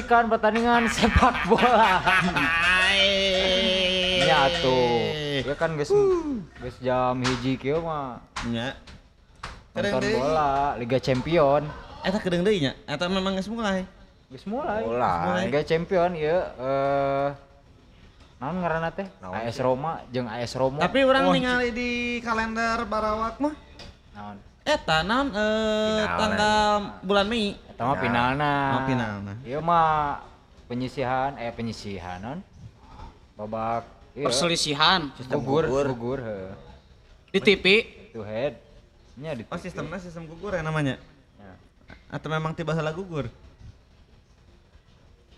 menyaksikan pertandingan sepak bola. Ya tuh. Ya kan guys, guys jam hiji kieu mah nya nonton bola Liga Champion. eta kedeung deui nya eta memang geus mulai Geus mulai. Mulai. Liga Champion ya eh naon ngaranna teh? AS Roma jeung AS Romo. tapi orang Oh, ningali di kalender barawak mah naon? Eta naon eh Final, tanggal bulan Mei Eta mah finalna. Oh, finalna. Ieu mah penyisihan eh penyisihan naon? Babak ieu Perselisihan Sistem gugur gugur. gugur heuh. di TV. Itu head. Nya di oh sistemnya sistem gugur ya namanya Ya. atau memang tiba salah gugur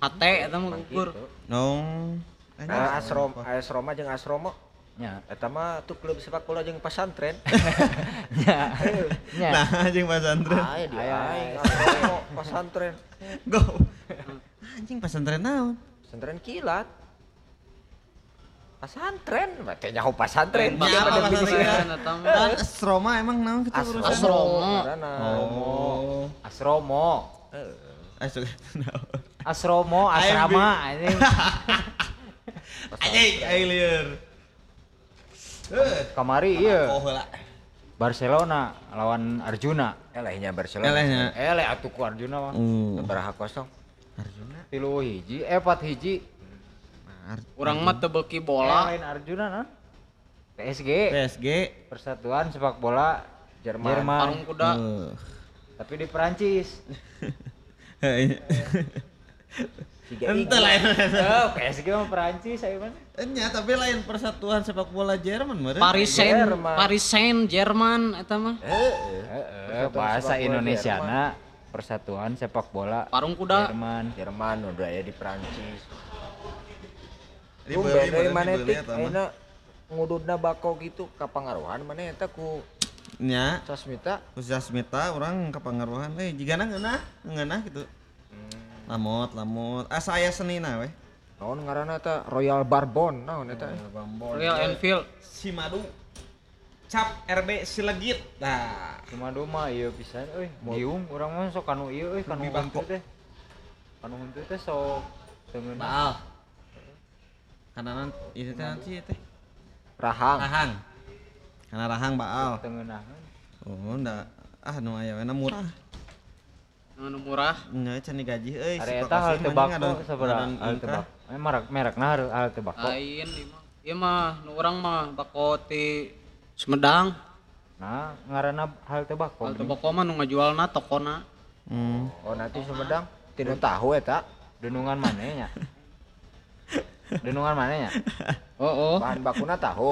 HT mah gugur. Gitu. oh Nah, AS Roma, AS Roma jeung AS Eta mah tuh klub sepak bola jeung pesantren. Nya. Nya. nah anjing pesantren Aya di Aya. aing AS Romo pesantren. go anjing pesantren naon Pesantren kilat. Pesantren, berarti nyaho pesantren. Dia apa pada mah. Dan Asroma emang naon Asromo. urusan Asromo. Oh Asromo. Heeh. Asuk naon Asromo, asrama anjing. anjing aing lieur Eh, Kamari ieu oh heula Barcelona lawan Arjuna. Elehnya Barcelona. elehnya Ele atuh ku Arjuna mah. hmm Baraha kosong. Arjuna Tilu hiji, eh empat hiji. Urang mah teu beuki Eh, bola. lain Arjuna nah. PSG, PSG Persatuan Sepak Bola Jerman. Jerman. Parung kuda. Eh. Tapi di Perancis. Tiga Ente lain. Oh, PSG mah Perancis ayo mana? Enya tapi lain persatuan sepak bola Jerman meureun. Paris Saint Jerman. Paris Saint Jerman eta mah. Heeh. Heeh, bahasa Indonesia na Persatuan Sepak Bola Parung kuda. Jerman. Jerman udah ya di Prancis. Di Tumben Bali, dari mana tik mah. ayeuna ngududna bako gitu kapangaruhan mana eta ku Nya Sasmita. khusus Smita orang kepangaruhan eh jigana ngeunah ngeunah gitu. Lamot lamot. Asa aya senina weh. Naon ngaranna eta Royal Bourbon naon eta? Royal Enfield. Si Madu. Cap RB Silegit. Nah, Cuma duma ieu pisan euy. Giung urang mah sok kanu ieu euy kanu henteu teh. Kanu henteu teh sok teungeun. Baal. Karena itu teh nanti teh. Rahang. Rahang. Karena rahang baal. Teungeunahkeun. Oh, ndak ah nu aya we na murah. Anu murah. Nya can digaji euy Are eta hal tebako sabaraha hal tebak. tebak. Eh merek merekna hal hal tebako. Lain ieu mah. Ieu mah nu urang mah bako ti Sumedang. Nah, ngaranna hal tebako. Kalau tebako mah nu ngajualna tokona. Hmm. Oh nanti Sumedang tidak tahu eta. Denungan manehnya? Denungan manehnya? Oh oh. Bahan bakuna tahu.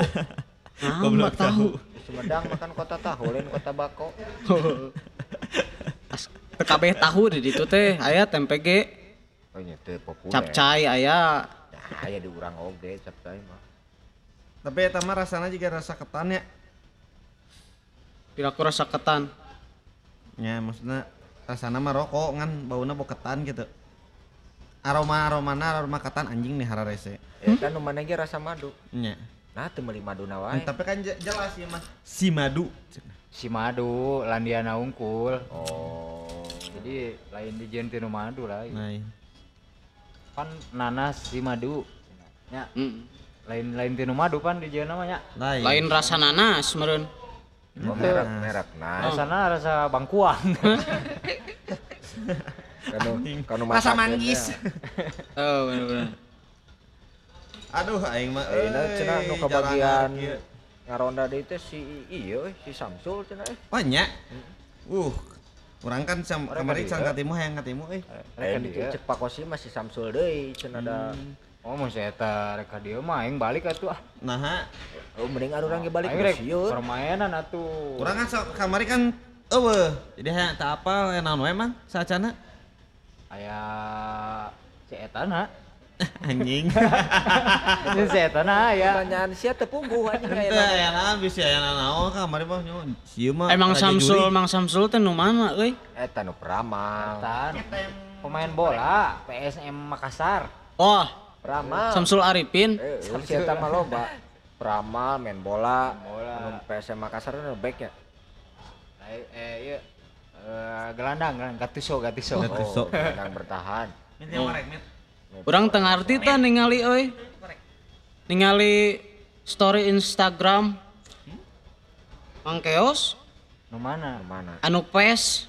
Ah, mah tahu. Sumedang makan kota tahu lain kota bako. Kabeh tahu di ditu teh aya tempe ge, Oh nya teu populer. capcay aya. Nah, aya di urang oge capcay mah. Tapi eta mah rasana juga rasa ketan ya. Piraku rasa ketan. Ya maksudnya rasana mah rokok ngan bauna bau ketan gitu. Aroma aromana aroma ketan anjing nih hararese. Ya kan nu mana ge rasa madu. Nya. Nah teu meuli maduna wae. Tapi kan je- jelas ya mah si madu. Si Madu, Landiana Unggul. Oh. Jadi lain di Tinu Madu lah. Nah, iya. Kan nanas si Madu. Ya, Mm. lain lain Tinu Madu pan di namanya. lain. Lain rasa nanas meureun. Oh, merek merek nah. Rasana rasa bangkuang. Kanu kanu Rasa manggis. Oh, bener-bener. Aduh aing mah Ayeuna cenah nu kabagian jalangan kieu. ngaronda deui teh si ieu euy, si Samsul cenah eh. Oh nya. Uh. Urang kan sam Orang kamari kan can iya. katimu hayang katimu euy. Lain di cek pakosi masih Samsul deui cenah da. Oh, mun saya eta rek ka dieu mah aing balik atuh ah. Nah. Oh mending arurang ge balik ke rek sieun. permainan atuh. Urang kan kamari kan eueuh. Jadi hayang teu apal naon we mang saacana. Aya si eta na. Anjing. Si eta na ya. Pertanyaan sia teu pungguh anjing Ente aya. aya naon bisa aya naon kamari mah. Sieu mah Emang Samsul, juri. Mang Samsul teh nu mana euy? Eta nu peramal. Tan. Pemain bola PSM Makassar. Oh, Peramal. Samsul Arifin. Eh, eh, si eta mah loba. Peramal main bola. Bola. Anu PSM Makassar nu back ya. Eh, eh iya. Eh, gelandang, gelandang, Gattuso, Gattuso. Gattuso. Oh, menang bertahan. Mit yang korek, mit. Urang teu ngarti tah ningali euy. Ningali story Instagram. Mang Keos Nu mana? Mana? anu pes,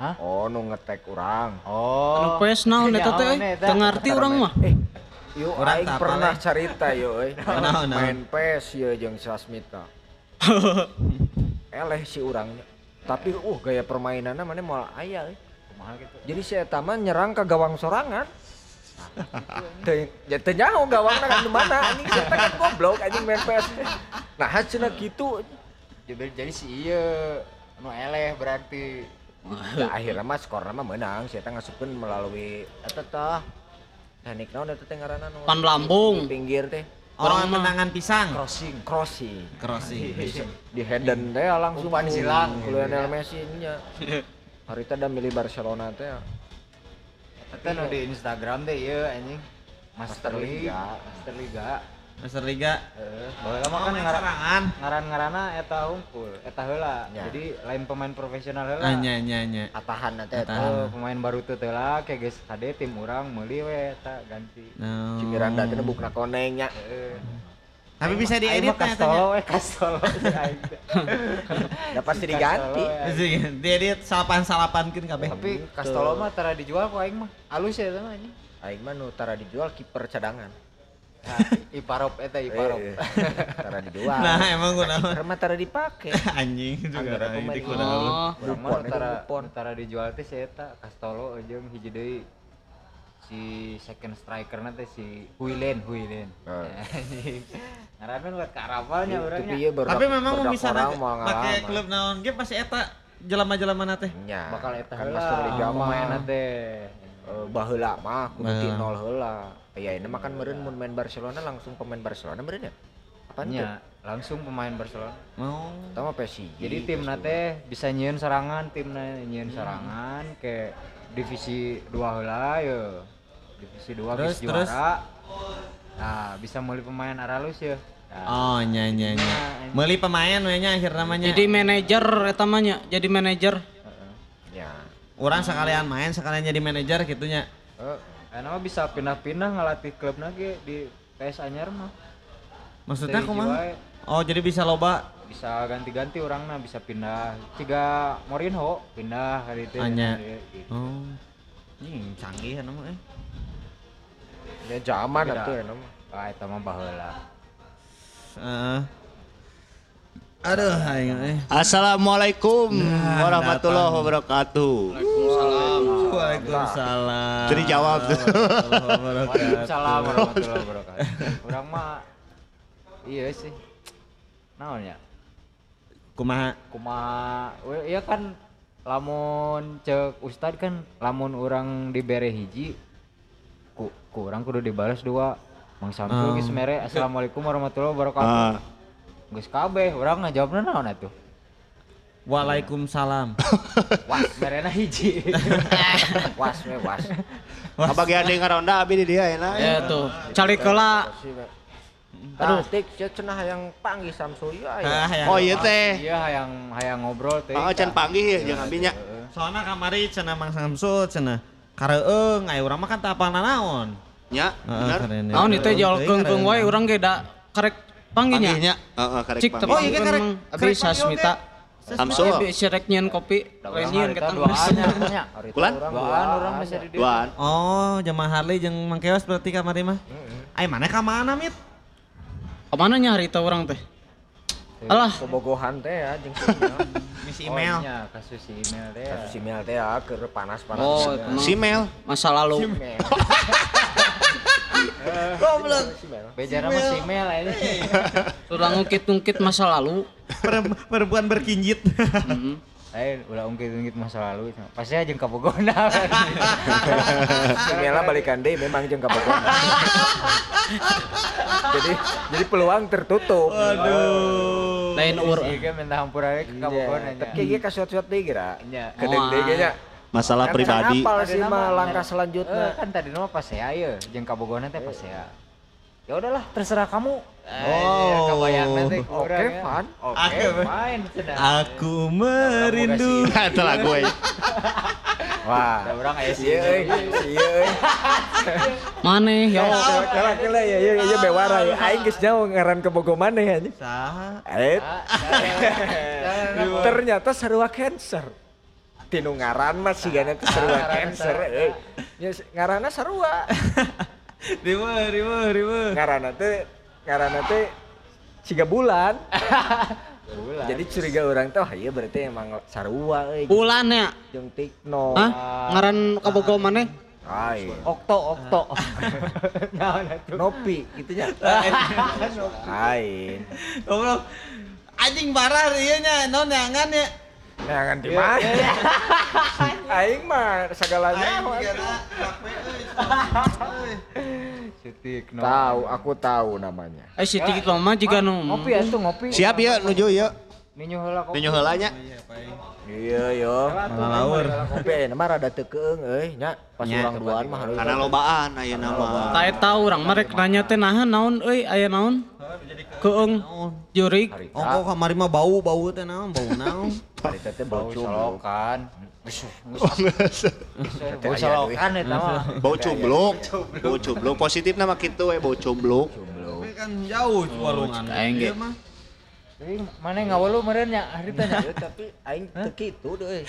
Hah? Oh, nu ngetek urang. Oh. anu pes naon eta teh eta. Teu ngarti urang mah. Eh, yuk Urang aing pernah cerita yuk euy. Main PES ye jeung Sasmita. Eleh si urangnya. Tapi uh gaya permainannya mana moal aya euy. Kumaha gitu. Jadi si eta mah nyerang ke gawang sorangan. Teu ya teu nyaho gawangna kan di mana anjing si eta kan goblok anjing main PES. Nah, hasilnya gitu. Jadi jadi si iya nu eleh berarti. Nah, akhirnya mah skorna mah menang, si eta ngasupkeun melalui eta tah teknik naon eta teh ngaranna nu Pan lambung. pinggir teh Orang Orang tendangan pisang. crossing crossing Crossing. di headen teh langsung Umpan silang. Lionel Messi nya harita da milih Barcelona teh Eta nu di Instagram deh iya anjing. Master, Master Liga. Master Liga. Master Liga. Heeh. Baheula mah oh, kan ngaran ngaran-ngaranna eta unggul, eta heula. Ya. Jadi lain pemain profesional heula. Ah, Nya nya nya. Atahan eta eta. Oh, pemain baru teu teu lah kayak geus kade tim urang meuli we eta ganti. No. Cimiranda teh bukna koneng nya. Heeh. Tapi bisa diedit kastolo we kastolo si aing teh. da pasti diganti we aing. Diedit salapan-salapankeun kabeh. Tapi kastolo mah tara dijual ku aing mah. Alus ya mah anjing. aing mah nu tara dijual kiper cadangan Nah, Iparop eta Iparop. Eh, tara dijual Nah, emang gua naon. karena tara dipake Anjing juga ini pemain kunaon. Oh, nu tara nu tara dijual teh si eta kastolo jeung hiji deui si second striker teh si Huilen Huilen. Nah. Anjing. Ngaranna buat karapalnya urangnya. tapi memang bisa orang mau pakai klub naon ge pasti eta jelema-jelema na teh. nya bakal eta kan Master Liga mah pemainna teh. Eh, baheula mah kudu ti nol heula. Ya ini mah kan meureun mun main Barcelona langsung pemain Barcelona meureun ya? Apaan tuh? Nya, langsung pemain Barcelona. Mau Eta mah PSG. Jadi timna teh bisa nyieun serangan, timna nyieun serangan ke divisi 2 heula ya. Divisi 2 Terus, geus terus? Nah, bisa meuli pemain aralus ya. Nah, Oh, nya nya nya. Meuli pemain we nya akhir namanya. jadi manajer eta mah nya, jadi manajer. Ya. orang sekalian main sekalian jadi manajer gitunya. Eh, enak mah bisa pindah-pindah ngelatih klub lagi di PS Anyar mah. Maksudnya kumaha? Oh, jadi bisa loba. Bisa ganti-ganti orangnya bisa pindah. Ciga Mourinho pindah kali itu. Anya. Gitu. Oh. Ini canggih mah eh. Ya zaman atuh ya nama. Ah, itu mah baheula. Eh. Aduh, aing eh. Assalamualaikum Nah, warahmatullahi wabarakatuh. Waalaikumsalam. Waalaikumsalam. Dijawab. Warahmatullahi wabarakatuh. Waalaikumsalam warahmatullahi wabarakatuh. Urang mah iya sih. Naon ya? Kumaha? Kumaha iya kan lamun cek ustad kan lamun orang dibere hiji ku, ku urang kudu dibalas dua Mang Samsul Oh. geus mere assalamualaikum warahmatullahi wabarakatuh Ah. geus kabeh urang ngajawabna naon atuh Waalaikumsalam. was merena hiji Was we was. Kabagian deui ngaronda abi di dia enak. Ya tuh, cari kela. Aduh, tik cenah yang panggil Samsul ya. Ah, yang Oh iya teh. iya hayang hayang ngobrol teh Oh, can panggih ya jeung abinya. Soalnya kamari cenah Mang Samsul cenah kareung aya urang mah kan teu apal naon. Nya, Heeh, bener. keren. naon itu jual keung wae urang ge da karek panggilnya. Panggihnya. Heeh, karek tapi Oh, iya, karek- panggil Sasmita. Samsul. Abi sirek nyieun kopi, nyieun kita kita duaan nya nya Harita Kulan? urang duaan orang bisa di. Duaan. Oh, jemaah Harley jeung Mang Keos berarti kamari mah. Ai mana ka mana mit? Ke mana nya harita orang teh? Alah, Bobogohan teh ya jeung si. Misi Oh, email. nya, kasus si email teh ya. Kasus si Mel teh ya keur panas-panas. oh, Ya. Si Mel. masa lalu. Si Mel. Bejana mah si email ini Urang ngungkit-ngungkit masa lalu. Perem- Perempuan berkinjit. Heeh. Lain ulah ungkit-ungkit masa lalu pasti aja kabogona Si Mela balikan deui memang jeung kabogohan. jadi jadi peluang tertutup. Aduh. Lain ur. Iya kan minta hampura ke kabogona Iya, Tapi kayak kasuat-suat deui geura. Nya. Kedeng deui ge nya. Masalah pribadi. Tadi sih mah langkah Eh, selanjutnya. kan tadi nama pas ya ya jeung kabogona teh pas ya ya udahlah terserah kamu Oh. kebayang nanti Oke, Van. oke fine Aku merindu. Itu lagu we. Wah. Ada orang aya Iya euy, iya euy. Maneh ya Allah. Kala kala ya ya ya bewara ya. Aing geus nyaho ngaran ke bogo maneh anjing. Saha? Eh. Ternyata sarua cancer. Tinu ngaran mah sigana teh sarua cancer. euy. Ya ngaranna sarua. Riwe, riwe, riwe. Ngaranna teh ngaranna teh siga bulan. Bulan. Jadi curiga orang tuh, "Ah, iya berarti emang sarua euy. Bulan ya. Jeung Tikno. Hah? Ngaran kabogo maneh? Ai. Okto, Okto. Naon atuh? Nopi gitu nya. Lain. Goblok. Anjing parah ieu nya naon neangan ya. Neangan di mana? Aing mah segalanya. Kira Sitik no. Tahu, aku tahu namanya. Eh si Tiki mah juga nu. Ngopi atuh ngopi. Siap ya nuju ya. Ninyu heula kopi. Ninyu heula nya. Iya yo. Malalaur. Kopi aya mah rada teu keung euy nya. Pas urang duaan mah harus. Karena lobaan ayeuna mah. Tak tahu orang mah rek nanya teh nahan naon euy aya naon? Keung jurik. Oh, kok kamari mah bau, bau teh naon, bau naon. Hari teh bau solokan. Bau solokan eta mah. Bau cubluk. Bau cubluk positif nama kitu we bau cubluk. Kan jauh walungan. Aing ge. Tapi mana ngawelu meureun nya hari teh nya. Ya, tapi aing teu kitu deui.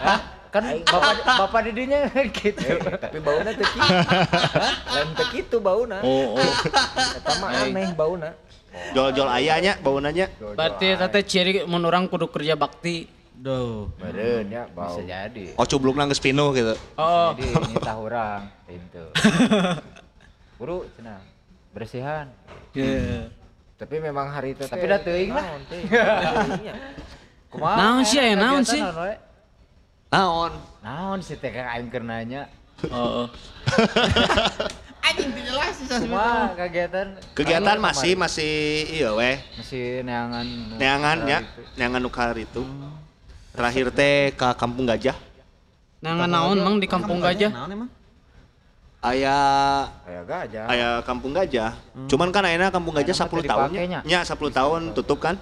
Kan bapak bapak didinya gitu. Tapi bauna teu kitu. Lain teu kitu bauna. Oh oh. Eta mah aneh bauna. Jol-jol ayahnya bau nanya. Berarti eta teh ciri mun urang kudu kerja bakti. Duh. Meureun ya bau. Bisa jadi. Oh cubluk nang geus pinuh gitu. Oh. Jadi ini tahu orang pintu. Buru cenah. Bersihan. Iya. Tapi memang hari teh Tapi da teuing lah. nya. Kumaha? Naon sih, aya naon sih? naon? Naon? Sih teh kang aing keur nanya. Oh. Anjing teu jelas sih Kumaha kegiatan? Kegiatan masih masih iya weh. masih neangan nu Neangan ya, itu. neangan nukar itu. Terakhir teh ke Kampung Gajah. Nangan naon mang di kampung gajah? Naon emang? Aya Kayak gajah. aya Kampung Gajah. Cuman kan ayeuna Kampung Gajah Ayeuna mah 10 teu tahun dipake nya. nya. Nya 10 tahun tutup kan.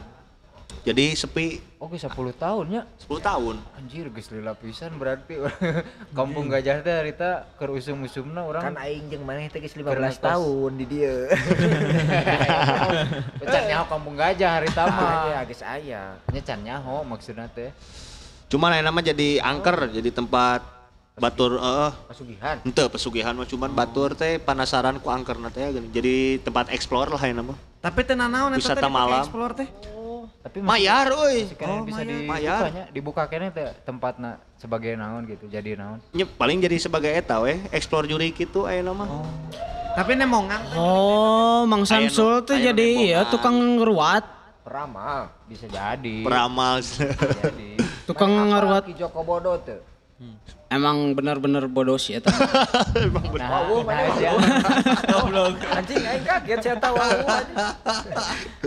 Jadi sepi Oke 10 tahun ya. 10 tahun. Anjir geus lila pisan berarti kampung gajah teh harita keur usum-usumna urang. Kan aing jeung maneh teh geus 15 Keur ngetos. tahun di dieu. Can nyaho kampung gajah harita Mah geus aya. Nya can nyaho maksudna teh. Cuman ayeuna mah jadi angker, jadi tempat batur heeh. Pasugihan. Henteu pesugihan mah cuman batur teh penasaran ku angkerna teh geuning. Jadi tempat explore lah ayeuna mah. Tapi teu naon eta teh malam. explore teh. Tapi masih- Mayar euy. kena bisa mayar. dibukanya, dibuka kene teh tempatna sebagai naon gitu, jadi naon. Nya paling jadi sebagai eta weh, explore juri gitu ayeuna mah. Tapi nemongan. Oh, Mang Aya Samsul tuh aya nu jadi ya tukang ngeruat, Peramal. Bisa jadi. Peramal. jadi. tukang ngeruat. Ki Joko Bodo teh. Emang bener-bener bodoh sih eta. Nah, nah, sia. Anjing aing kaget saya tahu anjing.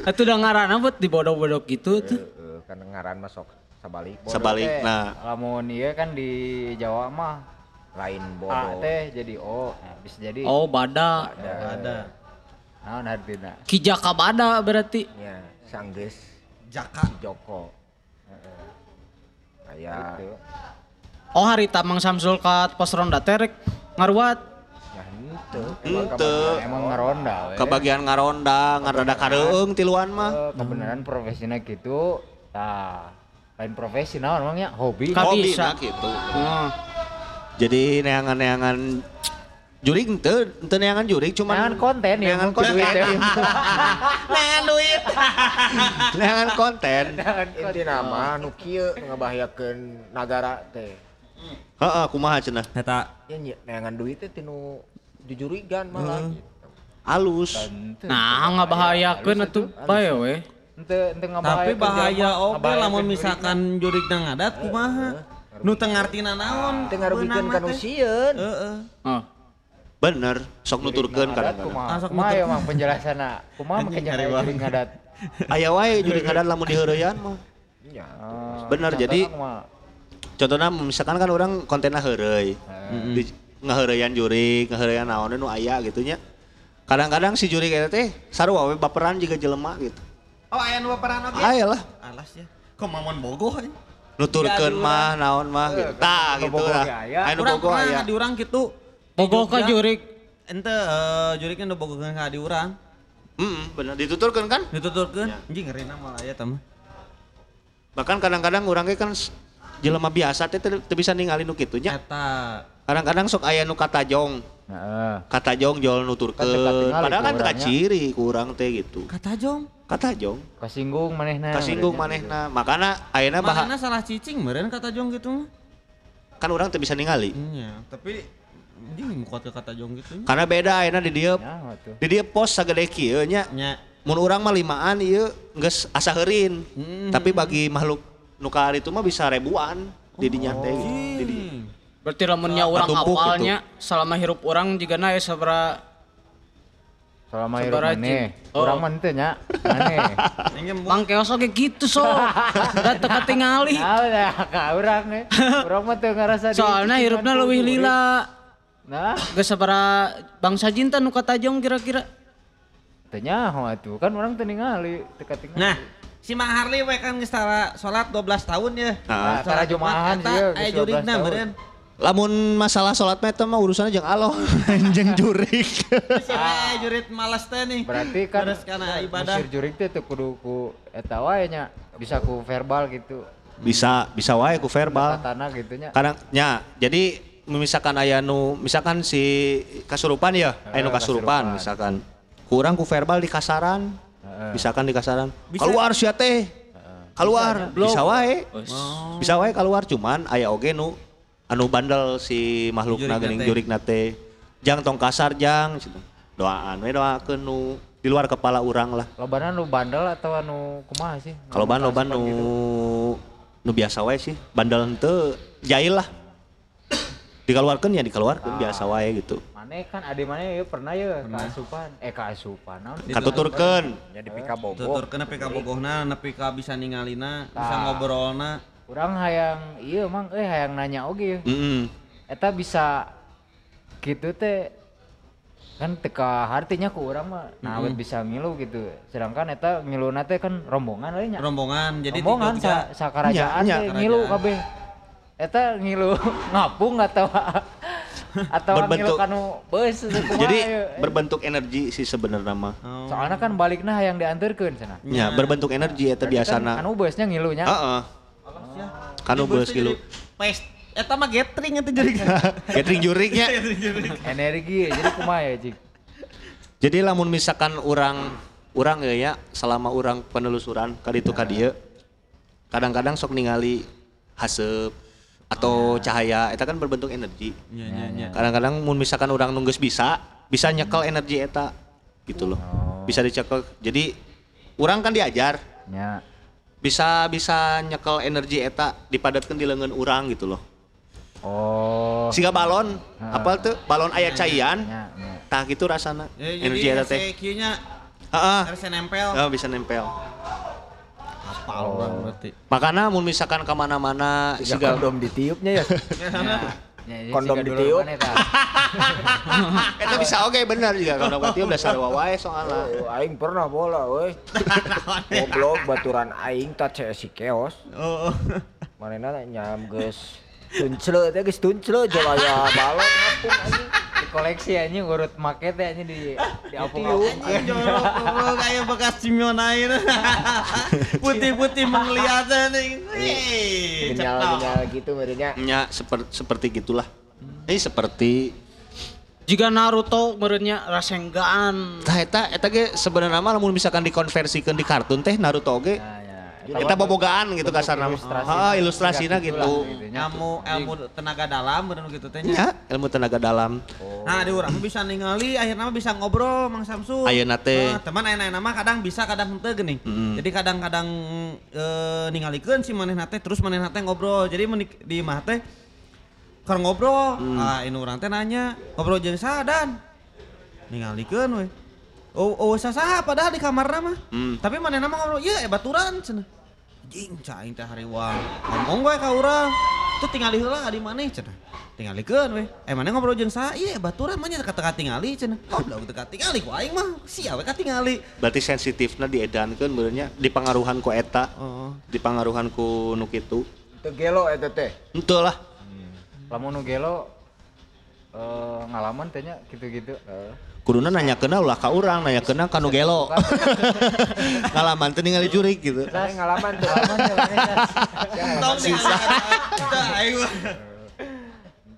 Itu udah ngarana buat dibodoh-bodoh gitu tuh. Heeh, kan ngaran masuk sabalik. Bodoh Sebalik, teh, nah. lamun ieu kan di Jawa mah Lain A bodo. teh jadi O, nah, bisa jadi Oh, bada. Ada. naon artina. Kijaka bada berarti. Ya, sanggeus Jaka. Ki Joko. Heeh. Aya Gitu. Oh, hari Mang Samsul ka pos ronda terek ngaruat. ya. Henteu. Emang ngaronda we. Kebagian ngaronda, ngarada kareung tiluan mah. Eh, kebenaran profesinya gitu. Tah, lain profesi naon emangnya hobi. Hobi bisa. na gitu. Oh. Jadi neangan-neangan jurig ente, ente neangan jurig cuman Neangan konten ya, neangan mungkin konten. duit ya. neangan duit. neangan konten. Inti nama nu kieu ngabahayakeun nagara teh. Heeh, kumaha cenah? Eta Ya neangan duit teh tinu jujurigan malah gitu. Alus. Nah, ngabahayakeun atuh bae we. Ente ente ngabahayakeun tapi bahaya oke lamun misalkan jurig nang ngadat kumaha. Nu teu ngartina naon. Teu ngarugikeun ka nu Beunang mah teh. sieun. Heeh. Oh. Bener, sok nuturkeun kadang-kadang. Kumaha nutur- ya mang penjelasanna. Kumaha make jurig ngadat. Aya wae jurig ngadat lamun diheureuyaan mah. Ya. Oh, Bener, jadi-? Contohnya misalkan kan orang kontennya heureuy. Di ngaheureuyaan jurig, ngaheureuyaan naon nu aya gitu nya. Kadang-kadang si jurig eta teh sarua we baperan juga jelema gitu. Oh aya nu baperan oge. Aya lah. Alas ya. Kok mamon bogoh aja. nuturkeun mah naon mah gitu. Tah gitu lah. ge aya. Aya nu bogoh pernah aya. di urang gitu. Bogoh ka Jogja. jurik. Ente eh, juriknya udah bogoh ka di urang. Heeh, bener dituturkeun kan? Dituturkeun. Anjing ngerina malah aya tah mah. Bahkan kadang-kadang urang ge kan jelema biasa teh bisa ningali nu kitu nya. Eta. Kadang-kadang sok aya nu katajong. Heeh. Katajong jual Kan nuturkeun. tinggal Padahal kan teka ciri ku urang teh gitu. Kata Jong. Katajong. Kasinggung manehna. Kasinggung manehna. Makana ayeuna bah Mana salah cicing meureun kata Jong gitu kan urang teu bisa ningali. Iya, tapi anjing mukat ke kata Jong gitu. Karena beda ayeuna di dieu. Ya, tuh. Di dieu pos sagede kieu nya. Nya. Mun urang mah limaan ieu geus asa heurin. Hmm. Tapi bagi makhluk nu ka itu mah bisa ribuan di dinya teh gitu. Hmm. Berarti lamunnya orang gitu. awalnya selama hirup orang juga na ya sabara Selama hirup. Oh. Urang mah teu nya. Engge Bang Keos oge gitu so. Nah, udah ka urang we. Urang mah teu ngarasa di- Soalnya hirupna leuwih lila. Nah, Geus sabaraha bangsa jinta nu katajong kira-kira. teu nyaho atuh. Kan urang teu ningali, teu katingali. Nah, si Mang Harli we kan geus tara salat 12 tahun ya. Nah, tara Jumaahan ya, 12 jurigna tahun. meureun. Lamun masalah salat mah eta mah urusannya jeung Allah, jeung jurik. Si we jurit malas teh nih. Berarti kan Beres kana ibadah. Musir jurik teh teu kudu ku eta wae nya. Bisa ku verbal gitu. bisa, bisa wae ku verbal. Tatana gitu nya. Kadang nya, jadi misalkan aya nu misalkan si kasurupan ya, aya nu kasurupan kasurupan. misalkan. Kurang ku verbal di kasaran. Heeh. Misalkan di kasaran. Bisa. Keluar sia teh. Keluar, bisa wae. Bisa wae keluar cuman aya oge nu anu bandel si geuning teh. jurigna teh. Jang tong kasar jang gitu. Doaan we doakeun nu di luar kepala urang lah. Lobana nu bandel atau anu kumaha sih? Kalau ban loban nu nu biasa wae sih. Bandel henteu jahil lah. Dikeluarkeun ya dikeluarkeun biasa wae gitu. Maneh kan ade maneh ya pernah ya kaasupan. Eh kaasupan. naon? Katuturkeun. Jadi pika bogo. Tuturkeun nepi ka bogohna, nepi ka bisa ningalina, bisa Tah. ngobrolna. Urang hayang iya mang eh hayang nanya oge. Heeh. Eta bisa gitu teh kan teka hartinya ku urang mah nah awet bisa ngilu gitu. Sedangkan eta ngiluna teh kan rombongan euy nya. Rombongan, jadi di rombongan sa, Nya, nya, teh ngilu kerajaan. kabeh. Eta ngilu ngapung atau atau ngilu Berbentuk- kanu beus kumaha Jadi ieu. berbentuk energi sih sebenarnya mah. Oh. Soalnya kan baliknya hayang diantarkeun cenah. Ya, berbentuk energi eta Berarti kan biasana. Anu beusnya ngilunya. Heeh. Kanu beus kilu. Pes, eta mah gathering eta jadi. Catering juriknya. Energi jadi kumaha ya, Cik? Jadi lamun misalkan orang orang ya, ya selama orang penelusuran ka ditu ka dieu kadang-kadang sok ningali haseup atau cahaya eta kan berbentuk energi. Iya, iya, iya. Kadang-kadang mun misalkan orang nunggus bisa bisa nyekel energi eta gitu loh. Bisa dicekel. Jadi orang kan diajar Nya. bisa bisa nyekel energi eta dipadatkan di lengan orang gitu loh. Oh. Siga balon, apa tuh? Balon aya caian. Nya, nya. Tah gitu rasana. Eh, Energi jadi eta teh. Heeh. harus nempel. Oh, bisa nempel. Apal orang berarti. Makanya mun misalkan ke mana-mana Siga siga kondom ditiupnya ya. Nya, jadi Kondom ditiup. itu bisa oke bener juga kalau berarti udah sarwa wae soalnya. Oh, aing pernah bola weh. Goblok baturan aing tak cek si keos. Oh, oh. Manehna nyam geus tuncele teh geus tuncele jeung aya balon anjing. Di koleksi anjing urut make teh anjing di di apung Anjing jorok goblok kayak bekas cimion air. Putih-putih menglihatnya nih. Hei, cekal. Genyal-genyal gitu merenya. Nya seperti seperti gitulah. Ini seperti Jika Naruto merenya Rasengan. tah eta eta ge sebenarnya mah lamun misalkan dikonversikeun di kartun teh Naruto ge Ya, eta bobogaan gitu kasarna mah. ilustrasi. Heeh, ilustrasina Siga gitu. gitu. Ilmu ilmu tenaga dalam bener gitu teh nya. Ya, ilmu tenaga dalam. Nah, di urang bisa ningali akhirnya mah bisa ngobrol Mang Samsu. Ayeuna teh. Nah, teman ayeuna mah kadang bisa kadang henteu geuning. Jadi kadang-kadang eh ningalikeun si manehna teh terus manehna teh ngobrol. Jadi menik- di mah teh keur ngobrol. Mm. Ah, ini urang teh nanya, ngobrol jeung saha dan? Ningalikeun we. Oh, oh saha padahal di kamarna mah. Hmm. Tapi manehna mah ngobrol, "Ieu eh baturan cenah." Jing, caing teh hariwang. Ngomong we ka urang. Tuh tingali heula di maneh cenah. Tingalikeun we. Eh maneh ngobrol jeung saha? Eh, baturan mah nya kata tingali cenah. Goblok teu tingali ku aing mah. Sia we tingali. Berarti sensitifna diedankeun benernya dipengaruhan ku eta, Oh. dipengaruhan ku nu kitu. Teu gelo eta teh. Ente lah. lamun nu gelo eh, ngalaman tehnya gitu-gitu Eh, Kuduna nanya kena ulah ka urang, nanya kena kanu gelo. Ngalaman teh ningali jurik gitu. Saya ngalaman tuh. Tong sisa.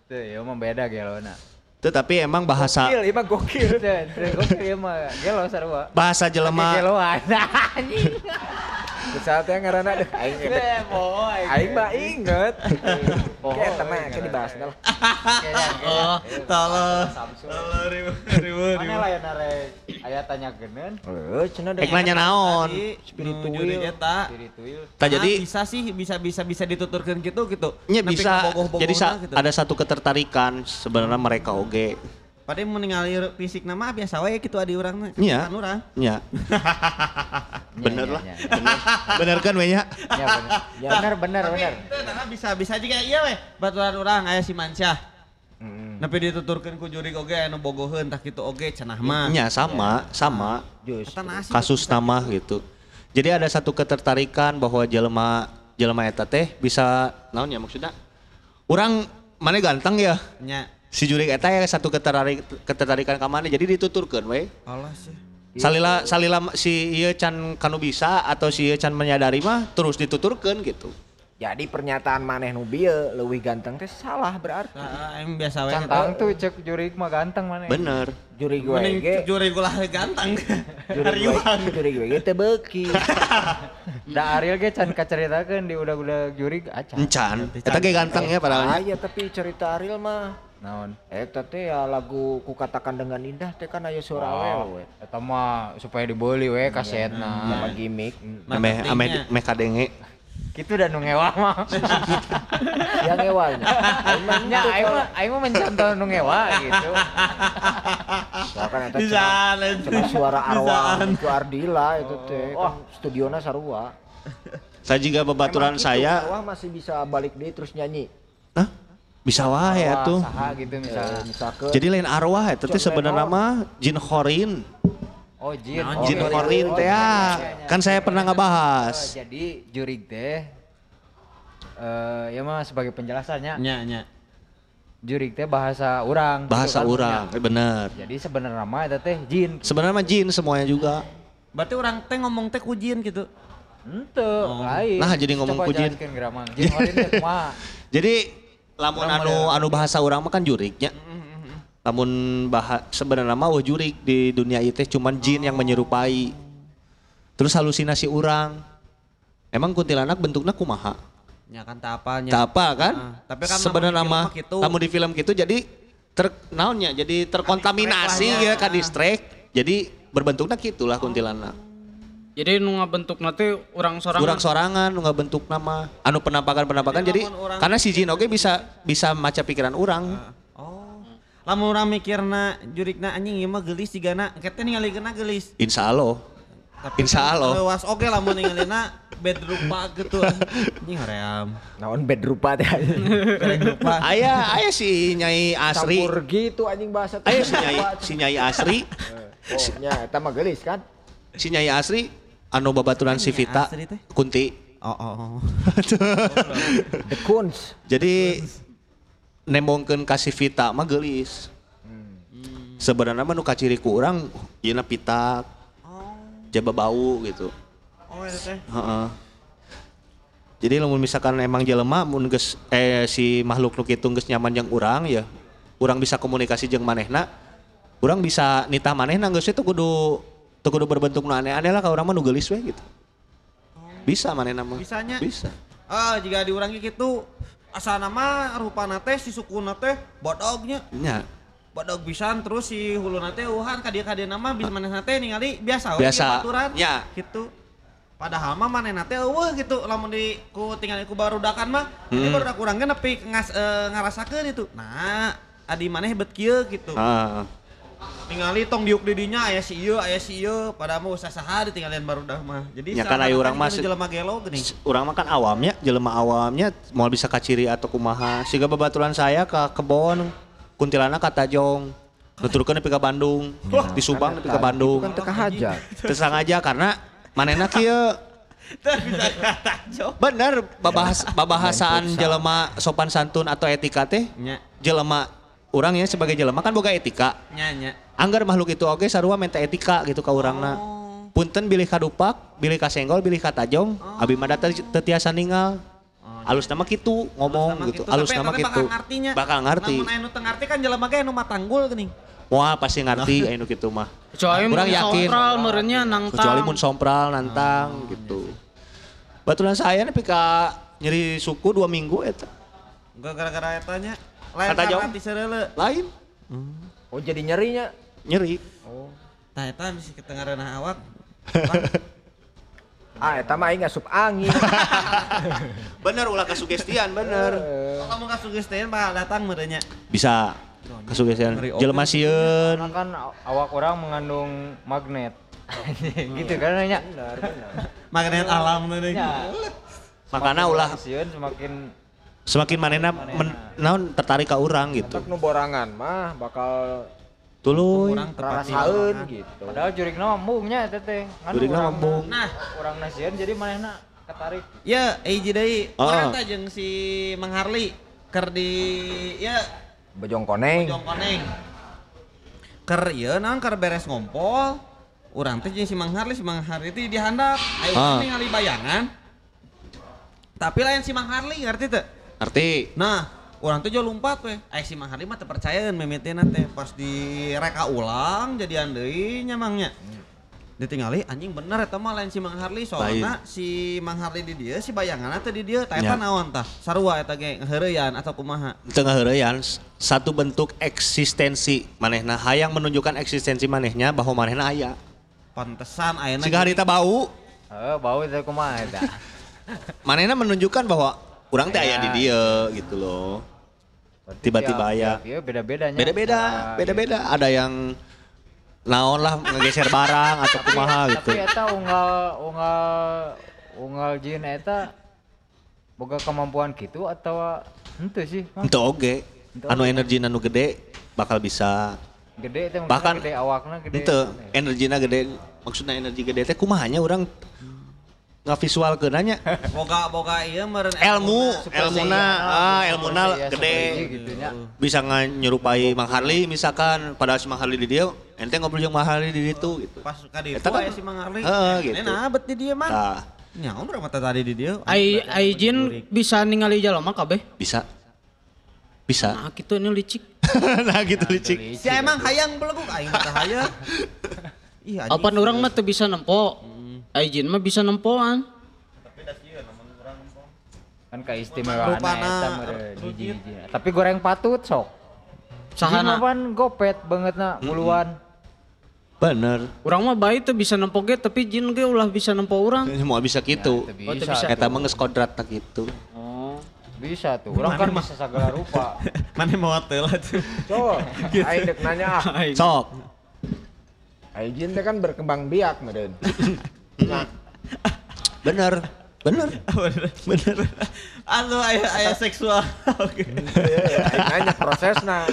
Itu ya mah beda gelo na. Teu tapi emang bahasa Gokil, mah gokil. Itu ya mah gelo sarua. bahasa jelema Geloan teh ngaranna deh aing Eh, boy. Aing mah inget. Oke, teman kita dibahas dah lah. Oh, tolong. Tolong ribu ribu Mana lah ya narek aya tanya genen Heeh, cenah Ek nanya naon. Spiritual. Spiritual eta. spiritual. Tak jadi Ah, bisa sih bisa bisa bisa dituturkeun gitu gitu. nya bisa jadi gitu. ada satu ketertarikan sebenarnya mereka oge. Padahal mau ningali fisik nama biasa wae gitu adi urang Nya. Kan urang. Nya. Bener Nya, lah. nya, nya. Bener, bener kan we nya? Ya bener. Ya bener bener bener. Nah bisa bisa juga iya weh baturan urang aya si Mansyah. Heeh. Nepi dituturkeun ku jurig oge anu bogoheun tah kitu oge cenah mah. Nya sama, sama. Kasus nama gitu. Jadi ada satu ketertarikan bahwa jelema jelema eta teh bisa naon ya maksudnya? Orang mana ganteng ya? nya. Si jurik eta ya satu ketertarik ketertarikan ka mana jadi dituturkeun we. Allah sih. Salila salila si ieu can kanu bisa atau si ieu can menyadari mah terus dituturkeun gitu. Jadi pernyataan maneh nu bieu leuwih ganteng teh salah berarti. Nah, yang biasa wae. Cantang tuh cek jurik mah ganteng mana. Bener. Juri gue ge, jurig ulah ganteng. juri gue, juri gue ge teu beuki. Da Ariel ge can kacaritakeun di udah-udah jurik acan. Encan. Eta ge ganteng ya padahal. Aya tapi cerita Ariel mah Naon? Eta teh ya lagu ku katakan dengan indah teh kan aya suara Oh, awewe. eta mah supaya dibeli we Sama kasetna. gimmick. Ame ame ame kadenge. Gitu dan nu ngewa mah. Yang ewalnya. Aing mah Nya henteu, aing Col. mah aing mah mencontoh nu ngewa gitu. Ya kan eta cenah suara arwah itu Ardila itu teh kan studiona sarua. Saya juga bebaturan gitu, saya. Arwah masih bisa balik deui terus nyanyi. Hah? Bisa wae Wah, atuh. Saha gitu misalnya. Eh, misalkan Jadi lain arwah teh John sebenarnya mah jin khorin. Oh, jin. Naon Oh, Jin iya, khorin iya, teh iya, ya. iya, iya. Kan saya pernah Oh, ngebahas. jadi jurik teh eh ya mah sebagai penjelasannya Nya nya. jurik teh bahasa orang gitu Bahasa kan, urang, punya. bener. jadi sebenarnya mah eta teh jin Sebenarnya mah jin semuanya juga. Berarti orang teh ngomong teh kujin gitu. ente lain Nah, jadi ngomong Coba ku jin. jin khorin teh kumaha Jadi lamun anu anu bahasa urang mah kan juriknya. Lamun bahasa sebenarnya mah jurik di dunia itu cuman jin yang menyerupai. Terus halusinasi orang. Emang kuntilanak bentuknya kumaha? Nya kan tak apanya. Tak apa kan? Tapi kan sebenarnya mah mah gitu. di film gitu jadi ter naonnya jadi terkontaminasi Kadistrek lah ya ya. ka distrek. Jadi berbentuknya gitulah kuntilanak. Jadi nu ngabentuk nanti orang sorangan. Kurang sorangan nu bentuk nama anu penampakan-penampakan Jadi jadi, lamun orang- karena si jin oge bisa bisa maca pikiran orang. Oh. Lamun urang mikirna jurikna anjing ieu mah geulis sigana engke ningali kena geulis. Insya Allah. Insya Allah. Lewas oge lamun ningalina bed rupa gitu. Anjing hoream. naon bed rupa teh. Bed rupa. Ayah, ayah si Nyai Asri. Campur gitu anjing bahasa. Ayah si Nyai, si Nyai Asri. Oh, nya eta mah geulis kan. Si Nyai Asri anu babaturan si Nyai Vita? Kunti. Oh oh. oh. The Kunz. Jadi nembongkeun ka si Vita mah geulis. Sebenarnya mah nu kaciri ku urang ieu pitak. Jaba bau gitu. Oh eta teh. Heeh. Jadi lamun misalkan emang jelema mun geus eh si makhluk nu kitu geus nyaman jeung urang ya, urang bisa komunikasi jeung manehna. Urang bisa nitah manehna geus itu kudu teu kudu berbentuk nu aneh-aneh lah ka urang mah nu geulis we gitu. Bisa manehna mah. Bisanya? Bisa. Ah jika diurangi gitu asa nama rupana teh si sukuna teh bodognya Nya. bodog pisan terus si huluna teh uhan ka dieu ka dieu nama bisa manehna teh ningali biasa Biasa. ieu baturan Ya. gitu padahal mah manehna teh eueuh gitu lamun di ku tinggal ku barudakan mah Hmm. ini barudak urang ge nepi ngas, eh, ngarasakeun itu nah adi maneh bet kieu gitu Ah. Ningali tong diuk di dinya aya si ieu aya si ieu padahal mah usah saha ditinggalin barudak mah jadi Ya kan urang mah mah se- jelema gelo geuning Urang mah kan awamnya, jelema awamnya mau bisa kaciri atau kumaha. Siga babaturan saya ke kebon kuntilanak ka Tajong. Nuturkeun nepi ka Bandung. Di Subang nepi ka Bandung. Kan teka hajat. Terus aja karena manehna kieu bisa kata jok. Bener babahas babahasaan jelema sopan santun atau etika teh Nya, jelema orang ya sebagai jelema kan boga etika. nya, nya. Anggar makhluk itu oke sarua minta etika gitu ka urangna. Punten bilih kadupak, bilih kasenggol, bilih katajong, abi mah teu teu tiasa ningal. Alus nama kitu ngomong gitu. gitu. Alus Tapi nama kitu. Bakal ngartinya. Bakal ngarti. Namun anu teu ngarti kan jelema ge anu matanggul geuning. Wah pasti ngarti anu kitu mah. Kecuali Kurang mun yakin. sontral merenya nangtang. Kecuali mun sompral nantang gitu. Baturan saya nepi ka nyeri suku dua minggu eta. Enggak gara-gara eta nya. Lain Kata jauh. Lain Oh jadi nyerinya. nyeri. Tah eta bisa ketengareunah awak. Ah eta mah aing asup angin. Bener ulah kasugestian bener. Kalau kamu kasugestian bakal datang merenya. Bisa kasugestian. Jelema sieun. Karena kan awak orang mengandung magnet. gitu kan nanya. Magnet alam teh. Ya. Makana ulah Sieun semakin semakin manena men, naon tertarik ka urang gitu. Untuk nu borangan mah bakal Tuluy. Rasaeun gitu. padahal jurigna mambungnya eta teh. Kan Jurigna mambung. Nah, Urang nasieun jadi manehna ketarik. ya hiji deui. Ah. Urang teh jeung si Mang Harli keur di ya Bojong koneng. Bojong Koneng. Ker ieu naon keur beres ngompol. Urang teh jeung si Mang Harli, si Mang Harli teh di handap. Ayo Ah. ningali bayangan. Tapi lain si Mang Harli ngerti teu? Arti Nah, orang tuh jual lompat weh. Ayo si Mang Harli mah teu percayaeun mimiteuna teh pas di reka ulang jadian deui nya mangnya. Ditingali anjing bener eta mah lain si Mang Harli soalna si Mang Harli di dieu si bayangan teh di dieu tah eta Ya. naon tah? Sarua eta ge ngeheureyan atau kumaha? tengah heureyan satu bentuk eksistensi manehna hayang menunjukkan eksistensi manehnya bahwa manehna aya. Pantesan ayeuna Jika harita bau, Eh bau teh kumaha eta. manehna menunjukkan bahwa urang teh aya di dia gitu loh. Tiba-tiba. Iya beda-bedanya. Beda-beda, beda-beda. Ada yang naon lah ngegeser barang atau kumaha gitu. Tapi eta unggal unggal unggal jin eta boga kemampuan gitu atau henteu sih? Itu oge. Anu energi anu gede bakal bisa Gede Bahkan- gede awakna gede. Ente energina gede maksudnya energi gede teh kumahanya orang nggak visual ke nanya boga boga ieu meureun ilmu ilmuna Saiyan, ah Super ilmuna Saiyan, gede gitu nya. bisa nyerupai Mang Harli misalkan padahal si Mang Harli di dia ente ngobrol jeung Mang Harli di ditu gitu pas ka ditu Eta kan- aya si Mang Harli. Heeh, gitu. Nena abet di dieu mah. nah mah teh tadi di dieu. Ai ai jin bisa ningali jalema kabeh. bisa bisa Nah, kitu ini licik. nah gitu licik Si emang hayang beleguk aing hayang. Ih anjing. Apa orang mah teu bisa nempo. Ai jin mah bisa nempoan. Kan keistimewaan eta meureun hiji-hiji. Tapi goreng patut sok. Sahana. Jin mah pan gopet banget na muluan. bener Urang mah bae teu bisa nempo ge tapi jin ge ulah bisa nempo urang. mau bisa gitu Teu Oh, teu bisa. bisa. eta mah geus kodrat tak gitu Oh. Bisa tuh. Orang kan bisa segala rupa. Mana mau lah tuh. Coba, aing dek nanya ah. sok Aing jin teh kan berkembang biak meureun. bener bener bener Anu aya aya seksual. Oke. Aing nanya prosesna.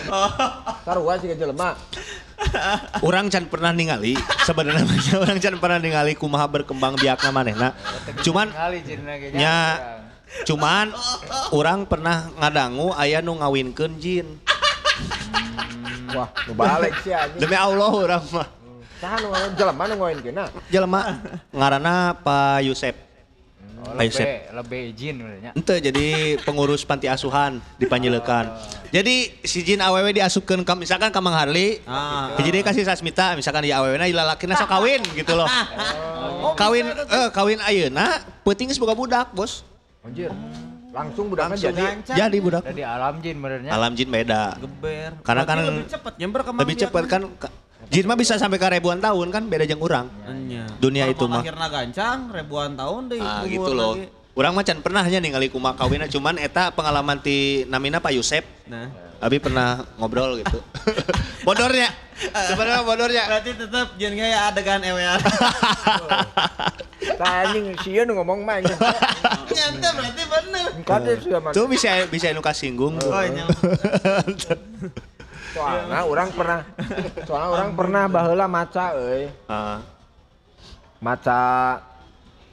Sarua sih jelema. orang can pernah ningali sebenarnya orang can pernah ningali kumaha berkembang biakna manehna cuman nya cuman orang pernah ngadangu aya nu ngawinkeun jin Wah, nu balik sih anjing. demi Allah orang mah Saha nu jelema nu ngoinkeunna? jelema ngaranna Pak Yusep Oh, Pak Yusep lebih lebih izin sebenarnya. Ente jadi pengurus panti asuhan di Panjelekan. Jadi si Jin awewe diasupkeun ka misalkan ka Mang Harli. Ah. Jadi kasih Sasmita misalkan di awewe na ilalakina sok kawin gitu loh. Kawin eh kawin ayeuna peuting geus boga budak, Bos. Anjir. Langsung budakna Langsung jadi ngancam. Jadi budak. Ada di alam jin sebenarnya. Alam jin beda. Geber. Karena Berarti kan lebih cepet nyamber ke Lebih cepet kan ka- Jin mah bisa sampai ke ribuan tahun kan beda jeung urang. Enya. Dunia itu mah. Akhirnya gancang ribuan tahun deh. Ah gitu loh. lagi. Urang mah can pernah nya ningali kumaha kawinna cuman eta pengalaman ti namina Pak Yusep. Nah. Abi pernah ngobrol gitu. bodornya. Sebenarnya bodornya. Berarti tetap jangan kayak adegan ewean. Tah anjing sieun nu ngomong mah anjing. Nyata berarti bener. Mah. Tuh bisa bisa anu kasinggung. Oh, iya. Soalnya orang pernah soalnya orang pernah baheula maca euy. Ah, Maca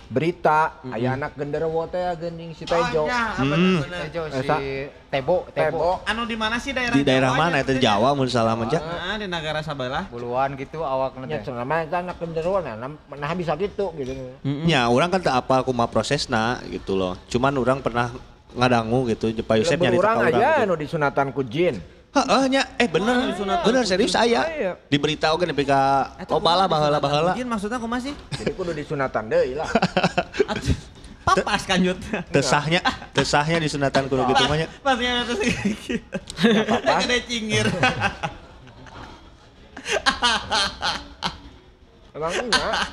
berita aya anak genderuwo teh geuning si Tejo. ya, Hmm. Tejo si Esa. Tebo, Tebo. Anu di mana sih daerah Di daerah Jawa mana itu? Jawa mun salah mah Cak? Nah, di negara sebelah. Buluan gitu awak nanti. cenah mah eta anak genderuwo nah, nah bisa gitu gitu. Ya, orang kan tak apa kumaha prosesna gitu loh. Cuman orang pernah ngadangu gitu, Pak Yusef nyari urang orang. aja anu disunatan ku jin. Heeh nya, eh bener, bener serius aya. Aya. Diberitahu kan nepi ka loba lah baheula-baheula. Izin maksudnya aku masih. Jadi kudu disunatan deui lah. Papas kanjut. Tesahnya, tesahnya di sunatan kudu gitu mah nya. Pas yang atas Gede cingir. Emang enggak.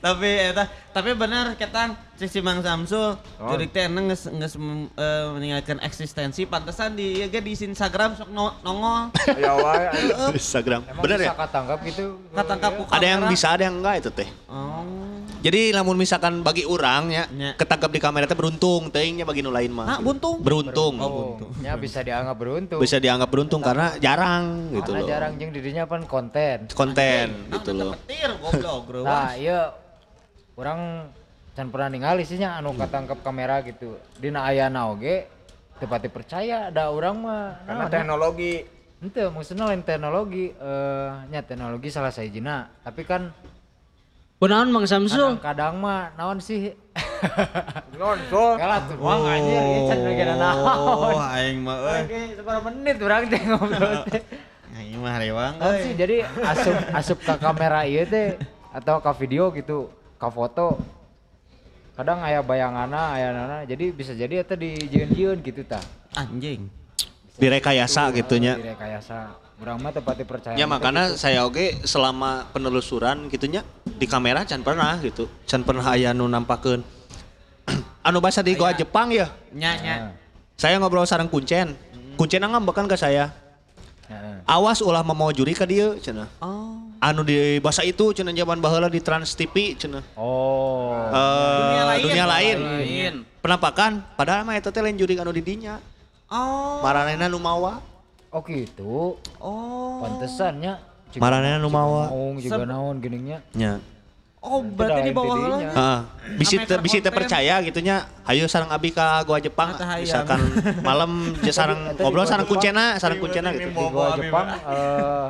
tapi eta tapi benar ketang si Mang Samsul Oh. jurik teh geus mem- eh, meninggalkan eksistensi pantesan di ge di Instagram sok no- nongol Ya wae. Instagram. Emang Bener bisa ya? ketangkap gitu. katangkap Ada yang bisa, ada yang enggak itu teh. oh Jadi lamun misalkan bagi orang ya, Nya. ketangkap di kamera teh beruntung, teuingnya bagi nu lain mah. ah buntung Beruntung. Oh, ya bisa dianggap beruntung. Bisa dianggap beruntung karena jarang gitu Karena loh. jarang jeung dirinya pan konten. Konten Nah, gitu udah loh. petir goblok bro Nah, iya orang can pernah ningali sih nya anu katangkap kamera gitu. Dina ayana oge tepati percaya ada orang mah. Karena naon, teknologi. Ente maksudnya lain teknologi. Eh nya teknologi salah sajina tapi kan Benaon Mang Samsul? kadang-kadang mah naon sih? Non so kalah tuh wah anjir ieu can bagian oh naon. Aing mah euy Oke, seberapa menit urang teh ngobrol teh. Aing mah rewang Naon sih jadi asup asup ke kamera ieu teh atau ke video gitu ke foto kadang aya bayangana aya nana jadi bisa jadi eta dijieun-jieun gitu tah anjing Direkayasa gitunya. direkayasa urang mah tepati percaya Ya makanya saya oke selama penelusuran gitunya di kamera can pernah gitu. Can pernah aya nu nampakeun. anu bahasa di goa Jepang ya. nya nya Saya ngobrol sareng Kuncen. Kuncen ngambekan ke saya. Awas ulah mau juri ka dieu cenah. oh Anu di bahasa itu cenah zaman baheula di Trans TV cenah. oh Eh, Dunia lain. dunia lain. Lain. Penampakan padahal mah eta teh lain juri anu di dinya. oh Maranena nu mawa. oh gitu oh pantesannya Maranena nu mawa. Naung juga naon geningnya Nya. oh berarti di bawah heula Heeh. Bisi teu bisi konten. percaya gitunya. Hayu sareng abi ka gua Jepang. Misalkan malam je sareng Tadi ngobrol Jepang. kuncena, sareng kuncena gitu. di gua Jepang eh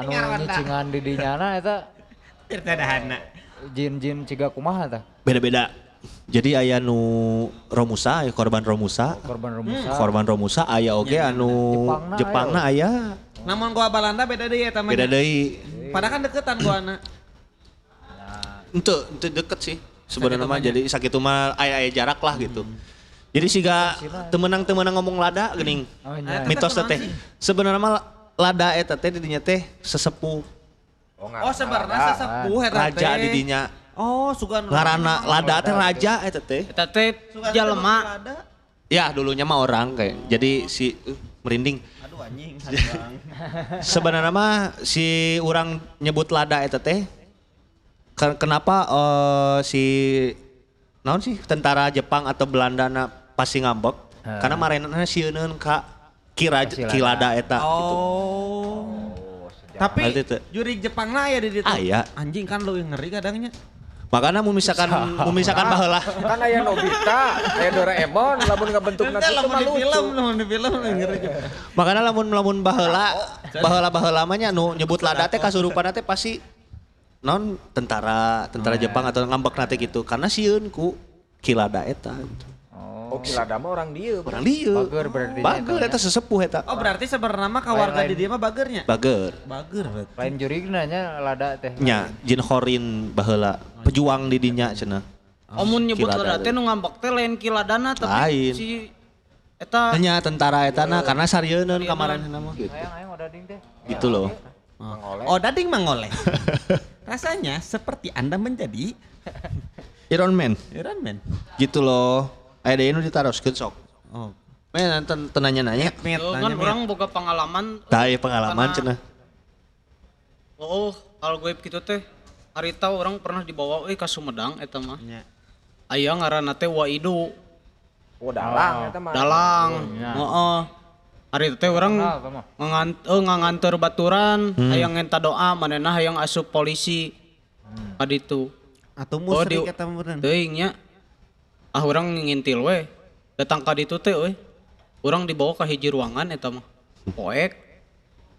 anu nyicingan di dinyana eta Tirtadahana. jin-jin ciga kumaha tah Beda-beda. Jadi aya nu Romusa, aya korban Romusa. korban rumusa Korban Romusa aya oge anu Jepangna Jepangna aya. Namun gua Balanda beda deui eta mah. Beda deui. Padahal kan deketan gua anak. Ente, ente deket sih. Sebenarnya mah jadi sakitu mah aya aya jarak lah gitu. Jadi siga temenang temenang ngomong lada geuning. oh nya Mitos teh. Sebenarnya mah lada eta teh di dinya teh sesepuh Oh sebenarnya sesepuh eta teh. raja di dinya. Oh sugan Ngaranna lada teh raja eta teh. Eta teh jalema Ya dulunya mah orang kayak. Jadi si uh, merinding. Aduh anjing. Sebenarnya mah si orang nyebut lada eta teh ke- kenapa eh, si naon sih tentara Jepang atau Belanda na pasti ngambek karena marenana sieun ka kira kilada eta gitu. Oh. Tapi juri Jepang lah ya di ditu. Aya. Anjing kan lu yang ngeri kadangnya. Makanya mau misalkan mau misalkan baheula kan aya Nobita aya Doraemon lamun Ente nanti itu lamun mah di film, lucu lamun di film ngeri. makanya lamun lamun baheula baheula baheula mah nya nu nyebut lada teh kasurupan teh pasti non tentara tentara Jepang atau ngambek nate gitu karena sieun ku kilada eta gitu. Oh oh kilada mah orang dieu orang dieu Bager berarti bager eta sesepuh eta. Oh berarti sebenarnya mah kawarga di dia mah bagernya. bager. Bager berarti. lain jurigna nya lada teh. Nya jin horin baheula. Pejuang di dinya cenah. Omun nyebut Kilada lada teh nu ngambek teh lain kiladana tapi Lain. si eta hanya tentara eta na karena sarieun kamaran mah. Gitu. Sayang aing udah ding teh. Gitu loh. Oh. Dading mangoleh. Rasanya seperti anda menjadi Iron Man. Iron Man. gitu loh aya deui nu ditaroskeun sok Oh. Men ten tenanya nanya Mit, Tuh, nanya kan orang boga pengalaman tah ieu pengalaman cenah oh hal gue gitu teh hari tahu orang pernah dibawa euy ka Sumedang eta mah. Nya. aya ngaranna teh Waidu. Oh dalang eta mah. Dalang. Iya. heeh hari itu teh orang Kenal, kamu? ngangan eh, nganganter baturan hayang ngenta doa manehna hayang asup polisi. Kaditu Atau Oh, di- musrik eta meureun. teuing nya ah orang ngintil we datang kaditu teh we orang dibawa ke hiji ruangan eta mah poek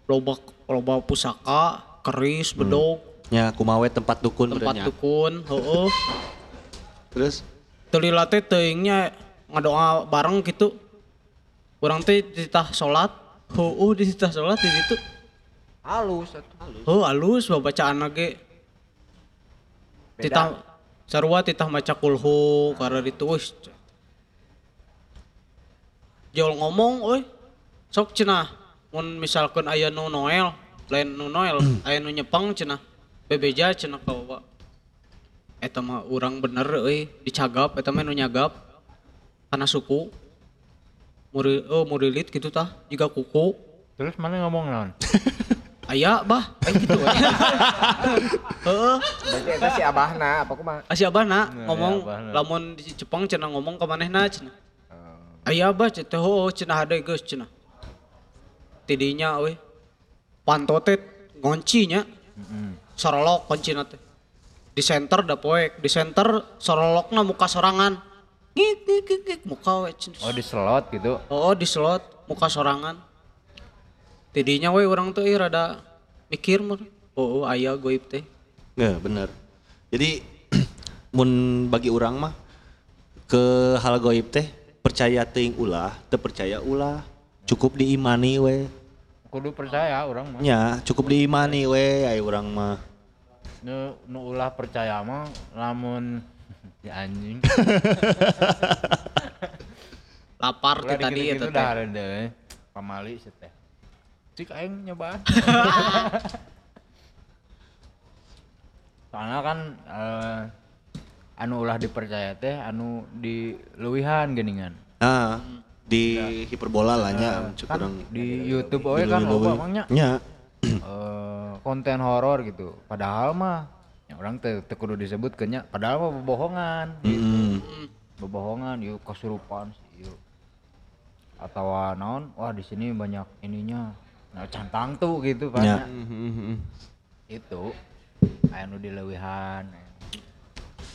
loba loba pusaka keris bedog Ya kumawe tempat dukun tempat dukun heeh Terus Telila teh teuingnya ngadoa bareng gitu. Urang teh dititah salat. Heueuh dititah salat di ditu. Halus atuh. Heuh alus babacaan ge. Titah sarua titah maca kulhu karena ditu geus. Jol ngomong euy. Sok cenah mun misalkan aya nu Noel, lain nu Noel, aya nu nyepang cenah. Bebeja cenah kawa. Eta mah urang bener euy dicagap eta mah nu nyagap kana suku. Muri oh murilit gitu tah jiga kuku. Terus mana ngomong naon? Aya bah, aya gitu. Heeh. Berarti eta si abahna apa kumaha? Asia abahna Nah, ngomong abahna. lamun di Jepang cenah ngomong ka manehna cenah. Aya abah cenah heuh cenah hade geus cenah. Tidinya we. Panto teh ngoncinya. Sorolok kuncina teh. Di center da poek, di center sorolokna muka sorangan. Ngik ngik ngik, ngik muka we cenah. Oh di slot gitu. Oh di slot muka sorangan. Tidinya we orang tuh ieu rada mikir mah. Oh, aya goib teh. Nggak, bener. Jadi mun bagi orang mah ke hal goib teh percaya ting ulah, teu percaya ulah. Cukup diimani we. Kudu percaya orang mah. Nya, cukup diimani we aya urang mah. Nu, nu ulah percaya mah lamun ya anjing. Lapar tadi eta udah ada. Pamali sih teh. Cik aing nyobaan. Soalnya kan eh, anu ulah dipercaya teh anu di leuwihan geuningan. Nah, di hiperbola lah nya cuk Kan di YouTube oke kan loba mangnya. Nya. eh, konten horor gitu. Padahal mah ya orang teh teu kudu disebut nya padahal mah bohongan. Mm. Bohongan yuk kesurupan sih yuk. Atau naon wah di sini banyak ininya. Nah cantang tuh gitu kan. Ya. Itu aya nu dileuwihan.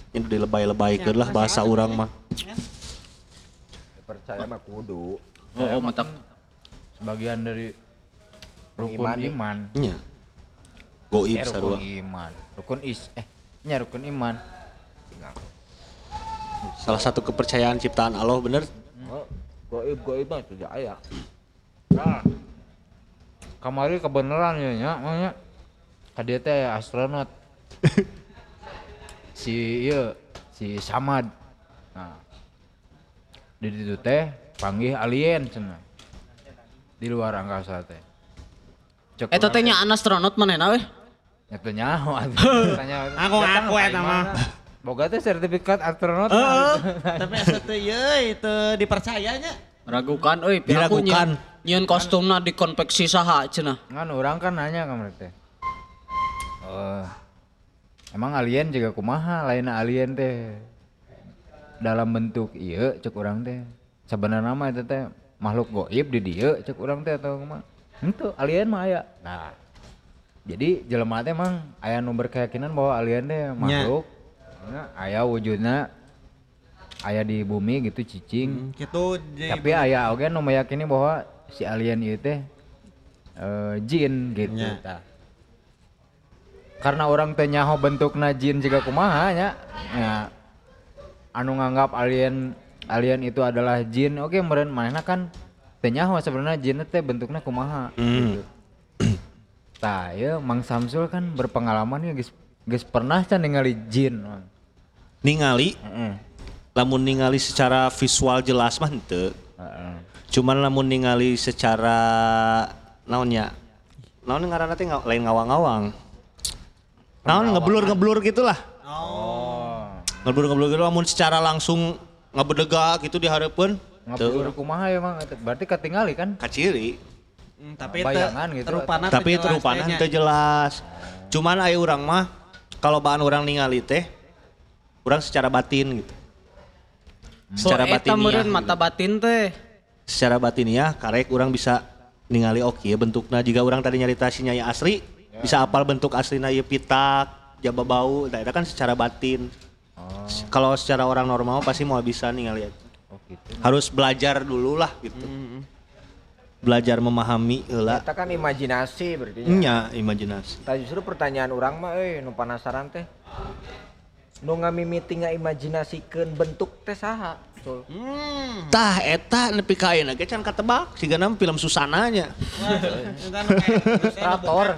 Ini dilebay-lebaykeun lah bahasa urang mah. Percaya mah kudu. Oh, oh mata Sebagian dari rukun Iman, iman. ya. Nya. Goib Eh, sarua. rukun iman. Rukun is eh nya rukun iman. Salah satu kepercayaan ciptaan Allah bener. Oh, goib goib mah tidak aya. Nah, kamari kebenaran ya nya makanya kadia teh astronot si iya si Samad nah di situ teh panggil alien cenah di luar angkasa teh Cek Eta urang teh nya astronot manehna we. Ya teu nyaho. Tanya, Aku ngaku eta mah. Boga teh sertifikat astronot. Tapi asa yeui teu dipercayanya. Ragukan euy piraku Diragukan. Nyieun kostumna dikonveksi saha cenah. Ngan orang kan nanya ka mereka. Teh. Eh, emang alien juga kumaha lain alien teh. Dalam bentuk iya cek orang teh. Sebenarnya mah itu teh makhluk goib di dia cek orang teh atau kumaha. Itu alien mah aya. Nah jadi jelema teh emang aya nu berkeyakinan bahwa alien teh makhluk nya aya wujudnya aya di bumi gitu cicing. Gitu jadi tapi aya oge nu meyakini bahwa si alien itu teh eh, jin gitu tah. karena orang teh nyaho bentukna jin juga kumaha nya ya anu nganggap alien alien itu adalah jin oke meureun manehna kan teh nyaho sebenarnya jin teh bentuknya kumaha gitu. Tah, ya Mang Samsul kan berpengalaman ya geus geus pernah can ningali jin. Ningali Heeh. lamun ningali secara visual jelas mah henteu. Heeh. Cuman lamun ningali secara naonnya? Naon ngaranna teh lain ngawang-ngawang. Naon ngeblur-ngeblur gitulah. Oh. Ngeblur-ngeblur gitu lamun secara langsung ngabedega gitu dihareupeun Ngabur kumaha ya Mang? Berarti ketinggali kan? kaciri. Hmm, tapi Bayangan gitu. terupana Tapi itu rupana nya. teu jelas. Cuman aya urang mah kalau bahan orang ningali teh urang secara batin gitu. Secara eta batiniah. meureun gitu. mata batin teh. secara batiniah karek orang bisa ningali oke bentuknya jika orang tadi nyarita si Nyai asri bisa apal bentuk aslinya ieu pitak jaba bau nah, itu kan secara batin Oh, kalau secara orang normal pasti mau bisa nih ngeliat oh gitu. harus belajar dulu lah gitu belajar memahami heula Kita kan imajinasi berarti. nya imajinasi Tah justru pertanyaan orang mah euy nu penasaran teh. Nu ngamimiti ngaimajinasikeun bentuk teh saha? Sul. tah eta nepi ka ayeuna ge can katebak sigana film Susananya Ilustrator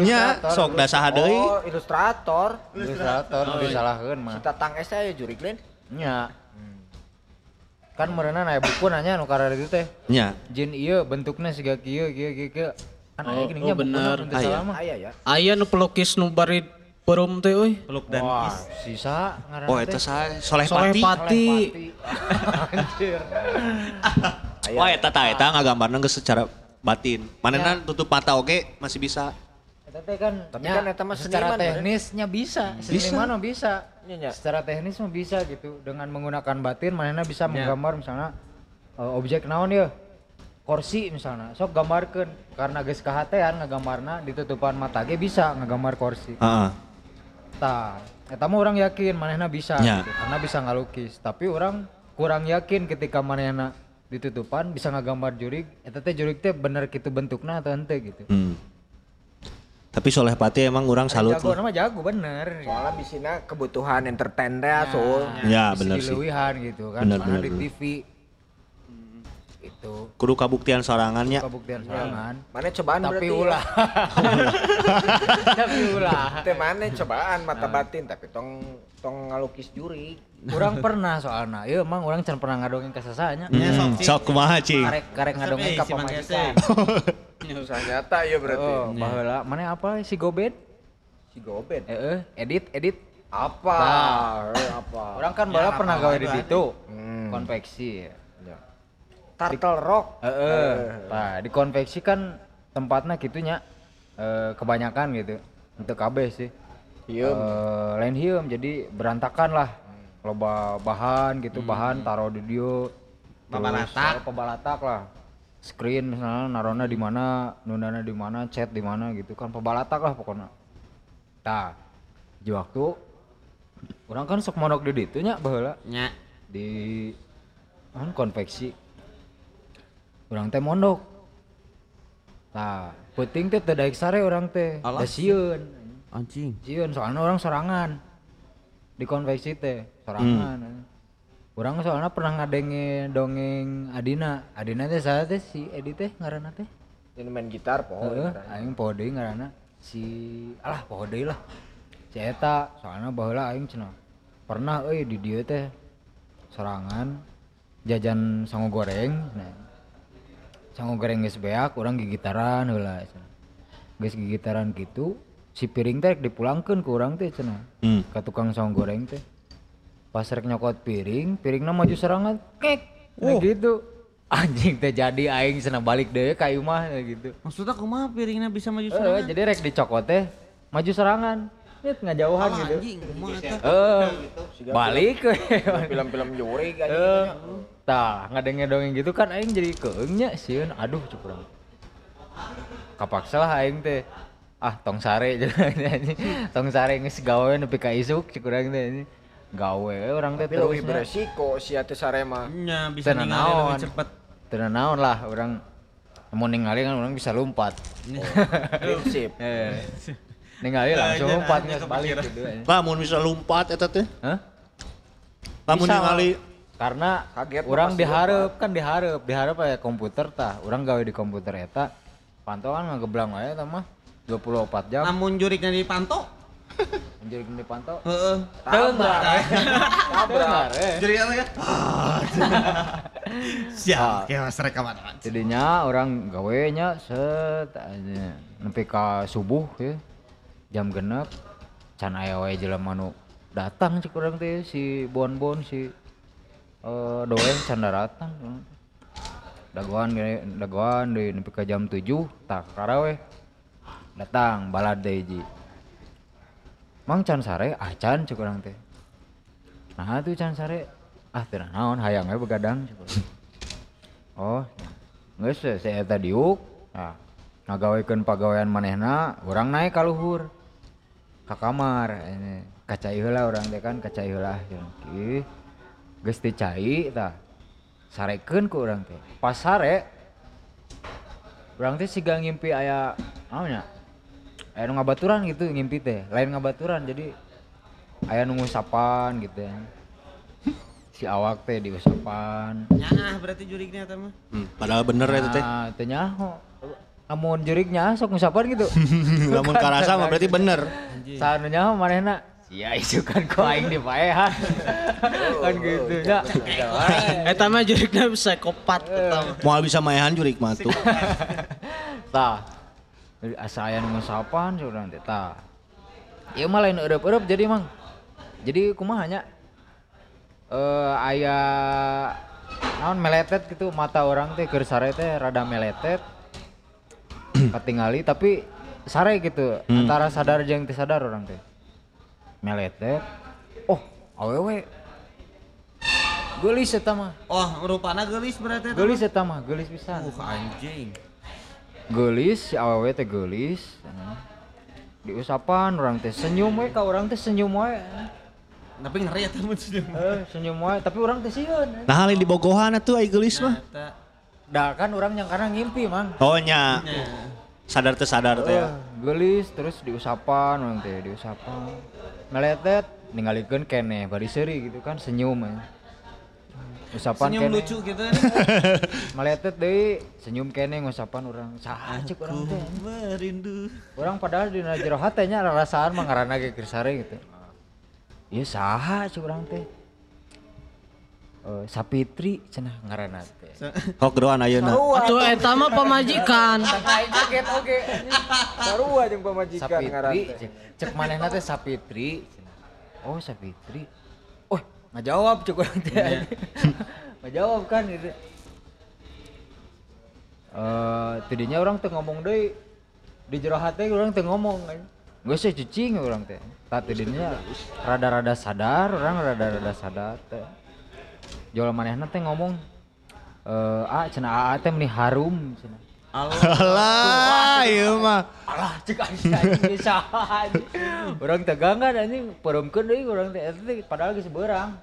nya sok da saha deui Oh, ilustrator. Ilustrator nu disalahkeun mah. Kita tang esa ya jurik lain. Nya. Kan meureunan aya buku nanya nu karena itu teh. nya Jin ieu bentukna siga kieu kieu kieu. Kan aya Oh, gini oh, bener. Aya. Aya. Aya ya. Aya nu pelukis nu bari perum teh euy. peluk dan Wah, kiss sisa oh eta saha Soleh Soleh Pati Pati. Anjir. oh eta tah eta ngagambarna geus secara batin manehna tutup mata oke masih bisa Eta teh kan Tapi nya, kan eta mah secara teknisnya bisa. Bisa. Seniman mah bisa. Nya, nya. Secara teknis mah bisa gitu. Dengan menggunakan batin manehna bisa menggambar misalnya eh, objek naon ya? Kursi misalnya. Sok gambarkeun karena geus kahatean ngagambarna ditutupan mata ge bisa ngagambar kursi. Heeh. Tah, eta mah orang yakin manehna bisa Ya. gitu, karena bisa ngalukis. Tapi orang kurang yakin ketika manehna ditutupan bisa ngagambar jurig, eta teh jurig teh bener kitu bentukna atau henteu gitu. Hmm. Tapi Soleh Pati emang orang salut jago nama jago bener. Soalnya bisina kebutuhan entertain teh Sul. Ya Bisa bener sih. gitu kan. Bener, Mana bener, di bener. TV. Itu Kudu kabuktian sorangannya. pembuktian sorangan. Mana cobaan Tapi berarti? ya? ulah. tapi ulah. Teh mana cobaan mata batin tapi tong tong ngalukis jurig. Orang pernah soalnya, iya emang orang can pernah ngadongeng ke sasanya. Hmm, sok kumaha cing. Karek karek ngadongeng eh, ka pamajikan. Susah nyata ya berarti. Oh, baheula mana apa si Gobet? Si Gobet. Eh, edit edit. Apa? Eh, apa? Orang kan bala pernah gawe di situ. Hmm. Konveksi. Ya. Turtle Rock. Heeh. Nah, di konveksi kan tempatnya gitunya eh, kebanyakan gitu. Untuk KB sih. Hieum. Eh, lain hieum jadi berantakan lah. Loba bahan gitu, bahan taruh di dia. Pabalatak. pebalatak lah. Screen misalnya narona di mana, nundana di mana, chat di mana gitu kan pebalatak lah pokoknya. Nah, di waktu orang kan sok monok di ditu nya baheula nya di kan konveksi orang teh mondok. Nah penting teh teh daek sare orang teh. Da sieun anjing. Sieun soalnya orang sorangan. Di konveksi teh sorangan. Orang soalnya pernah ngadenge dongeng Adina. Adina teh saya teh si Edi teh ngaranna teh. Ini main gitar po. Heeh, aing poho deui ngaranna. Si alah poho deui lah. Si eta soalnya baheula aing cenah. Pernah euy di dieu teh. Sorangan jajan sango goreng nah. Sango goreng geus beak urang gigitaran heula cenah. Geus gigitaran gitu si piring teh dipulangkeun ke urang teh cenah. Hmm. Ka tukang sango goreng teh. Pas rek nyokot piring, piringna maju serangan kek. Nah gitu. Anjing teh jadi aing cenah balik deui ka imah gitu. maksudnya kumaha piringnya bisa maju serangan jadi rek dicokot teh maju serangan. Lihat ngajauhan Ah, gitu. anjing Eh, balik we. Film-film jurig kan. Eh, tah ngadenge dongeng gitu kan aing jadi keungnya sieun aduh cukup urang. Kapaksa lah aing teh. Ah, tong sare anjing. Tong sare geus gawe nepi ka isuk cik urang teh anjing. Gawe we urang teh terus. beresiko si ate sarema. nya bisa naon. lebih cepet Teu naon lah urang mau ningali kan urang bisa lompat. Prinsip. Ningali langsung lompat geus balik gitu. Lamun bisa lompat eta teh. Hah? Lamun ningali karena Kaget orang diharap kan diharap. Diharap aya komputer tah. Orang gawe di komputer eta. Pantauan ngageblang wae eta mah. 24 jam. Namun jurignya dipantau anjir gini pantau heeh. Tabrak eh. jurig apa ya? Siap. Ya mas rekaman jadinya orang gawe nya set aja. Nepi ka subuh ya jam genep can aya wae jelema nu datang cik urang teh si bon-bon si eh doeng can datang dagoan gini dagoan nepi ka jam 7 tak karawe datang balad deui ji mang can sare ah can cik urang teh nah tuh can sare ah teu naon hayang we begadang. Oh, geus we, saya eta diuk. Nah, ngagawekeun pagawean manehna, urang naik ka luhur. Ke kamar ini kacai heula orang teh kan kacai heula jeung kieu geus cai tah sarekeun ku urang teh. Pas sare urang teh siga ngimpi aya naon nya aya nu ngabaturan gitu ngimpi teh. Lain ngabaturan jadi aya nu ngusapan gitu ya. Si awak teh diusapan. Nyah berarti jurignya eta mah. Hmm, padahal bener teh. nah teh nyaho amun jurignya sok ngusapan gitu Lamun karasa mah berarti bener. Sanu nyaho manehna Sia isukan ku aing dipaehan. kan gitu nya. Eta mah jurigna psikopat eta mah. Moal bisa maehan jurik mah tuh. Tah. Asa aya nu ngusapan urang teh tah. Ieu mah lain eueup-eueup jadi mang. Jadi kumaha nya? Eh aya naon meletet gitu mata orang teh keur sare teh rada meletet. Katingali tapi sare gitu antara sadar jeung teu sadar orang teh. Meletet. Oh, awewe. Geulis eta mah. Oh, rupana geulis berarti eta. Geulis eta mah, geulis pisan. Uh, anjing. Geulis si awewe teh geulis. Nah. Diusapan orang teh senyum we ka orang teh senyum we. Tapi ngeri eta mun senyum. Eh, senyum we tapi orang teh sieun. Nah, halin di bogohan atuh ai geulis mah. Eta. Da kan orang yang karena ngimpi mang. Oh nya. Sadar teu sadar teh Eh, ya. geulis terus diusapan orang teh diusapan. Meletet ningalikeun keneh bari seuri gitu kan senyum we. Usapan Senyum keneh. lucu gitu kan. Meletet deui senyum keneh ngusapan orang. Saha ceuk urang teh. Merindu. Orang padahal di jero hate nya rasaan mah ngaranna ge keur sare gitu. Ieu saha cik urang teh? Eh Sapitri cenah ngaranna teh. Hok geroan ayeuna. Atuh eta mah pamajikan. Kaget oge. Sarua jeung pamajikan ngaran Sapitri teh. cek, cek manehna teh Sapitri. Oh Sapitri. Oh ngajawab cek urang teh. Ngajawab kan gitu. Eh tidinya orang teh ngomong deui di jero hate urang teh ngomong kan. Geus sih cicing urang teh. Tah tidinya rada-rada sadar, orang rada-rada sadar teh. Jual manehna teh ngomong eh ah cenah aa teh meni harum cenah. Alah, ieu mah. Alah cek anjing saha anjing. Urang tegangan anjing peremkeun deui urang teh eta padahal geus beurang.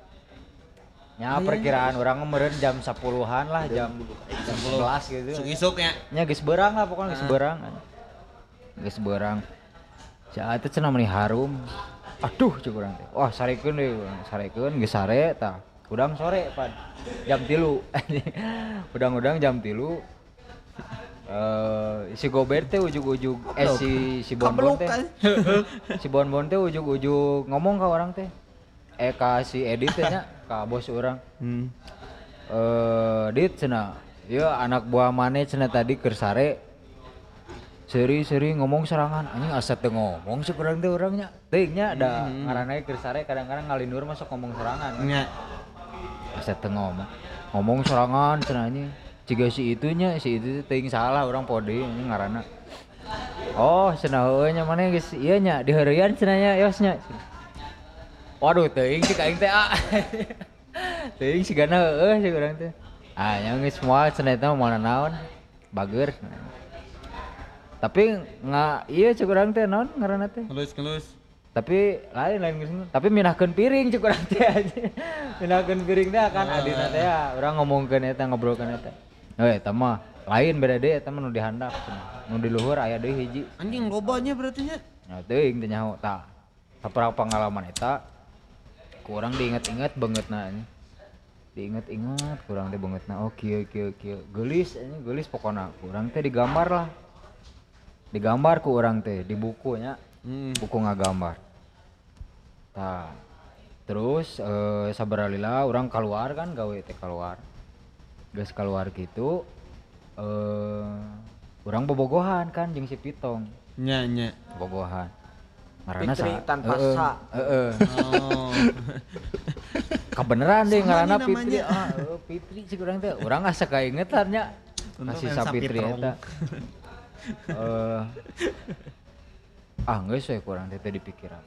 Ya perkiraan orang meureun jam 10-an lah jam jam 11 gitu. Isuk-isuk ya. Nya geus beurang lah pokoknya geus beurang. Geus beurang. Sia teh cenah meni harum. Aduh cek urang teh. Wah sarekeun deui urang, sarekeun geus sare tah. Udang sore pad. Jam 3. Udang-udang jam 3. Eh si Gober teh ujug-ujug eh si si Bonbon teh. si Bonbon teh ujug-ujug ngomong ka orang teh. Eh ka si Edit teh nya, ka bos orang. Hmm. Eh Dit cenah. Ieu anak buah mane cenah tadi keur sare. Seri-seri ngomong serangan anjing asa teu ngomong sih kurang teh urangnya. Teuing nya ada ngaranna keur sare kadang-kadang ngalindur masuk ngomong serangan. Nya. Asa teu ngomong. Ngomong serangan anjing. Ciga si itunya si itu teuing salah orang pode anjing ngaranna. Oh, cenah heueuh nya maneh geus ieu nya diheureuyan cenah nya yos nya. Waduh teuing cik aing teh ah. teuing sigana heueuh cik urang teh. Ah nya geus moal cenah eta mah moal naon? Bager. Tapi nga iya cik urang teh naon ngaranna teh? Kelus-kelus. Tapi lain lain geus tapi minahkeun piring cek urang teh anjing. minahkeun piring teh kan adina teh ya. Urang ngomongkeun eta ngobrolkeun eta. Eh eta mah lain beda deui eta mah nu dihandap nu di luhur aya deui hiji. Anjing lobanya berarti nya. nya teuing teh nyaho tah saperang pengalaman eta kurang diinget-inget bangetna anjing diinget-inget kurang teh bangetna oh kieu kieu kieu geulis anjing geulis pokona kurang teh digambar lah. Digambar ku urang teh di bukunya Hmm. buku ngagambar Tah. terus eh sabaralila orang keluar kan gawe teh keluar geus keluar gitu eh orang bobogohan kan jeung si Pitong Nya nya. bobogohan ngaranna Fitri sa- tanpa Heeh, sa. heeh. Oh. kebeneran deh nih Fitri ah heuh, Fitri cik urang teh urang asa kaingetan nya Elsa Sapitri Pitrong. eta eh ah geus we kurang teh teh dipikiran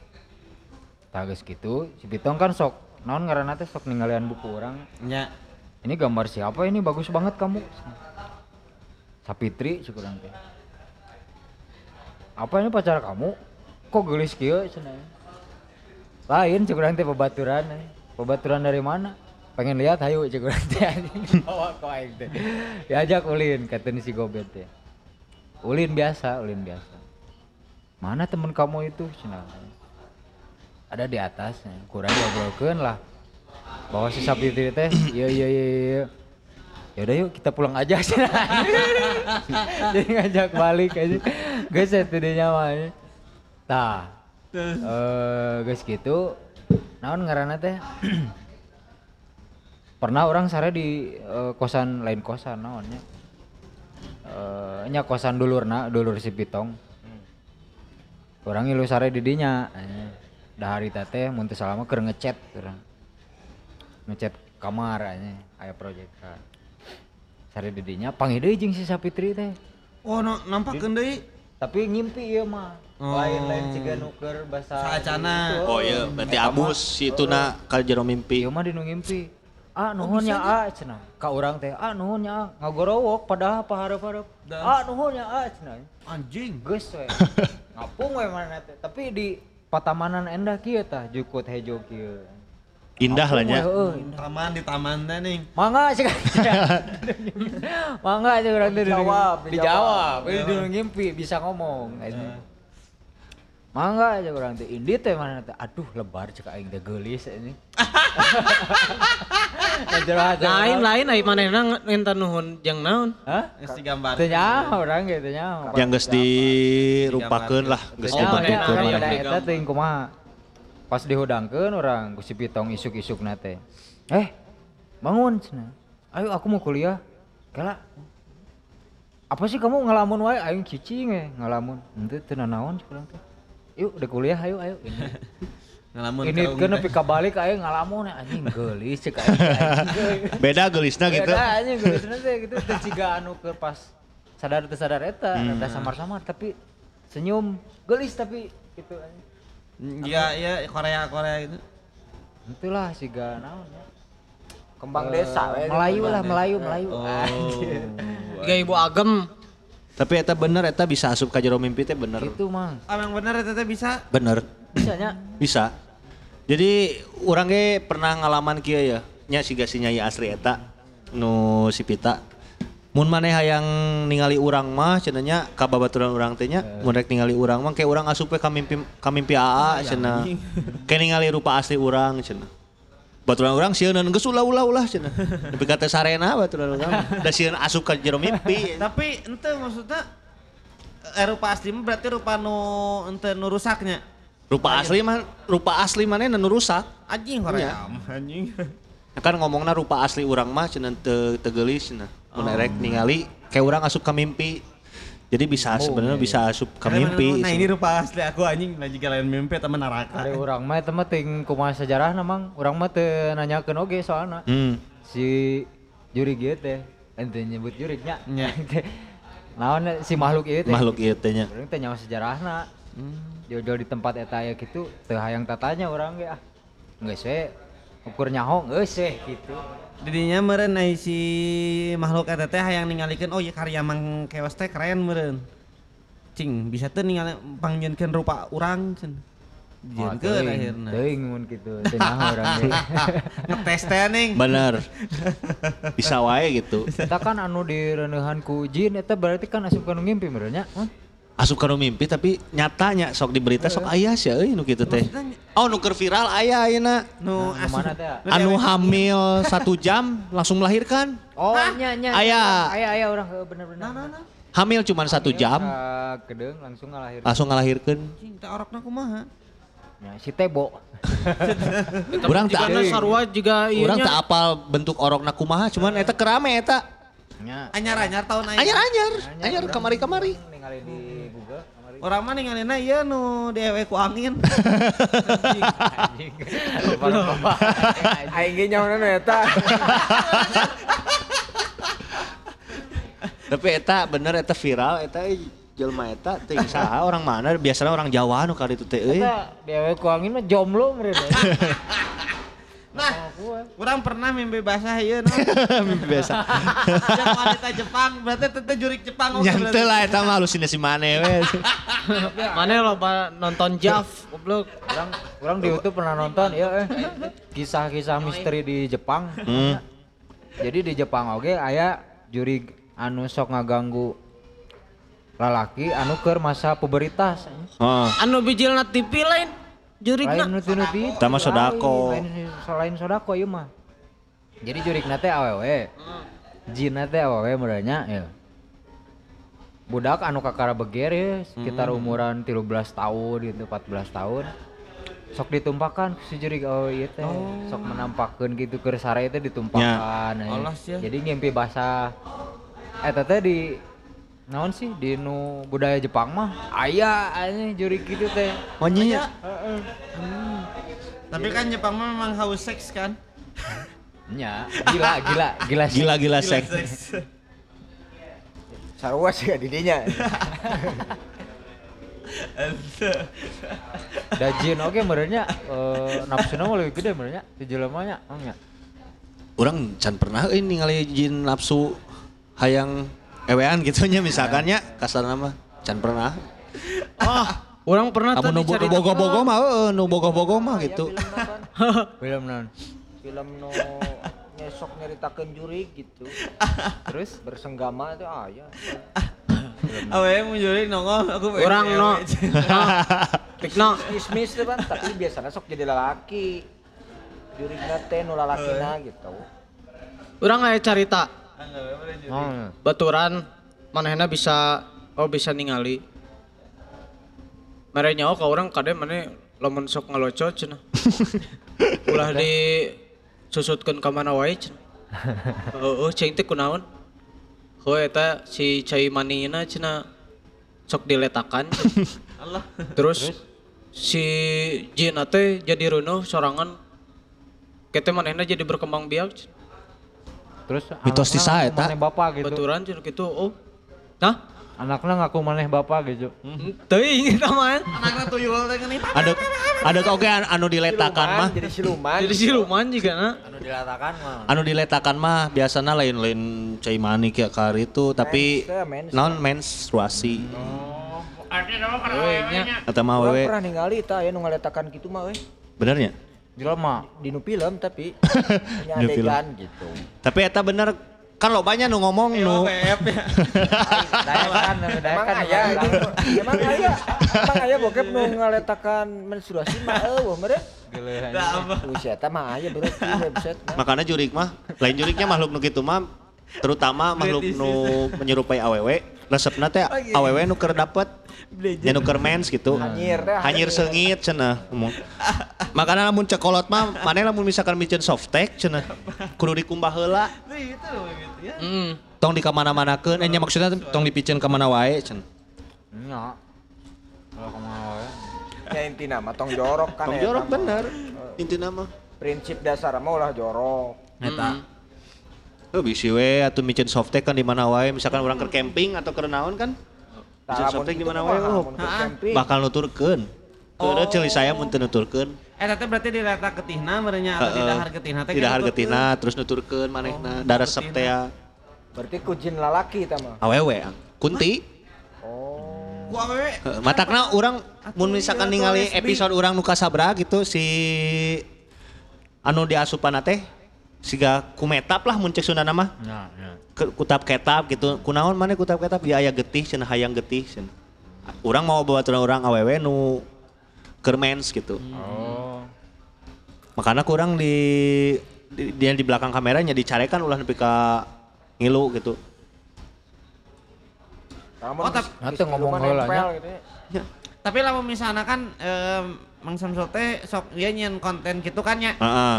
tah geus kitu si Pitong kan sok naon ngaranna teh sok ninggalian buku orang Nya. ini gambar siapa ini bagus banget kamu Sapitri cik urang teh apa ini pacar kamu kok gelis cenah. Lain cek urang teh babaturan. eh. Babaturan dari mana? Pengen lihat hayu cek urang teh. Bawa aing teh. Diajak ulin kata si Gobet teh. Ulin biasa, ulin biasa. Mana temen kamu itu? Cenah. Ada di atas, kurang ngobrolkeun lah. Bawa si sapi teh, iya iya iya iya. Ya udah yuk kita pulang aja. Jadi ngajak balik aja. Guys, itu dia nyawa. Tah. Eh, guys gitu. Naon ngaranna teh? Pernah orang sare di eh, kosan lain kosan naonnya. Eh, nya kosan dulurna, dulur si Pitong. Orang ngilu sare di dinya. Eh, dah hari teh mun teu salama keur ngechat urang. Ngechat kamar anya aya proyekan. Sare di dinya panggil deui jeung si Sapitri teh. Oh, no, nampakkeun deui. Tapi ngimpi ieu mah. Oh. Lain-lain ciga nuker bahasa Saacana. Oh iya, berarti abus itu na ka jero mimpi. Ieu mah dinu ngimpi. Ah nuhun nya ah cenah. Ka urang teh ah nuhun nya ah ngagorowok padahal pahareup-hareup. Ah nuhun nya ah cenah. Anjing. Geus we. Ngapung we mana teh. Tapi di patamanan endah kieu tah jukut hejo kieu. Indah lah nya. Taman di taman teh ning. Mangga sih Mangga aja urang teh Dijawab, dijawab. Ini dinu ngimpi bisa ngomong. Mangga aja urang teh Indi teh mana teh. Aduh lebar cek aing teh geulis ini. Lain lain ai manehna ngenta nuhun jeung naon? Hah? Geus digambar. Teu nyaho urang ge teu nyaho. Yang geus dirupakeun lah, geus Oh, dibentukkeun ya, maneh. eta teuing kumaha. Pas dihudangkeun urang ku si Pitong isuk-isukna teh. Eh, bangun cenah. Ayo aku mau kuliah. Kala. Apa sih kamu ngelamun wae aing cicing we ngelamun. Henteu teu nanaon cek urang teh. Yuk udah kuliah ayo ayo. Ini Ngalamun ini kan teh. nepi ka balik aing ngalamun anjing geulis cek. Beda geulisna gitu. Beda anjing geulisna teh gitu teu ciga anu keur pas sadar teu sadar eta rada samar-samar tapi senyum geulis tapi gitu anjing. Iya, iya Korea Korea itu. Itulah siga naon ya. Kembang Eh, desa we. Melayu lah, Melayu, Melayu. Oh. Tiga ibu agem. Tapi eta bener eta bisa asup ka jero mimpi teh bener. Gitu, Mang. Ah, yang bener eta teh bisa. Bener. Bisanya Bisa. Jadi urang ge pernah ngalaman kieu ya. Nya si Nyai Asri eta nu si Pita. Mun maneh hayang ningali urang mah cenah nya ka babaturan urang teh nya mun rek ningali urang mah kayak urang asup we ka mimpi ka mimpi AA cenah. Kayak ningali rupa asli urang cenah. Baturan urang sieun geus ulah-ulah cenah. Nepi ka teh sarena baturan urang. Da sieun asup ka jero mimpi. Tapi ente maksudnya eh, rupa asli berarti rupa nu ente nu rusaknya. Rupa asli mah rupa asli maneh nu rusak. Anjing Korea. Anjing. kan ngomongna rupa asli urang mah cenah teu teu geulis cenah. Mun Oh. erek ningali kayak urang asup ka mimpi. Jadi bisa sebenarnya bisa asup ke mimpi. Nah ini rupa asli aku anjing lagi kalian mimpi temen neraka. Ari urang mah eta mah teuing kumaha sejarahna Mang. Urang mah teu nanyakeun oge soalna. Hmm. Si jurig ieu teh ente nyebut jurig nya. Nya. Naon si makhluk ieu teh? Makhluk ieu teh nya. Urang teh nyawa sejarahna. Jojo di tempat eta aya kitu teu hayang tatanya urang ge ah. Geus we ukur nyaho geus gitu. Didinya meren ai si makhluk eta teh hayang ningalikeun oh ya karya mang kewas teh keren meren. Cing bisa teu ningali pangjieunkeun rupa urang cen. Oh, Dijieunkeun teuing, akhirna. Teuing mun kitu teu nyaho urang ge. Ngetes teh ning. Bener. bisa wae gitu. Eta kan anu direuneuhan ku jin eta berarti kan asup kana ngimpi meureun nya. Hah? Asup ka nu mimpi tapi nyatanya sok di berita sok aya sih euy nu kitu teh. Oh nu keur viral aya ayeuna. Nu Nah, asup. mana teh? Anu hamil satu jam langsung melahirkan. Oh, nya nya. Aya. Aya aya urang heuh bener-bener. Nah, nah, nah. Hamil cuma satu jam Kedeung langsung ngalahir. langsung ngelahirkan. Cing teh orokna kumaha? Ya, si Tebo. Urang tak Jika sarua juga Urang ieu tak apal bentuk orokna kumaha cuman eta kerame eta. Nya. Anyar-anyar tahun aya. Anyar-anyar, anyar kamari-kamari. Ningali di Google kamari. Orang mah ningalina ieu nu dewe ku angin. Aing ge nyahonan eta. Tapi eta bener eta viral eta eh, jelema eta teh saha orang mana biasanya orang Jawa nu kali itu teh euy. Eta dewe ku angin mah jomblo meureun. Nah, kurang pernah mimpi basah ieu non. Mimpi biasa. Yang wanita Jepang, berarti tete jurik Jepang oke Nyante lah eta mah halusinasi maneh we. Mana lo nonton Jav, goblok. Orang orang di YouTube pernah nonton ya eh kisah-kisah misteri di Jepang. Hmm. Jadi di Jepang oke aya juri anu sok ngaganggu lalaki anu keur masa pubertas. Oh. Anu bijilna TV lain, Lain jurigna. nuti-nuti. Eta mah sodako. Lain, lain selain sodako ieu mah. Jadi jurigna teh awewe. Jinna teh awewe mudanya ya. Budak anu kakara beger ya, sekitar umuran 13 tahun gitu, 14 tahun. Sok ditumpahkan si jurig oh ieu teh. Sok menampakkeun gitu sare teh ditumpahkan. ya. Olos ya. Jadi ngimpi basah. Eta teh di naon sih di nu budaya Jepang mah aya aya jurig gitu teh. Oh nya. Tapi kan Jepang mah memang haus seks kan. Nya, gila, gila, gila sih. Gila-gila seks. Sarua sih ya didinya. Dajin oke merenya eh nafsuna mah lebih gede merenya di jelema nya. Oh nya. Urang can pernah euy ningali jin nafsu hayang ewean gitu nya misalkannya kasar nama can pernah. Oh, orang pernah Kamu tadi nu cari bogo-bogo mah heueuh nu bogo-bogo mah gitu. Film naon? Film no nyesok nyeritakeun juri gitu. Terus Bersenggama itu ah ya. Awe mau jurik nongol aku Orang no. Pikno. Kismis tuh kan, tapi biasanya sok jadi lelaki. Juri teh nu lalakina gitu. Orang aya carita oh, baturan manehna bisa oh bisa ningali. Mere nyawa ka urang kade maneh lamun sok ngaloco cenah. Ulah di susutkeun ka mana wae cenah. Heeh, cing teh kunaon? Heuh eta si cai manina cenah sok diletakan. Allah. Terus, si Jin teh jadi reunuh sorangan kete manehna jadi berkembang biak. cenah. Terus Mitos tisa ngaku eta. maneh bapak gitu. Baturan cenah gitu. Oh. Hah? Anaknya ngaku maneh bapak gitu. Teuing eta mah. Anaknya tuyul teh gini. Ada ada oge an- anu diletakan mah. jadi siluman. Jadi siluman juga na. Anu dilatakan mah. Anu diletakan mah biasana lain-lain cai manik ya kar itu tapi Mens teh, mens. non menstruasi. Eta mah Orang wewe pernah ningali eta aya nu ngaletakan gitu mah we. benernya. Jelema. Di nu film tapi hanya Di film. adegan gitu. Tapi eta bener kan lo banyak nu ngomong nu BF ya. Dayakan, Emang dayakan. aya itu, emang aya, emang aya bokep nu ngaletakan menstruasi mah eueuh mere. Wis eta mah aya berarti website makanya jurik mah lain juriknya makhluk nu kitu mah terutama makhluk nu menyerupai awewe resepna teh awewe nu keur dapet nya nu keur mens gitu Hanyir hanyir sengit cenah ngomong makanya lamun cekolot mah mana lamun misalkan micin softtek cenah kudu dikumbah heula loh gitu ya. Hmm. tong di kamana-manakeun eh nya maksudnya tong dipicen ka mana wae cenah. Kalau kumaha wae. Ya intina mah tong jorok kan tong eta jorok bener intina mah Prinsip dasar mah ulah jorok. Eta. Oh, bisi we atuh micin softtek kan di mana wae? Misalkan orang ke camping atau ke naon kan? Micin softtek di mana wae? oh. bakal nuturkeun. Keureuh ceuli saya mun teu nuturkeun. Eta teh berarti diletak getihna merenya atau di Heeh. dahar getihna teh. Di dahar gitu, getina terus nuturkeun manehna. Da resep teh. Berarti kujin lalaki eta mah. awewe kunti. Oh. Ku awewe. Heeh, matakna urang mun misalkan iya, ningali episode urang nu kasabra gitu si anu diasupan teh siga kumetap lah mun cek Sundana mah Nya, nya. Ke- kutap ketap gitu kunaon mana kutap ketap ya aya getih cenah hayang getih cenah urang mau bawa urang awewe nu keur mens gitu Oh. makanya kurang di di, di, di belakang kameranya dicarekan ulah nepi ka ngilu gitu Lamun Oh, tap- geus- Nanti ngomong heula gitu ya. Tapi lamun misalnya kan em, Mang Samsul teh sok dia nyen konten gitu kan ya. Heeh.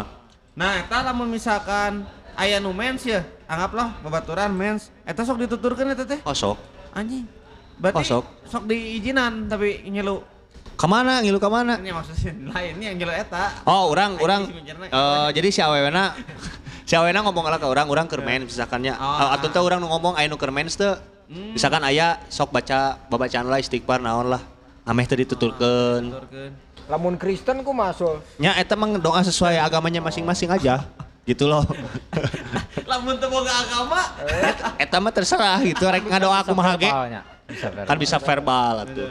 Nah, eta lamun misalkan aya nu mens ya, anggaplah babaturan mens, eta sok dituturkeun eta teh. kosok Anjing. Berarti Oh, sok. sok diizinan tapi nyelu. ke mana ngilu ke mana Ini maksudnya lainnya yang nyelu eta. oh orang orang eh, jadi si awewena si awewena ngomong lah ke orang orang keur main misalkannya Oh, Eh, atau teh orang nu ngomong aya nu keur main teh. Misalkan aya sok baca babacaan lah istighfar naon lah. Ameh dituturkeun. Tuturkeun. Lamun Kristen ku masuk. nya eta mah doa sesuai agamanya masing-masing aja gitu loh Lamun teu boga agama, eta mah terserah gitu rek ngadoa kumaha ge Verbalnya. Bisa verbal. kan bisa verbal atuh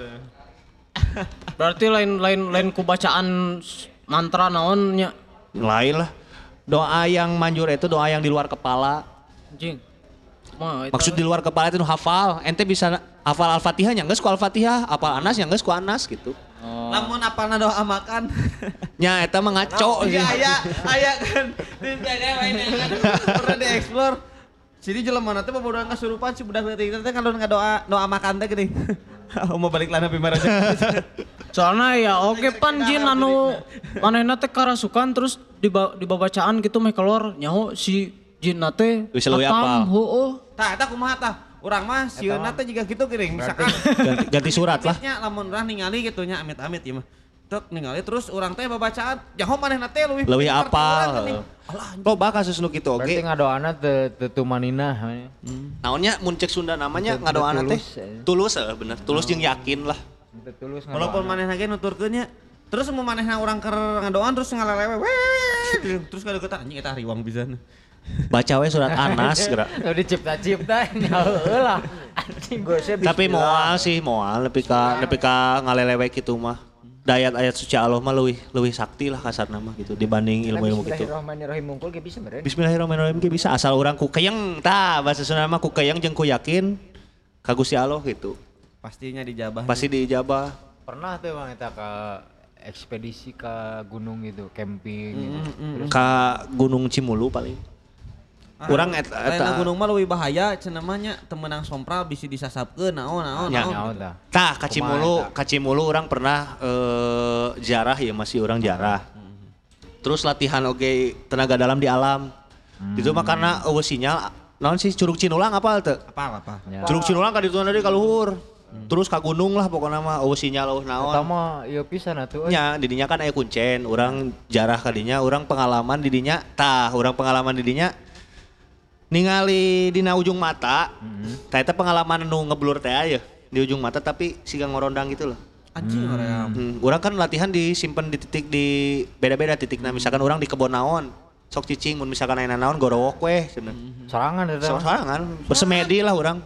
Berarti lain lain lain ku bacaan mantra naonnya. lain lah doa yang manjur itu doa yang di luar kepala Anjing. Mah eta- maksud di luar kepala itu hafal ente bisa hafal al-fatihah nya geus ku al-fatihah apal anas nya geus ku anas gitu lamun apalna doa makan. nya eta mah ngaco Iya sih. aya aya kan. Di ada mainnya kan. Pernah dieksplor. Sini jelema nanti bobodohan kasurupan si budak leutik teh kalau ngadoa doa makan teh geuning. Mau balik lana bimaraja. Soalnya ya oke pan jin anu manehna teh karasukan terus di di babacaan gitu meh keluar nyaho si jin teh Bisa leuwih apal. Heueuh. Tah eta kumaha tah? Urang mah sieuna teh juga gitu geuning misalkan ganti, ganti surat lah Amitnya lamun urang ningali gitu nya amit-amit ieu mah. Tek ningali terus urang teh babacaan, jaho manehna teh leuwih leuwih apal geuning. heeh. loba kasus nu kitu Berarti oge ngadoana teu teu tumaninah. naonnya mun cek Sunda namanya ngadoana teh tulus, tulus eh, bener tulus jeung yakin lah tulus Walaupun manehna ge nuturkeun nya. Terus mau manehna urang keur ngadoan terus ngalelewe. weh, Terus kadeukeut anjing eta riwang pisan. Baca we surat Anas. Geura Udah dicipta-cipta nyaho lah. Tapi moal sih moal. Nepi ka nepi ka ngalelewe kitu mah. Da ayat-ayat suci Allah mah leuwih leuwih sakti lah kasarna mah gitu dibanding ilmu-ilmu gitu. Bismillahirrahmanirrahim mungkul ge bisa meureun. Bismillahirrahmanirrahim ge bisa asal orang ku keyeng. Tah bahasa Sunda mah ku keyeng jeung ku yakin ka Gusti Allah gitu. Pastinya dijabah. pasti diijabah pernah tuh bang kita ke ekspedisi ke gunung gitu, camping gitu. Terus ka Gunung Cimulu paling Urang eta Lain eta gunung mah leuwih bahaya cenah mah nya temenang sompral bisa disasapkeun naon naon Ya. naon. tah. Tah ka Cimulu, ka Cimulu orang pernah eh jarah ya masih orang jarah. Terus latihan oge tenaga dalam di alam. Itu mah karena eueuh sinyal naon sih Curug Cinulang apa teu? Apa apa. Ya. Curug Cinulang ka ditu deui ka luhur. Terus ka gunung lah pokoknya mah eueuh sinyal eueuh naon. Mah ieu pisan atuh. Nya didinya kan aya kuncen, orang jarah kadinya, orang pengalaman didinya, tah orang pengalaman didinya ningali dina ujung mata, tah eta pengalaman nu ngeblur teh aya di ujung mata tapi siga ngorondang gitu loh. Anjing hoream. Hmm, orang kan latihan disimpan di titik di beda-beda titiknya, misalkan orang di kebon naon, sok cicing, mun misalkan aya naon gorowok weh, cenah. Sorangan eta. mah. Sorangan, bersemedi lah orang.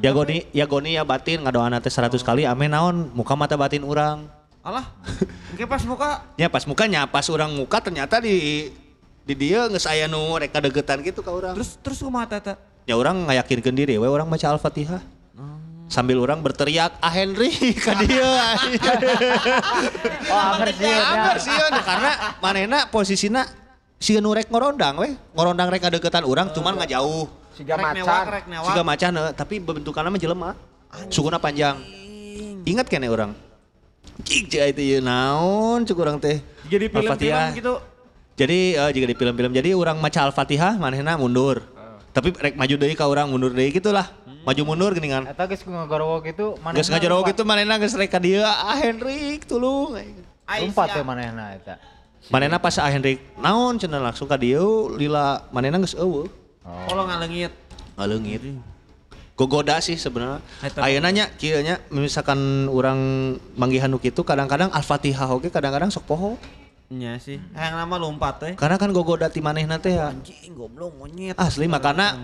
Ya goni, ya goni ya batin ngadoana teh 100 kali ame naon muka mata batin orang. Alah. Engke pas muka Ya pas mukanya, pas orang muka ternyata di di dia nggak saya nu reka degetan gitu ke orang. terus terus kumaha teh? ya orang ngayakinkan diri, we orang baca al-fatihah. Sambil orang berteriak, ah Henry, ka dia. Oh, anger sih. Anger sieun, karena manena posisina si nurek ngorondang we. Ngorondang rek deketan orang, cuman nggak jauh. Siga macan. Siga macan, eh, tapi bentukannya mah jelema. Sukuna panjang. Ingat kene orang. Cik, cik itu ya naon cuk orang teh. Jadi film-film gitu. Jadi eh, jika di film-film jadi orang maca Al-Fatihah manehna mundur. Tapi rek maju deui ka urang mundur deui gitulah. Maju mundur geuningan. Eta geus ngagorowok itu mana? Geus ngajero gitu manehna geus rek ka dieu, ah Henrik tulung. Lumpat teh manehna eta. Manehna pas ah Henrik naon cenah langsung ka dieu lila manehna geus eueuh. Oh, lo ngaleungit. Ngaleungit. Gogoda sih sebenarnya. Eta Ayeuna nya kieu nya misalkan urang manggihan nu kitu kadang-kadang Al-Fatihah oge kadang-kadang sok poho. Nya sih. Yang nama lompat teh. Karena kan gogoda ti manehna teh ya. Anjing goblok monyet. Asli makana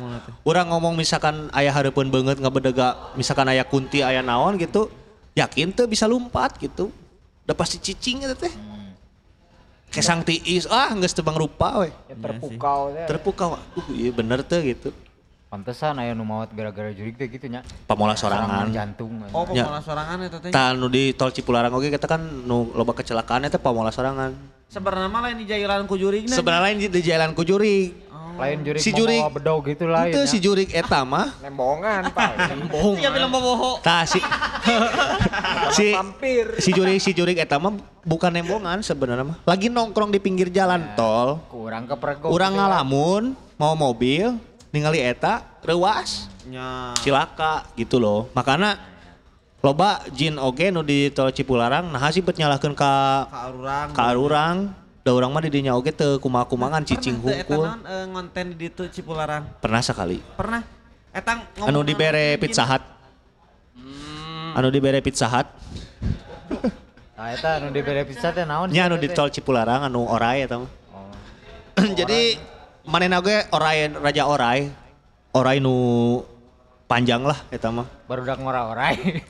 orang ngomong misalkan ayah hareupeun banget ngabedega misalkan ayah kunti ayah naon gitu yakin tuh bisa lompat gitu udah pasti cicing itu teh kesang tiis ah nggak tebang rupa we Ya, terpukau teh. terpukau uh iya bener tuh gitu Pantesan aya nu maot gara-gara jurig teh gitu nya. pamola sorangan jantung. Oh, Ya. pemalas sorangan eta teh. Tah nu di tol Cipularang oge kita kan nu loba kecelakaan itu pamola sorangan Sebenarnya mah lain di jailan ku jurigna. sebenarnya lain di, jalan ku jurig Lain jurig Si mau jurig- bawa bedog gitu lah. itu si jurig eta mah Nembongan, Pak. Tiga film boboho. tah si si Mampir. si jurig si jurig eta mah bukan nembongan sebenarnya mah lagi nongkrong di pinggir jalan tol kurang keprego. urang ngalamun mau mobil ningali eta rewas Nya. cilaka gitu loh makanya loba jin oge nu di tol Cipularang nah sih bet nyalahkeun ka Ka urang. ka urang da urang mah di dinya oge teu kumaha-kumangan cicing Pernah hungkul naon, eh, ngonten di ditu Cipularang. pernah sekali Pernah. Eta anu dibere Pizza Hut anu dibere Pizza Hut Nah, eta nu dibere pisah teh naon? Nya anu di tol Cipularang anu orai eta mah. Oh. Jadi manehna ge orai raja orai. Orai nu panjang lah eta mah. Barudak ngora-orai.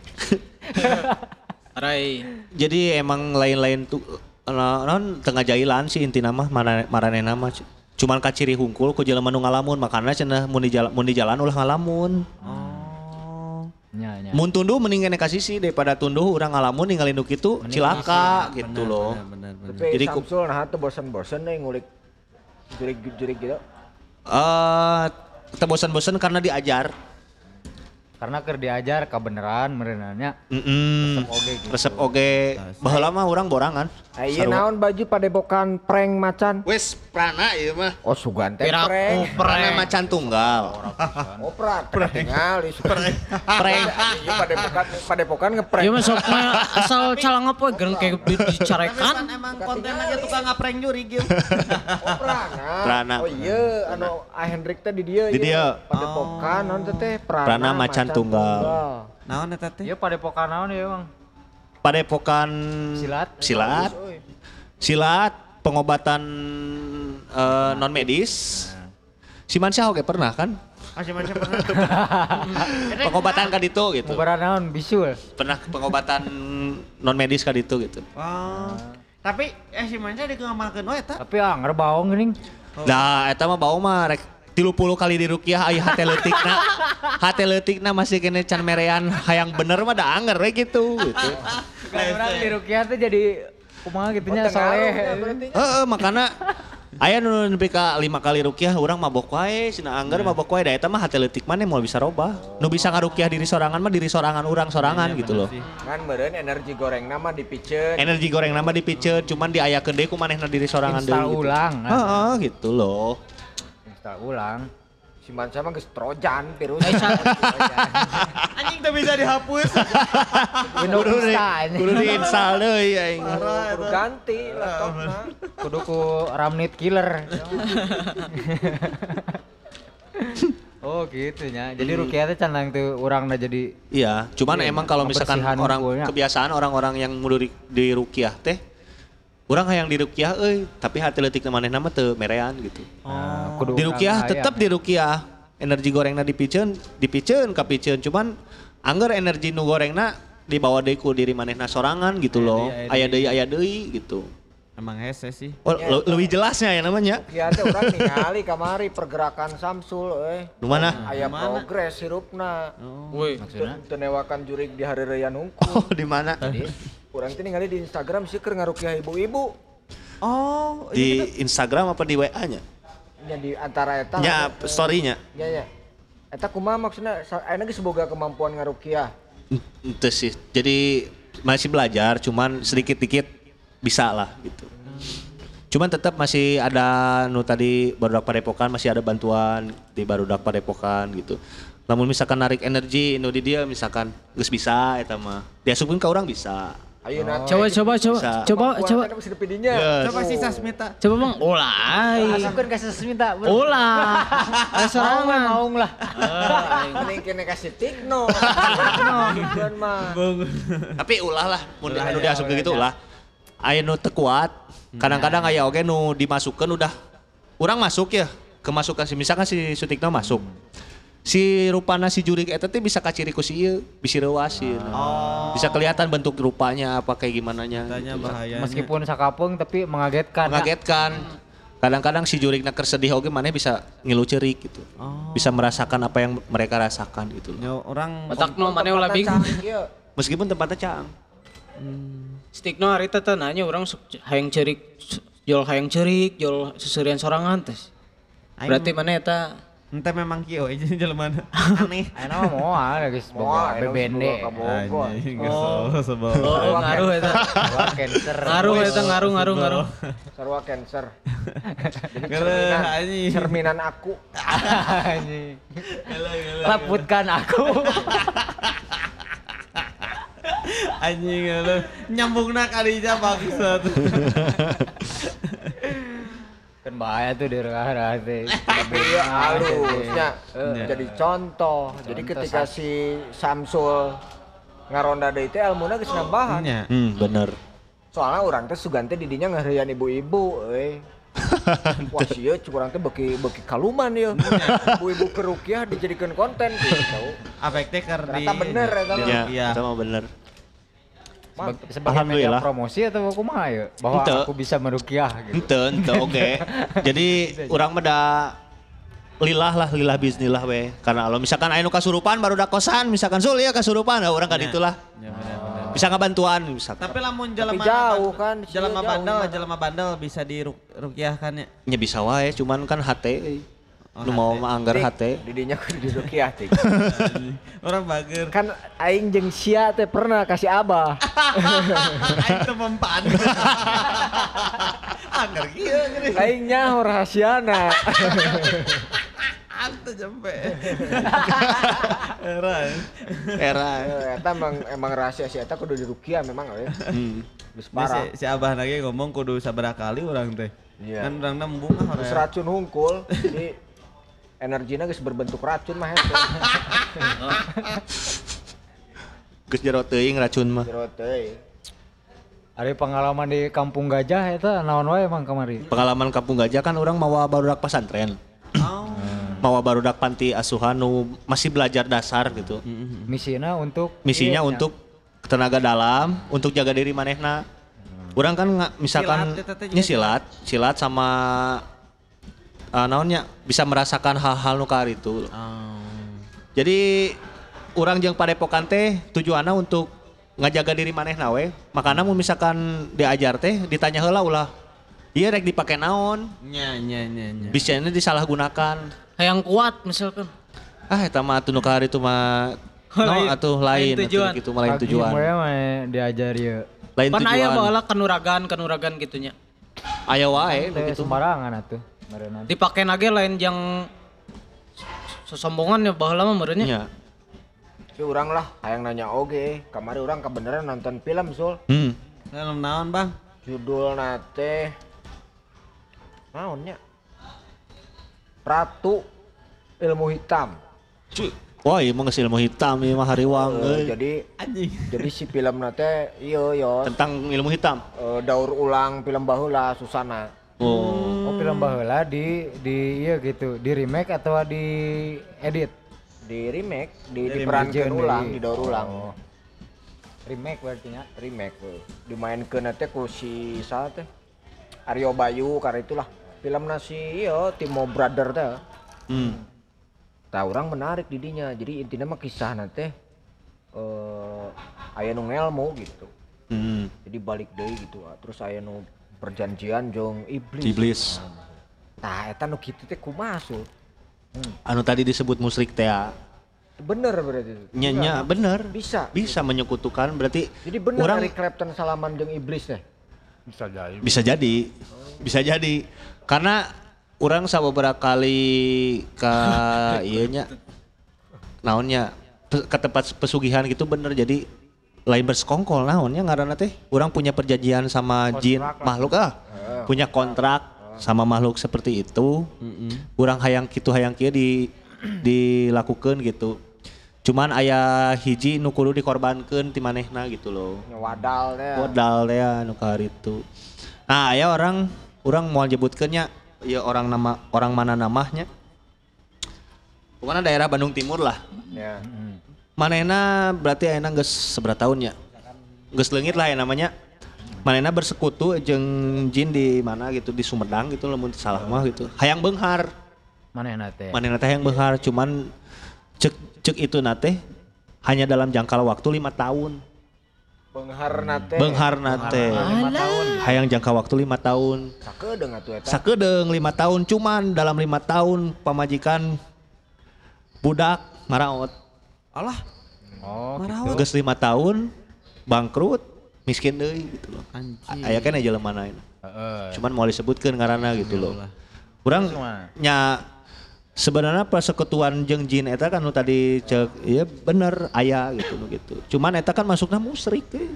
Arai. Jadi emang lain-lain tuh non tengah jailan sih intina mah mara- maranehna mah. Cuman ka ciri hungkul ku jelema nu ngalamun makana cenah mun di jalan mun di jalan ulah ngalamun. Nya nya. Mun tunduh mending kene ka sisi daripada tunduh urang ngalamun ninggalin nu kitu cilaka gitu loh. Benar, benar. Tapi Jadi ku- Samsul nah tuh bosan-bosan nih ngulik jurik-jurik gitu. Eh kita bosan-bosan karena diajar. Karena keur diajar kebenaran merenanya. Mm oge gitu. Resep oge. Baheula mah urang borangan. Iya naon baju padepokan prank macan. Wes prana ieu mah. Oh sugan teh prank. Prana macan tunggal. Oh prank. Prank tinggal prank. Prank. Iya padepokan padepokan ngeprank. Ya mah sok mah asal calang apa gereng kayak di- dicarekan. Emang konten aja tukang ngaprank juri gitu. Oh prana. Prana. Oh iya anu Ah Hendrik teh di dia. Di iya. dia. Padepokan naon teh teh prana. Prana macan tunggal. Naon eta teh? Ieu padepokan naon ya, Bang? Padepokan Silat. Silat. Silat pengobatan eh, non medis. Si Mansyah oke pernah kan? Masih masih pernah. Pengobatan ka ditu gitu. Mubara naon bisul. Pernah pengobatan non medis ka ditu gitu. Oh. Tapi eh si Manca dikengamalkeun we eta. Tapi ah ngerbaong geuning. Nah, eta mah bau mah rek 30 kali di rukiah aya hate leutikna. Hate leutikna masih kene can merean hayang bener mah da anger we gitu gitu. Kan orang di Rukiah tuh jadi kumaha gitunya soleh. Heeh, makana aya nu nepi ka 5 kali rukiah urang mabok wae, cenah anggar mabok wae da eta mah hate leutik maneh moal bisa robah. Nu bisa ngarukiah diri sorangan mah diri sorangan urang sorangan gitu loh. Kan meureun energi goreng nama dipikeun. Energi goreng nama dipiceut cuman diayakeun deui ku manehna diri sorangan deui. Install gitu. ulang. Heeh, gitu loh. Install ulang. Si Manca mah geus trojan virus. Anjing teu bisa dihapus. Windows ini. kudu di-install deui aing. Kudu ganti laptopna. Kudu ku Ramnit killer. oh gitu nya. Jadi Rukiah teh canang tuh urangna jadi Iya, cuman emang kalau misalkan orang kebiasaan orang-orang yang mudu di, di rukiah teh Orang yang di rukiah euy, tapi hati leutik manehna mah teu merean gitu. Nah, kudu Di urang rukiah hayang. tetap di rukiah. Energi gorengna dipiceun, dipiceun ka piceun, cuman angger energi nu gorengna dibawa deui ku diri manehna sorangan gitu loh. Aya deui aya deui gitu. Emang hese sih. Oh, le- lebih jelasnya ya namanya. Ya teh urang ningali kamari pergerakan Samsul euy. Di mana? Aya progres hirupna. Woi. Maksudnya? Teu newakan jurig di hari raya nungku. Oh, di mana? Urang teh ningali di Instagram sih keur ngarukiah ibu-ibu. Oh, Di Instagram apa di WA-nya? Nya di antara eta. Ya, story-nya. Ya ya. Eta kumaha maksudna sa- ayeuna geus boga kemampuan ngarukiah. Itu sih. Jadi masih belajar, cuman sedikit-dikit bisa lah gitu. Cuman tetap masih ada nu tadi barudak padepokan masih ada bantuan di barudak padepokan gitu. Namun misalkan narik energi nu di dia misalkan geus bisa eta mah. Diasupkeun ka orang bisa. Ayeuna Coba coba coba Bisa. coba coba. Yes. Coba si Sasmita. coba Bang ulah. Asupkeun ka sesminta. Ulah. Sorangan. Maung lah. Mending kene kasih tikno. Tikno mah. Tapi ulah lah mun anu diasupkeun gitu ulah. Aya nu teu kuat. Kadang-kadang aya oge nu dimasukkeun udah urang masuk ya. Kemasukan si misalkan si Sutikna masuk. Si rupana si jurig eta teh bisa kaciri ku si ieu, bisi reuasin. Bisa kelihatan bentuk rupanya apa kayak gimana nya. Bahaya. Meskipun sakapeung tapi mengagetkan. Mengagetkan. Kadang-kadang si jurig keur sedih oge maneh bisa ngilu cerik gitu. Bisa merasakan apa yang mereka rasakan gitu. loh. Nyo orang Otak nu maneh ulah bingung. Iya. Meskipun tempatnya caang. Stikno hari teh teh nanya orang hayang cerik jual hayang cerik, jual seserian sorangan teh. Berarti mana eta Ente memang kio aja jelema aneh. Ayeuna mah moal geus boga. Bogor. Anjing geus sebel. Oh, ngaruh eta. Wah, cancer. Ngaruh eta ngaruh ngaruh ngaruh. Sarua cancer. Cerminan, anjing. cerminan aku. Anjing. Laputkan aku. Anjing lu nyambungna kalinya bangsat. kan bahaya tuh di arah teh. Iya halusnya. Jadi contoh. Jadi ketika si Samsul ngaronda deui teh ilmuna geus nambahan. Nya. Hmm, bener. Soalnya orang teh sugan teh didinya ngeherian ibu-ibu euy. Wah sih curang teh beki beki kaluman ya. Ibu-ibu kerukiah dijadikan konten gitu. Afek teh keur di Ternyata bener. Ya, Iya. itu mah bener. Seba- sebagai media promosi atau kumaha ya bahwa Ente. aku bisa merukiah gitu. Ente, ente oke. Jadi orang meda lilah lah, lilah bismillah we. Karena kalau misalkan aya nu kasurupan baru da kosan, misalkan sul ya kasurupan, nah, orang kan itulah. Ya, bener, bener. Bisa ngabantuan misalkan. Tapi lamun jelema jauh kan, sini jelema bandel, jelema bandel bisa dirukiah kan ya. Ya bisa wae, cuman kan hate. Oh, nu mau hate. manggar hate. Didinya kudu dirukiah teh. Orang bager. kan aing jeung sia teh pernah kasih abah. Aing teu mempan. Anggar kieu gini. aing nyaho rahasiana. Ante jampe. Era. Era. Eh, Eta emang emang rahasia si eta kudu dirukiah memang euy. Hmm. Geus Ini parah. si, si abah lagi ngomong kudu sabaraha kali orang teh. Iya. Kan orang nembung ah Terus orang. racun hungkul. Jadi energina geus berbentuk racun mah. Geus jero teuing racun mah. Jero teh. Ada pengalaman di Kampung Gajah eta naon wae emang kamari. Pengalaman kampung gajah kan orang mawa barudak pesantren. Oh. Mawa barudak panti asuhan nu masih belajar dasar gitu. Misina untuk Misinya iya, untuk tenaga dalam, untuk jaga diri manehna. Orang kan nggak misalkan Silat, silat, silat sama uh, naonnya bisa merasakan hal-hal nu kaar itu. Oh. Jadi orang jeung padepokan teh tujuanna untuk ngajaga diri manehna we. Makana mun misalkan diajar teh ditanya heula ulah. Iya rek dipake naon? Nya nya nya nya. Bisanya disalahgunakan. Yang kuat misalkan. Ah eta mah atuh nu kaar itu mah no Lain- atuh lain lain, tujuan. gitu mah lain tujuan. diajar ieu. Lain Pan aya tujuan. baheula kanuragan, kanuragan gitunya. Aya wae begitu. sembarangan atuh. Meureunna. Dipake lagi lain yang sesombongan ya baheula mah meureunnya. Nya. Si urang lah hayang nanya oge. Kamari urang kebeneran nonton film Sul. Hmm. Dalam naon, Bang? Judul nate naonnya? Ratu Ilmu Hitam. Wah, ieu mah geus ilmu hitam ieu mah hariwang Eh, euy. jadi Anjing. jadi si film nate iya yo Tentang ilmu hitam. eh, daur ulang film baheula Susana. Oh. Oh film baheula di di iya gitu, di remake atau di edit? Di remake, di, Di diperankeun ulang, di daur ulang. Oh. Remake berarti nya. remake we. dimainkeun teh ku si sa teh Aryo Bayu karena itulah filmna si iya Timo Brother teh Hmm. tah orang menarik didinya jadi intinya mah kisah teh eh aya nu ngelmu gitu Hmm. jadi balik deui gitu ah. terus aya nu perjanjian jeung iblis Iblis. tah eta nu kitu teh kumaha Sul? Anu tadi disebut musrik teh. ya. bener berarti itu Nya nya bener. bisa Bisa menyekutukan berarti jadi bener orang Eric Clapton salaman jeung iblis teh Bisa jadi. bisa jadi. Bisa jadi. Karena orang sababaraha kali ka ieu nya naonnya ke tempat pesugihan gitu bener jadi lain bersekongkol naonnya ngaranna teh? Orang punya perjanjian sama jin makhluk ah. Punya kontrak sama makhluk seperti itu. Kurang hayang gitu hayang kieu di dilakukan gitu. Cuman ayah hiji nu kudu dikorbankeun ti manehna gitu loh. Wadal teh modal teh anu kahar itu nah aya orang orang mau nyebutkeunnya ya orang nama orang mana namanya pokoknya daerah Bandung Timur lah. Ya manehna berarti ayeuna geus seberapa tahun ya? Geus leungit lah ya namanya. Manehna bersekutu jeung jin di mana gitu di Sumedang gitu lamun salah mah gitu. Hayang beunghar Manehna teh. manehna teh hayang beunghar cuman cek cek itu nate hanya dalam jangka waktu lima tahun. Benghar nate beunghar nate hayang jangka waktu lima tahun. Sakedeung atuh eta. Sakedeung lima tahun. Cuman dalam lima tahun pamajikan budak maraot Alah, Oh, geus lima tahun bangkrut miskin deui gitu loh. Anjing. aya kan aja lain heeh. cuman mau disebutkan ngaranna gitu loh. Kurang nya sebenarnya persekutuan jeung jin eta kan nu tadi cek iya bener aya gitu loh gitu. Cuman eta kan masukna musrik eh.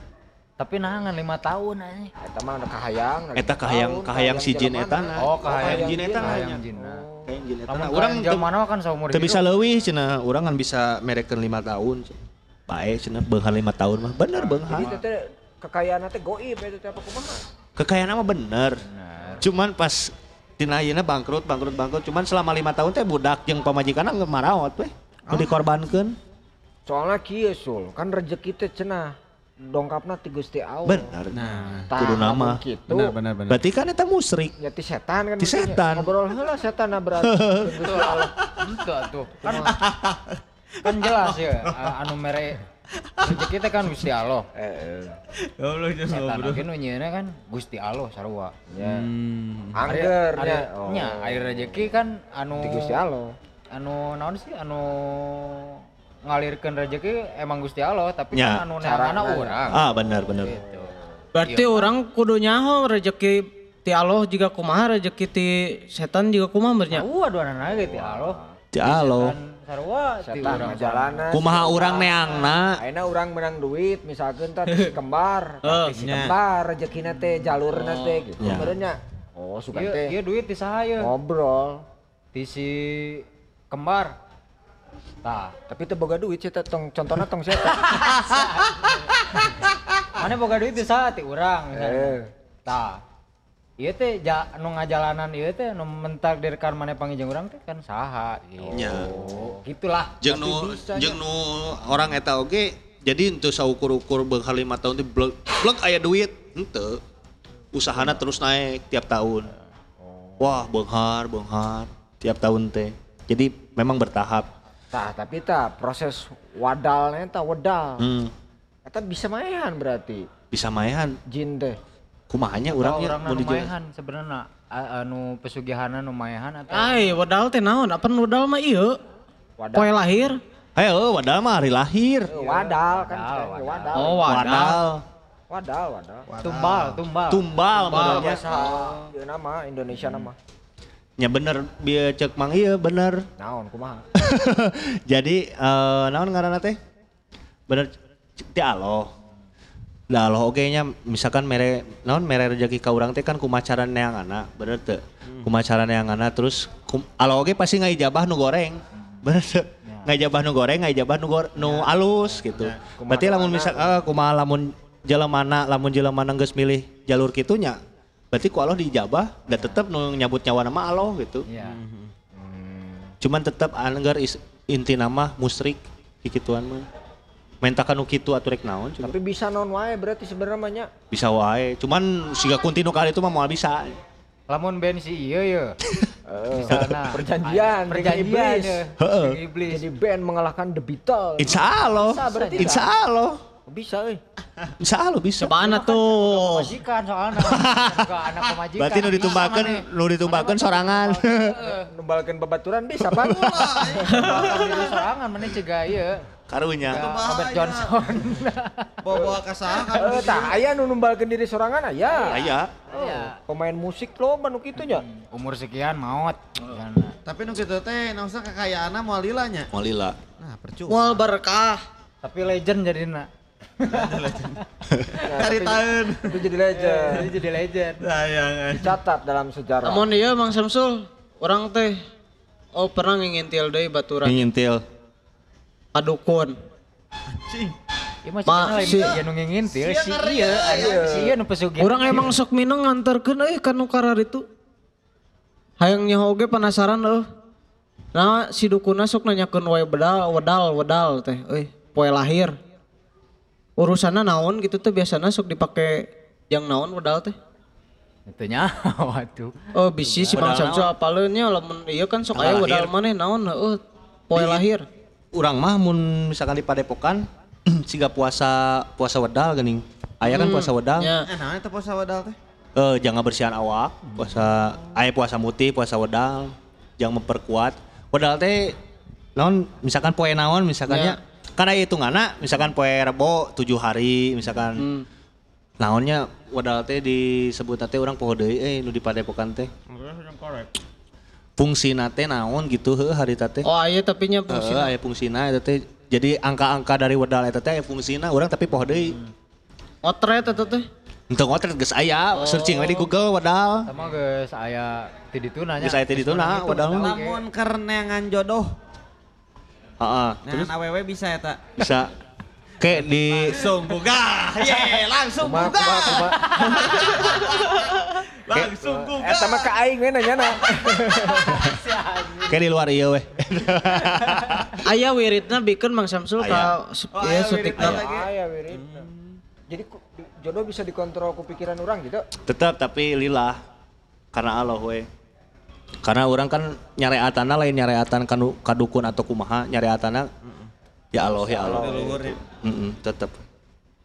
Tapi nangan lima tahun aja. eta mah anu kahayang eta kahayang kahayang si jin eta Oh, kahayang jin eta Kahayang jin. nah. eta urang zaman now kan seumur teu hidup. bisa leuwih cenah urang kan bisa merekeun lima tahun bae cenah beunghar lima tahun mah bener beunghar jadi teh kekayaan teh goib itu teh apa kumaha. Kekayaan mah bener. Cuman pas tina ayeuna bangkrut, bangkrut, bangkrut. Cuman selama lima tahun teh budak jeung pamajikanna nggak marawat weh. Nu dikorbankeun. Soalnya kieu sul, kan rezeki teh cenah dongkapna ti Gusti Allah. Bener. Nah, kudu nama. Kitu, benar benar benar. Berarti kan eta musrik. Ya ti setan kan Ti setan. Ngobrol heula setan nah berarti. Gusti Allah. Itu tuh. Kan kan jelas ya anu mere rezeki teh kan Gusti Allah. Eh, Goblok jeung Setan ngobrol. oge nu nyieunna kan Gusti Allah sarua. ya. Hmm. Angger nya. nya air rezeki kan anu Ti Gusti Allah. anu naon sih anu ngalirkeun rezeki emang Gusti Allah tapi Nya. kan anu Carana. urang. Ah bener bener. Gitu. Berarti orang kudu nyaho rezeki ti Allah juga kumaha rezeki ti setan juga kumaha bernya. Tahu aduh anak ge ti Allah. Ti Allah. Sarua ti Setan urang ngajalanan. Kumaha urang neangna. Ayeuna urang menang duit misalkan si kembar, Eh, si kembar rezekina teh jalurna teh gitu. Ya. Benernya. Oh, suka teh. ieu duit ti saha ye? Ngobrol. Ti si kembar. Tah, Tapi teu boga duit eta tong contohna tong siapa? mana boga duit ti saha ti urang misalnya. Eh. Tah. Ieu teh ja, anu ngajalanan ieu teh nu mentak direkan mana panggil urang teh kan saha gitu. Nya. Gitulah. Jeung nu jeung nu orang eta oge jadi untuk saukur-ukur beunghar lima tahun teh blek blek aya duit henteu. Usahana terus naik tiap tahun. Wah, beunghar, beunghar tiap tahun teh. Jadi memang bertahap. Tah, tapi tah proses wadalnya tah wedal. Hmm, Eta bisa maehan berarti bisa maehan. jin teh. Kumahanya Urangnya urangnya urang mau dijual. lumayan sebenarnya anu pesugihanna lumayan atau Ai, wadal teh naon? Apa wadal mah ieu? Wadal. Poe lahir. Ayo, wadal mah hari lahir. Eh, wadal kan Wadal, wadal. wadal. Oh, wadal. Wadal, wadal. tumbal, tumbal. Tumbal, Wadal modelnya. biasa. Ieu nama Indonesia nama. Ya bener, biar cek mang iya bener. Naon kumaha? Jadi eh naon ngaranna teh? Bener ti Allah. Lah Allah oge nya misalkan mere naon mere rezeki ka urang teh kan kumacara neanganna, bener teu? Kumacara neanganna terus kum, Allah oge pasti ngaijabah nu goreng. Bener teu? Ngaijabah nu goreng, ngaijabah nu gor, nu alus gitu. Berarti lamun misal eh, kumaha lamun jelemana lamun jelemana geus milih jalur kitunya. Berarti ku Allah dijabah dan tetep nu nyabut nyawa nama Allah gitu. Iya. Cuman tetap anggar is, inti nama musrik kikituan mah. Mentakan kitu atuh rek naon coba. Tapi bisa non wae berarti sebenarnya mah nya. Bisa wae. Cuman siga kunti nu kali itu mah moal bisa. Lamun band si ieu ye. Eh, Misalna perjanjian, perjanjian iblis. iblis. Jadi band mengalahkan The Beatles. Insya Allah. Bisa berarti Insya Allah. Bisa euy. Insya Allah bisa. Cobaan atuh. Majikan soalnya. Bukan anak pemajikan. Berarti nu ditumbakeun nu ditumbakeun sorangan. Numbalkeun babaturan bisa diri sorangan mana cegah ieu. Karunya. Robert Johnson. Bawa ka saha? Eh tah aya nu numbalkeun diri sorangan aya. Aya. Iya. Pemain musik lo manu kitu nya. Umur sekian maut. Kan. Tapi nu kitu teh kekayaanna moal lila nya. Moal lila. Nah, percuma. Wal berkah. Tapi legend jadinya. Cari tahun. Itu jadi legend. Jadi jadi legend. Sayang. Dicatat dalam sejarah. Namun ieu Mang Samsul, orang teh oh pernah ngintil deui baturan Ngintil. padukun. Ieu mah Ma, si- ya nu ngingintil si ieu aya si ieu nu pesugihan. Orang emang sok minang nganterkeun euy ka nu karar itu. Hayang nyaho oge penasaran euy. Nah, si dukuna sok nanyakeun wae bedal, wedal, wedal teh euy, poe lahir. Urusanna naon gitu teh biasana sok dipake yang naon wedal teh. Itu nyawa tuh. Oh, bisi si Bang Samsu apaleun nya lamun ieu kan sok aya wedal maneh naon heuh, poe lahir. Urang mah mun misalkan di Padepokan siga puasa puasa wedal geuning. Aya kan puasa wedal. Ya. Eh, naon eta puasa wadal teh? Eh, jangan bersihan awak, puasa aya puasa mutih, puasa wedal, jangan memperkuat. Wedal teh naon misalkan poe naon misalkannya kan aya hitunganna misalkan poe Rebo tujuh hari misalkan naonnya wedal teh disebut teh orang poho deui eh nu di padepokan teh. Fungsina teh naon gitu heuh hari teh. Oh, aya tapi nya fungsi. aya fungsina eta teh. Jadi angka-angka dari wedal eta teh aya fungsina urang tapi poho deui. Otret eta teh. Henteu ngotret geus aya, searching we di Google wedal. Sama geus aya ti dituna nya. Geus aya teh dituna wedal mah. Lamun keur neangan jodoh, Heeh. neangan awewe bisa eta. bisa Kayak di Langsung buka. Ye, langsung Kuma buka. kuma kuma. Langsung buka. Eta mah ka aing we nanya na. kayak di luar iya weh. Aya wiridna bikin Mang Samsul ka Oh, ya sutikna. wiridna. Aya wirid. Jadi ku- di- jodoh bisa dikontrol ku pikiran orang gitu. Tetap tapi lillah karena Allah we. Karena orang kan nyareatana lain nyareatan kanu kadukun atau kumaha nyareatana ya Allah ya Allah.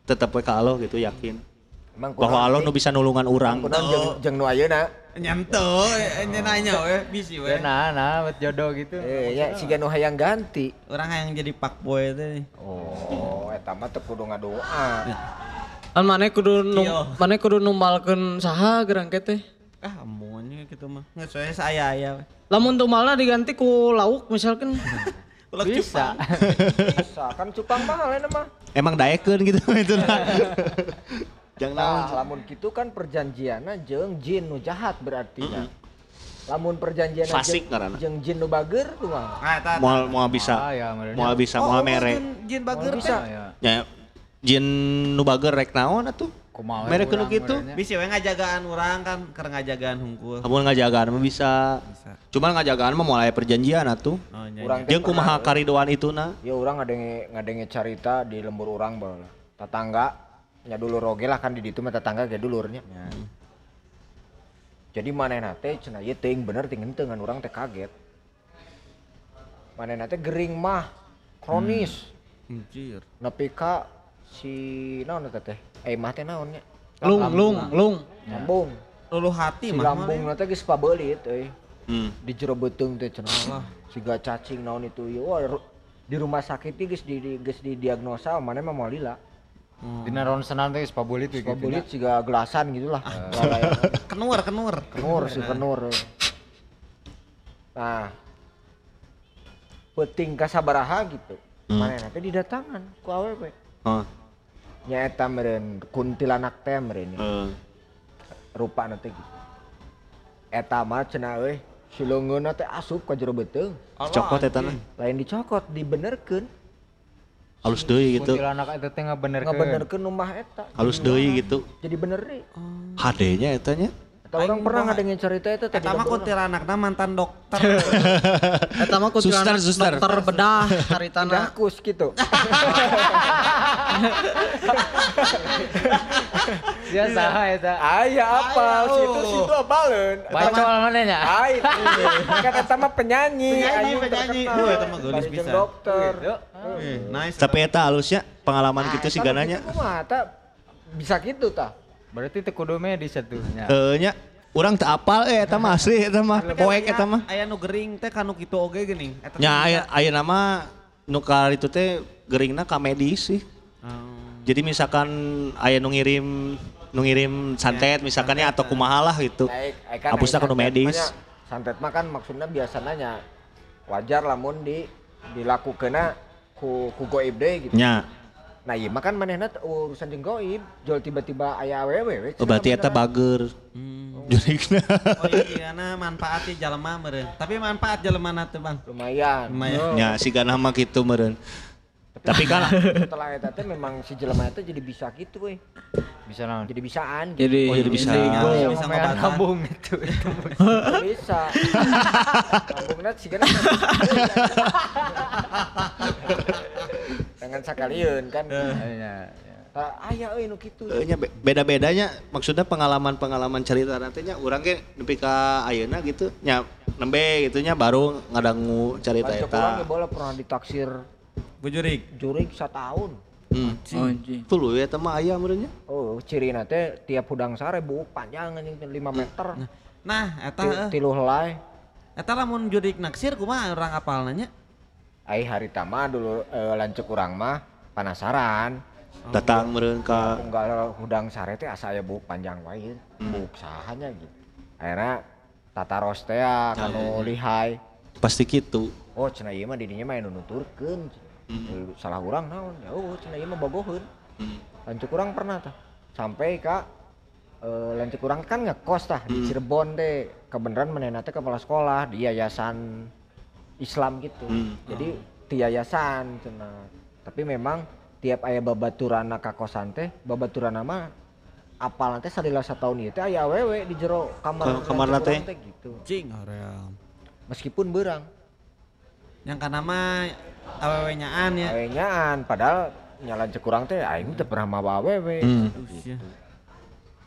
Tetep we ka Allah gitu yakin. Emang Bahwa Allah nu bisa nulungan orang. Kunaon jeung jeung nu ayeuna. Nyanto, nya nanya we, bisi we. Ya nah, nah, buat jodoh gitu. Eh ya siga nu hayang ganti. Orang yang jadi pak boy teh. Oh, eta mah teu kudu ngadoa. Kan maneh kudu num, Iya. maneh kudu numbalkeun saha gerang teh. Ah, gitu mah. Nggak soalnya saya aya we. Lamun tumalna diganti ku lauk misalkan. Ulah Bisa. Bisa kan cupang mahal eta mah. Emang daekeun gitu itu nah. Jangan naon. Nah, lamun kitu kan perjanjianna jeung jin nu jahat berarti nya. Lamun perjanjianna Fasik jeung- ngaranna. jeung jin nu bager kumaha? Ah, eta. Moal moal bisa. Ah, ya. Moal bisa Oh, moal oh, mere. jin, jin bager bisa. Ya, Ya jin nu bager rek naon atuh? Kumaha Mere we kudu urang gitu. Bisa we ngajagaan orang kan, keur ngajagaan hungkul. Amun ngajagaan mah bisa. Bisa. Cuman ngajagaan mah mulai perjanjian atuh. Oh, nya. Urang teh Jeung kumaha karidoan ituna. Ya orang ngadenge ngadenge carita di lembur orang bae. Tetangga nya dulur oge lah kan di ditu mah tetangga ge dulurnya. Jadi manehna teh cenah ieu teuing bener ting henteu ngan urang teh kaget. Manehna teh gering mah kronis. Anjir. Nepi ka si naon eta teh? Eh mah teh naonnya? Lung lung lung. Lambung. Luluh hati Si mah. lambungna teh geus pabeulit euy. Hmm. Di jero beuteung teh cenah. Siga cacing naon itu ieu wah di rumah sakit geus di di- geus didiagnosa maneh mah moal lila. Dina ronsenan teh spabulit gitu. Pabulit siga gelasan gitu lah. Kenur, kenur. Kenur si kenur. Nah, peting kasabaraha gitu. Manehna teh didatangan ku awewe. Oh. Nya eta meureun kuntilanak teh meureun. eh. Rupana teh gitu. Eta mah cenah euy, si leungeunna teh asup ka jero beuteung. Cokot eta. Lain dicokot, dibenerkeun. Halus deui gitu. Kuntilanak eta teh ngabenerkeun. Ngabenerkeun rumah eta. Halus deui gitu. Jadi bener deui. HD-nya etanya. Eta orang pernah ngadengin cerita eta teh. di Eta mah lembur urang. kuntilanakna mantan dokter. Eta mah kuntilanak Suster, suster. dokter bedah caritana. Dakus gitu. Dia saha eta? Aya apal, Aya, situ oh. situ apaleun. Bacol mana nya? Ai, kan eta mah penyanyi, Penyanyi, penyanyi. Duh, eta mah geulis pisan. dokter. Eh, nice. Tapi eta halusnya pengalaman Nah, gitu sih gananya. kumaha eta bisa gitu tah. Berarti teh kudu medis atuh nya. Eh nya urang teu apal eh eta mah asli eta mah poek eta mah. Aya nu gering teh kanu kitu oge geuning. Eta Nya aya aya nama nu ka itu teh geuringna ka medis sih. Oh. Jadi misalkan aya nu ngirim nu ngirim santet misalkannya atau kumaha lah gitu. Ai kan Hapusna kudu santet medis. Santet mah kan maksudnya biasanya nya wajar lamun di dilakukeuna ku ku goib deui gitu. Nya. Nah, iya mah kan manehna urusan jeung goib, jual tiba-tiba aya awewe we. Oh, berarti eta bager. Hmm. Oh iya, iya na manfaat di jelema meureun. Tapi manfaat jelema teh, Bang. lumayan. Lumayan. Nya siga nama gitu meureun. Tapi kan Setelah eta teh memang si jelema eta jadi bisa gitu we. Bisa naon? Jadi bisaan gitu. Jadi Oh, jadi bisa. Bisa Bisa ngobatin. ngobat lambung itu. bisa. Sigana dengan sakalian kan. Iya. Tah aya euy nu kitu. Eh, nya be- beda-bedanya maksudnya pengalaman-pengalaman cerita nantinya orang ke nepi ka ayeuna gitu nya nembe gitu nya baru ngadangu cerita urang eta. ge bola pernah ditaksir Bujurik. jurig satahun. Hmm. Oh, ya eta mah aya meureun nya. Oh, cirina teh tiap hudang sare buuk panjang anjing 5 meter. Nah, eta Ti- eh, Tilu helai. eta lamun jurik naksir kumaha urang apalna nya? Ai hari tama dulu eh, lanceuk urang mah penasaran. Datang meureun ka Unggal hudang sare teh asa aya buuk panjang wae. Buuk sahanya gitu. Akhirnya tata ros teh ya, kanu lihai. pasti gitu. Oh, cenah ieu mah didinya mah anu nuturkeun. Eh, Salah urang naon? Ya oh, cenah ieu mah bogoheun. Lanceuk urang pernah tah. Sampai ka eh lanceuk urang kan ngekos tah di Cirebon teh. Kebeneran manehna teh kepala sekolah di yayasan Islam gitu. Hmm. Jadi di yayasan cenah. Tapi memang tiap aya babaturana ka kosan teh babaturana mah apal nanti salila sataun ieu teh aya awewe di jero kamar Ka- kamar urang gitu Cing hoream. meskipun berang Yang kana mah awewe nyaan ya. awenya padahal nyalan cekurang teh aing teh pernah mawa awewe Hmm. Usia.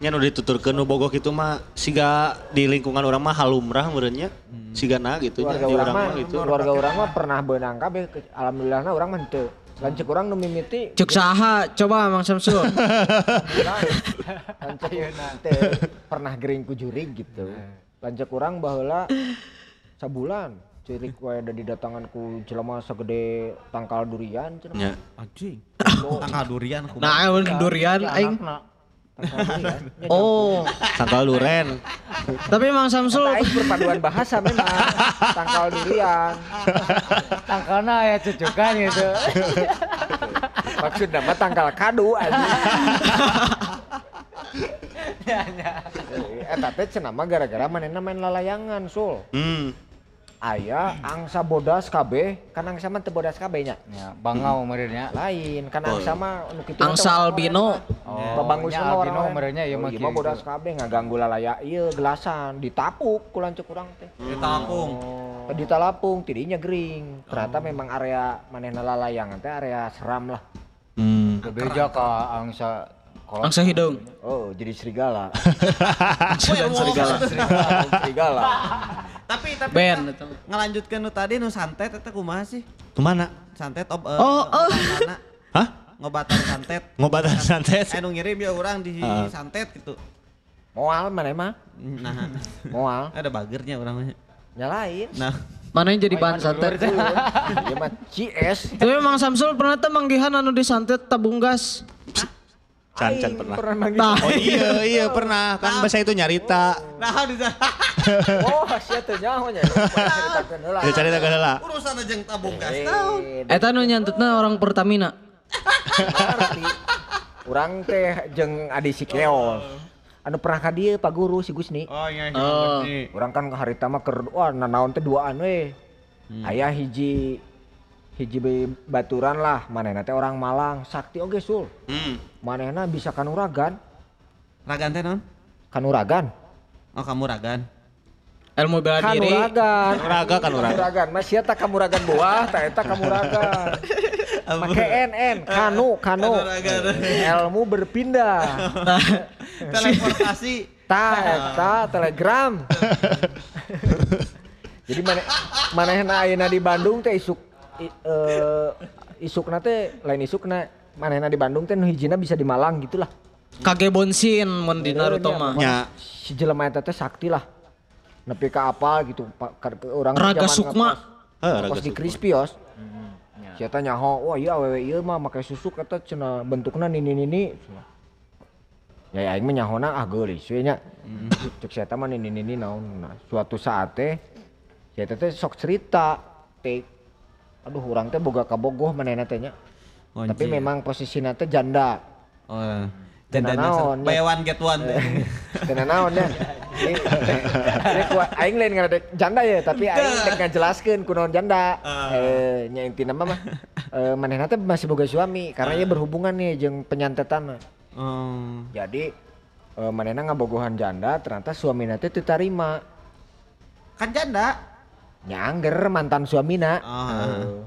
Nya nu dituturkeun nu bogok itu mah siga di lingkungan orang mah halumrah meureunnya. Sigana gitu nya keluarga di orang urang mah gitu. keluarga orang mah pernah beunang kabeh ke- alhamdulillahna urang mah henteu lanceuk urang nu mimiti Cuk saha coba Mang Samsul. lanceuk teh pernah gering ku jurig gitu lanceuk urang baheula sabulan cirik wae ada didatangan ku jelema sagede tangkal durian cenah Nya. Anjing. Tangkal durian. Nah, durian aing. Tangkal durian Oh, Tangkal duren. tapi Mang Samsul aing perpaduan bahasa memang. Tangkal durian. Tangkalna aya cucukan gitu. maksudnya mah tangkal kadu aja Eta teh cenah mah gara-gara manehna main lalayangan sul. Hmm. Aya angsa bodas kabeh kan angsa mah teu bodas kabeh nya Ya, bangau meureunnya. lain kan angsa mah nu kitu Angsa albino. babangus nya mah albino orang meureunnya ieu mah ieu mah kieu. bodas kabeh ngaganggu lalaya ieu gelasan ditapuk ku lanceuk urang teh Ditapung. di talapung tidinya gering ternyata memang area manehna lalayangan teh area seram lah Hmm. Bebeja ka angsa kolot. Angsa hidung. oh jadi serigala Dan serigala. serigala Tapi tapi Ben eta. ngelanjutkan nu tadi nu santet eta kumaha sih? Ke mana? Santet ob Oh, oh. ngobatana. Hah? ngobatan santet. Ngobatan santet? Anu ngirim ya orang di Ah. santet gitu. moal mana mah Nah, moal ada bagernya orang mah. nyalain Nah, Mana yang jadi bahan santet? dia mah CS Tapi Mang Samsul pernah teh manggihan anu disantet tabung gas. Can can Aing pernah. manggil Nah, Oh iya iya pernah kan bahasa itu nyarita. nah di sana. oh sia teu nyaho nya ceritakeun heula Ya cerita ke heula. Urusan aja yang tabung gas. Eh, eta nu nyantetna orang Pertamina. ngerti urang teh jeung adi si keos anu pernah ka dieu Pak Guru si Gusni Oh iya iya. Oh. Orang kan harita mah keur wah nanaon teh duaan we. Aya hiji hiji baturan lah, manehna teh orang Malang, sakti oge sul. Hmm. Manehna bisa kanuragan, Ragan teh non? kanuragan. Oh kamu ragan. Ilmu bela diri. Kanuragan. Kanuraga, kanuraga. Kanuragan. Mas sia tah kamuragan buah, tah eta kamuragan. Make NN, kanu, kanu. Kanuragan. Ilmu berpindah. Teleportasi. Ta eta telegram. Jadi mana manehna ayeuna di Bandung teh isuk i, eh, isukna teh lain isukna manehna di Bandung teh nu hijina bisa di Malang gitulah. Kage bonsin mun di Naruto mah. Nya. Si jelema eta teh sakti lah. Nepi ka apal gitu pa- ka- ke orang Raga Sukma. Raga di. Crispios. Si eta nyaho, wah iya awewe ieu mah make susuk eta cenah bentukna nini-nini. Ya ya aing mah nyahona ah geulis we nya. Cek si eta mah nini-nini naon. Nah, suatu saat teh si eta teh sok cerita teh aduh urang teh boga kabogoh manehna teh nya. Oh, Tapi memang posisina teh janda. Oh. Tena Janda naon, buy ya. one get one. Kena naon ya. Ini ini ku aing lain ngadek janda ya, tapi aing dek ngajelaskeun kunaon janda. Eh nya intina mah mah eh manehna teh masih boga suami karena ia berhubungan nih jeung penyantetan. Oh. Jadi eh manehna ngabogohan janda ternyata suamina teh teu tarima. Kan janda. Nyangger mantan suamina. Ah. Eh,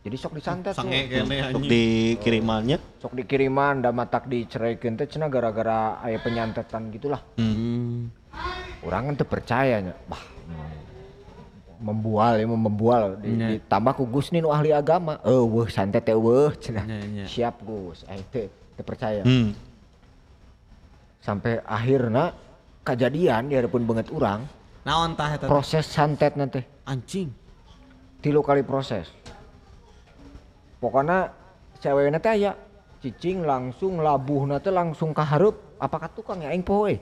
jadi sok disantet Sange we. kene Sok dikirimannya. Sok dikiriman da matak diceraikeun teh cenah gara-gara aya penyantetan gitulah. Hmm. orang kan percayanya bah membual ya membual di, Nya. ditambah ku Gus nih nu ahli agama eh weh santet teh weh cenah Nya, nya. siap Gus teh teu percaya Hmm. sampai akhirnya kejadian di hadapan banget orang Naon tah eta? teh? proses santet nanti Anjing. tilu kali proses pokoknya ceweknya teh aya cicing langsung labuh teh langsung kahareup apakah tukang ya aing poho eh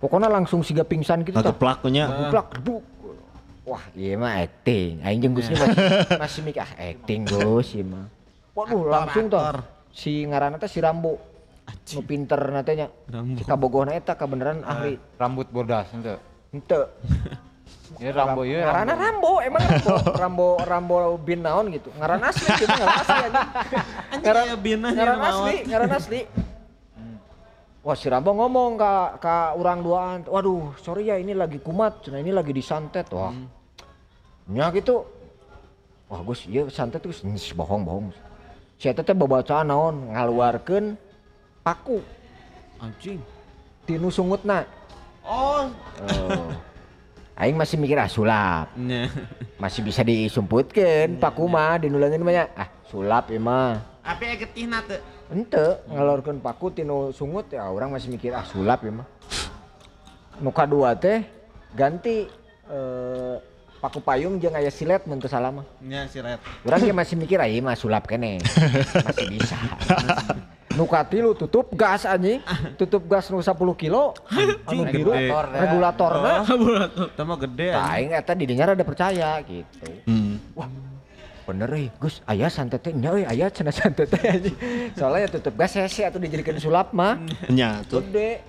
pokoknya langsung siga pingsan gitu tah Ngegeplaknya. Bublak, gebuk. Wah, iya mah acting. Aing jeung Gus ini masih, masih mikir ah acting Gus ieu mah. Waduh, langsung tuh. Si ngaranna teh si Rambo. Nu pinter na teh nya. Rambo. Si kabogohna eta kebenaran ahli. Rambut bodas ente. Henteu. Ya Rambo ya. Ngarana Rambo, emang Rambo, Rambo, Rambo bin naon gitu. Ngaran asli, gitu ngaran asli aja. Ngaran, aya bin ngaran maot. asli, ngaran asli. Wah si Rambo ngomong ke ke orang duaan, waduh sorry ya ini lagi kumat, cina ini lagi disantet, wah. Nya gitu, wah gus iya santet terus "Nis, bohong bohong. Si teh babacaan naon ngaluarkeun paku Anjing. tinu sungutna. Oh. Oh. Aing masih mikir ah sulap. Nya. masih bisa disumputkan paku mah dinulangin banyak ah sulap ya mah Tapi aya getihna teu. ente ngalorkeun paku tinu sungut ya orang masih mikir ah sulap ya mah nu kadua teh ganti eh, paku payung jeung aya silet mun teu salah mah Nya si Red. urang ge masih mikir ah ieu mah sulap kene masih bisa nu katilu tutup gas anjing. Tutup gas nu 10 kilo. Anu biru Regulator, ya. regulatorna Teu mah gede anjing. aing eta didinya rada percaya gitu. Hmm. bener euy Gus. Aya santet teh nya euy aya cenah santet teh anjing. soalnya ya tutup gas hese atuh dijadikan sulap mah. Nya tuh. gede.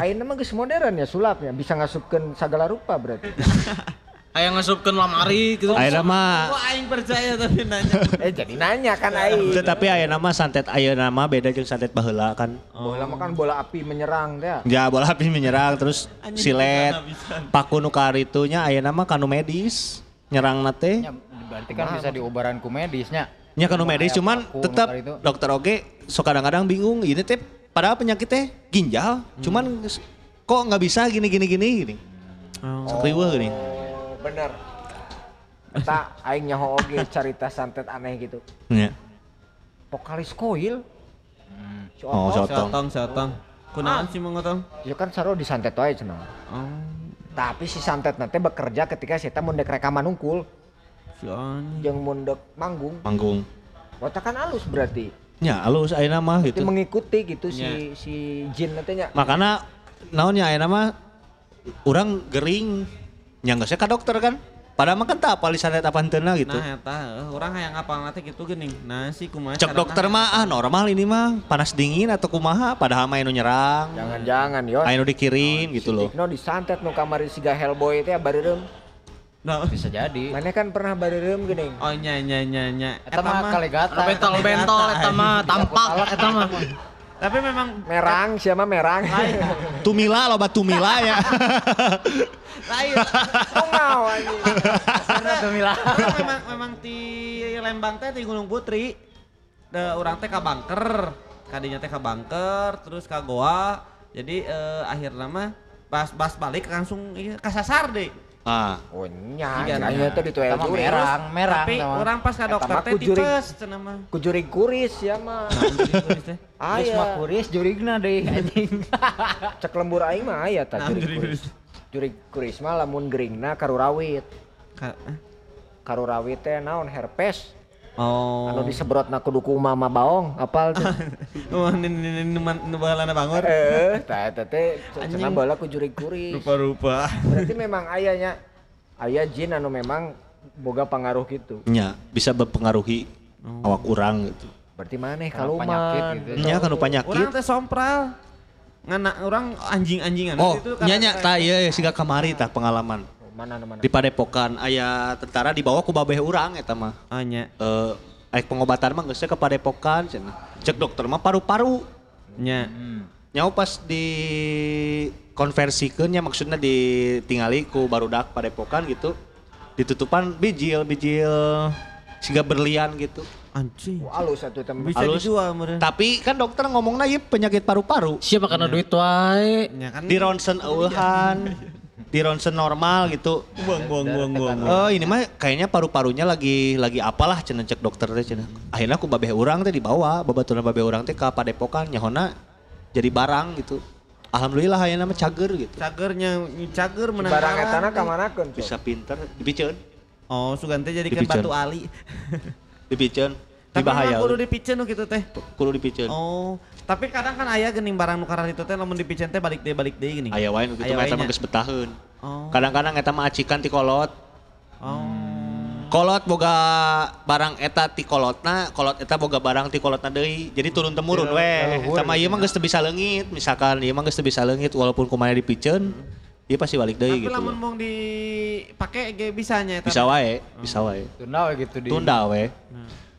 Ayeuna mah geus modern ya sulapnya. Bisa ngasupkeun segala rupa berarti Aya ngasupkeun lamari gitu. Ayeuna mah Wah aing percaya tapi nanya. eh jadi nanya kan aing tetapi ayeuna mah santet ayeuna mah beda jeung santet baheula kan. bola mah kan bola api menyerang teh Ya bola api menyerang terus silet paku nu karitunya ayeuna mah kanu medis nyerang teh. Ya, berarti kan bisa diobaran ku medisnya. Nya kanu medis Aya cuman tetap dokter oge so kadang-kadang bingung ini teh padahal penyakit teh ginjal cuman kok nggak bisa gini gini gini gini. Riweuh gini. Bener. Eta aing nyaho oge carita santet aneh gitu. Nya. vokalis koil? Si Oh. Sotong, sotong. Kunaon sih mau ngotong? ya kan saro disantet wae cenah. Oh. tapi si santet nanti bekerja ketika si eta mundek rekaman unggul. Yang mundek manggung. Panggung. otak kan halus berarti. Nya alus ayeuna mah itu gitu. mengikuti gitu si si jin nanti nya Makanya naonnya ayeuna mah? Urang gering nya geus ka dokter kan. Padahal mah kan tak apal santet apa henteu gitu. Nah, eta heuh, urang hayang ngapal nanti gitu geuning. Nah, si kumaha Cek dokter mah ah normal ini mah panas dingin atau kumaha padahal mah anu nyerang. jangan-jangan yo Anu dikirim gitu loh. no disantet nu kamari siga Hellboy teh bareureum Nah. Bisa jadi. mana kan pernah bareureum geuning Oh nya nya nya nya. Eta mah kalegata. Bentol-bentol eta mah tampak eta mah. Tapi memang merang siapa merang Tumila loba tumila ya. lain. Tungau anjing Karena memang memang di Lembang teh di Gunung Putri. De urang teh ka bunker. Kadinya teh ka bunker, terus ka goa. Jadi eh, akhirnya mah pas pas balik langsung ieu kasasar deh. Ah, oh nya nya ditu Sama merang, merang. Tapi sama. orang pas ka Eta dokter mah teh tipes cenah mah. kujuring kuris ya mah Kuris teh. Geus mah aya kuris jurigna deh anjing. cek lembur aing mah aya tah Nah, jurig kuris jurig kuris mah lamun geringna karurawit Ka- eh? karurawit teh naon herpes Oh. anu disebrotna kudu ku mama baong apal tuh Oh, ini ini ini nu bahalana bangor. eh tah eta teh cenah bala ku jurig kuris Rupa-rupa. berarti memang ayahnya ayah jin anu memang boga pengaruh gitu nya bisa mempengaruhi awak urang gitu. berarti maneh Karena penyakit gitu. Nya kan penyakit. Orang teh sompral. Ngana orang anjing-anjingan Oh, itu nya nya tah ieu siga kamari tah pengalaman. Mana mana Di Padepokan aya tentara dibawa ku babeh urang eta mah. Oh nya. Eh aik pengobatan mah geus ke Padepokan cenah. Cek dokter mah paru-paru. Nya. Nyau pas di konversikeun nya maksudnya ditingali ku barudak Padepokan gitu. Ditutupan bijil bijil siga berlian gitu. Anjing. Oh, alus atuh teh Bisa Halus. dijual. Tapi kan dokter ngomongna ieu penyakit paru-paru. Siapa karena duit wae. Nya kan Di ronsen eueuhan, di ronsen normal gitu. buang buang buang buang. Oh ini mah kayaknya paru-parunya lagi lagi apalah cenah cek dokter teh cenah. Akhirnya aku babeh urang teh dibawa, babaturan babeh urang teh ke Padepokan nyahona jadi barang gitu. Alhamdulillah ayeuna mah cager gitu. Cagernya cager menang. barang kalah. etana kamanakeun Bisa pinter, dipiceun, Oh, sugan teh Dipiceun. batu ali. dipiceun, Tapi dibahaya. memang kudu dipiceun nu kitu teh. Kudu dipiceun. Oh, tapi kadang kan aya geuning barang nu karar itu teh lamun dipiceun teh balik deui balik deui geuning. Aya wae nu kitu Aya mah eta wae mah geus betaheun. Oh. Kadang-kadang eta mah acikan ti kolot. Oh. Kolot boga barang eta ti kolotna, kolot eta boga barang ti kolotna deui. Jadi turun temurun we. Sama ieu mah geus teu bisa leungit, misalkan ieu mah geus teu bisa leungit walaupun kumaha dipiceun. Dia pasti balik deui Tapi gitu. lamun loh. mau dipake ge bisanya eta. Bisa wae, bisa wae. Tunda we gitu di Tunda we.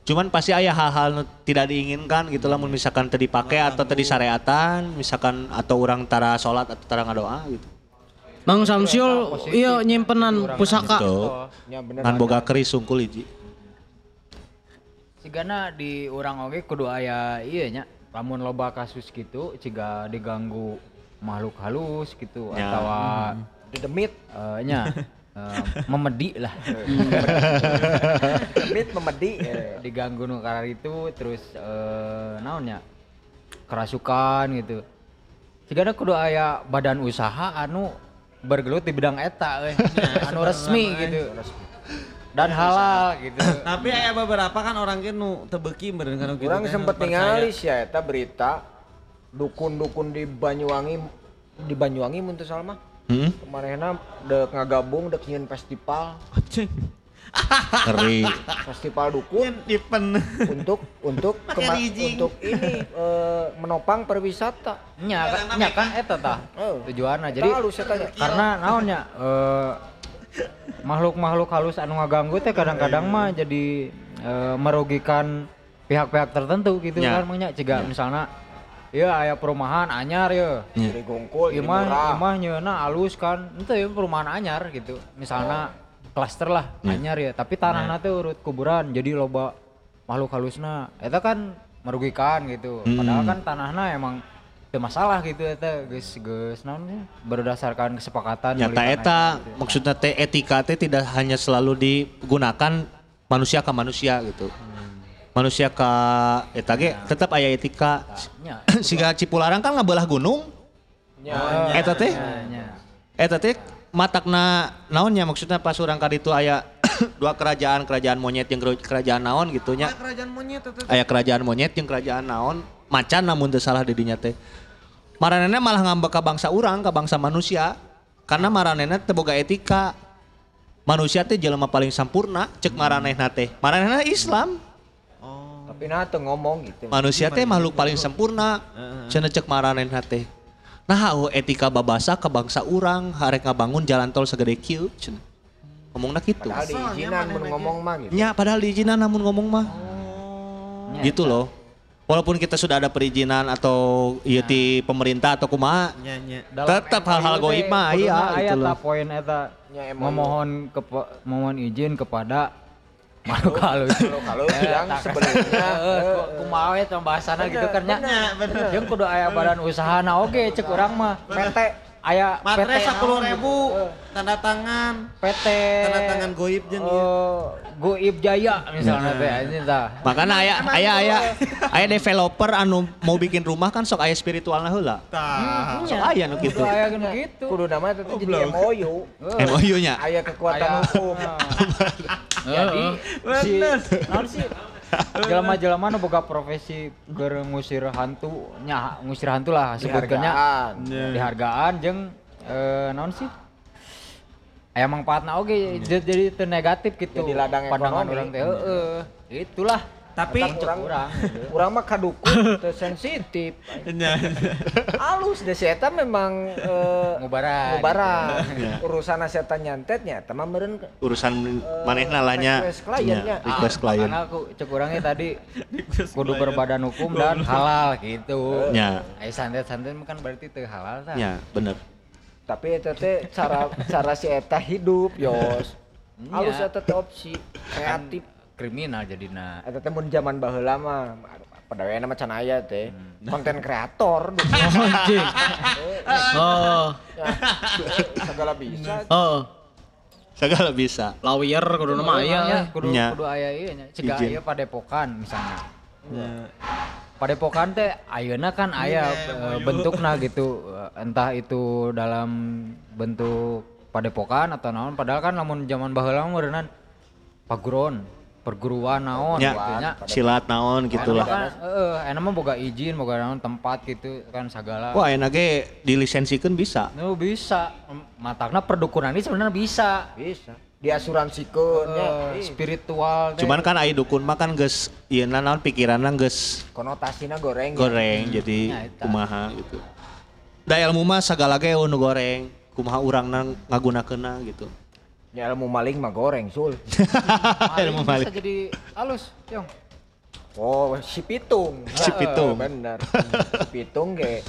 Cuman pasti aya hal-hal nu tidak diinginkan gitu lah misalkan tadi dipake atau tadi sareatan, misalkan atau orang tara salat atau tara ngadoa gitu. Mang Samsul iya nyimpenan pusaka. Gitu. Bener. Ngan boga keris sungkul hiji. Sigana di orang oge kudu aya iya nya lamun loba kasus gitu ciga diganggu makhluk halus gitu Ya. atau Dedemit. eh, nya eh, memedi lah Dedemit memedi. eh. diganggu nu karar itu terus eh naonnya kerasukan gitu sigana kudu aya badan usaha anu bergelut di bidang eta we. anu resmi gitu dan halal gitu Tapi aya beberapa kan orang nu teu beuki meureun kana gitu. Teh, sempet ningali sih ya eta berita dukun-dukun di Banyuwangi di Banyuwangi mun teu salah mah. Hmm? Kemarinna dek ngagabung dek nyieun festival, Anjing. Ngeri. festival dukun event. untuk untuk kema- untuk ini eh, menopang pariwisata. nya kan- nya kan eta tah Oh. tujuanna Jadi karena naonnya eh, makhluk-makhluk halus anu ngaganggu teh kadang-kadang mah jadi eh, merugikan pihak-pihak tertentu gitu Ya. kan mangnya ciga misalnya ya aya perumahan anyar ya. Jadi gongkol, Ieu jadi mah murah. ieu mah nyeuna alus kan. Ente ya perumahan anyar gitu. Misalnya klaster lah anyar ya. Tapi tanahna teh urut kuburan jadi loba makhluk halusna. Eta kan merugikan gitu. Padahal kan tanahna emang teu masalah gitu eta. Geus geus naon ya, berdasarkan kesepakatan Nyata eta gitu. maksudnya teh etika teh tidak hanya selalu digunakan manusia ke manusia gitu. Manusia ke eta ge tetap aya etika. Nya. Siga Cipularang kan ngabelah gunung. Ya, Eta teh? Nya, nya. Eta teh matakna naonnya maksudnya pas urang ka ditu aya dua kerajaan kerajaan monyet yang kerajaan naon gitu nya? Aya kerajaan monyet kerajaan monyet yang kerajaan naon? Macan namun teu salah di dinya teh. Maranena malah ngambek ka bangsa urang ka bangsa manusia. Karena maranena teu boga etika. Manusia teh jelema paling sampurna cek maranehna teh. Maranehna Islam Nah teu ngomong gitu. manusia teh makhluk paling sempurna. Cenah cek maranehna teh nah oh, etika babasa ke bangsa urang harek ngabangun jalan tol segede kieu cenah. Ngomongna kitu. Padahal diizinan mun ngomong mah gitu. nya padahal diizinan namun ngomong mah. Nya, gitu loh. Walaupun kita sudah ada perizinan atau iya ti pemerintah atau kumaha tetap hal-hal goib mah iya aya gitu loh. poin eta. Memohon kepa- memohon izin kepada makhluk halus Kalau yang sebelumnya. Eh, ku- kumaha we tong bahasana gitu kan nya jeung kudu aya badan usahana oge cek urang mah. PT aya Matre sepuluh ribu. Gitu. Eh, tanda tangan. PT tanda tangan goib jeung ieu. eh, Goib Jaya misalnya teh anjing tah makanya aya aya aya. aya developer anu mau bikin rumah kan sok aya spiritualna heula. Tah. sok aya nu kudu gitu aya kan gitu. Kudu nama itu jadi MOU. MOU nya Aya kekuatan hukum. jadi si naon sih jelema-jelema nu boga profesi keur ngusir hantu nya ngusir hantu lah sebutkeunnya Dihargaan. dihargaan jeung eh, naon sih? Aya mangpaatna oge jadi jadi teu negatif gitu Jadi ladang pandangan ekonomi. urang teh. Heeh itulah Tapi Tetap cek urang gitu. Urang mah kadukun teu sensitif. Nya. Alus deh si eta memang eh, ngubaran ngubaran. Ya. Urusan eta nyantetnya eta mah meureun urusan manehna lah nya request kliennya. Nya, request klien Karena aku cek urangnya tadi kudu berbadan hukum dan halal gitu. nya Eh santet-santet mah kan berarti teu halal tah. nya bener Tapi eta teh cara cara si eta hidup, Yos. Iya. Alus eta teh opsi kreatif. Kriminal jadina. Eta teh mun zaman baheula mah padawena mah can aya teh. Hmm. Konten kreator. Anjing. Oh, segala bisa. oh. segala bisa Lawyer kudu nama aya. Kudu kudu aya ieu nya. Cegah aya padepokan misalnya. Padepokan teh ayeuna kan aya eh, bentukna gitu. Eh, Entah itu dalam bentuk padepokan atau naon padahal kan lamun zaman baheula mah paguron, perguruan naon nya gitu nya. silat naon gitulah Kan, heeh, enak mah boga izin, boga naon tempat gitu kan segala. wah enak ge dilisensikan bisa Nu bisa. Matakna perdukunan ini sebenarnya bisa. Bisa. Diasuransikeun nya. Eh, spiritual teh. cuman kan ai dukun mah kan geus ieu naon pikiranna geus Konotasina goreng. ya. goreng jadi Ya, eta. kumaha gitu da ilmu mah sagala ge nu goreng kumaha urang ngagunakeunna gitu. Ya ilmu maling mah goreng sul. Ilmu Maling maling. bisa jadi halus, Yong. Oh si Pitung. Si Pitung. Bener. si Pitung ge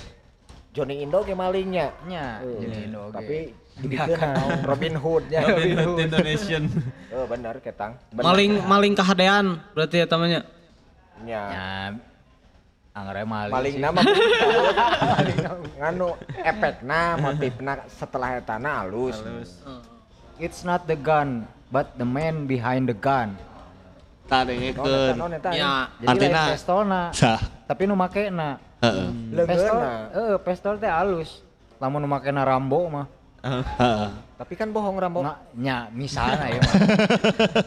Johnny Indo ge malingnya. Nya, Eh, jadi Indo. Tapi dibikin Robin Hood nya. Robin Hood Indonesian. Oh bener ketang. Bener. Maling maling kahadean berarti ya tamanya. Ya. Nya anggarnya maling. Maling sih. nama maling nama. nganu efekna motifna setelah etana halus. It's not the gun, but the man behind the gun. Eta. Ya. Pistolna, Sah. tapi nu makena. Heeh. Pistol, Leungeunna. eh pistol teh halus. Lamun nu makena Rambo mah. Tapi kan bohong Rambo. Nah, nya misalnya ya mah.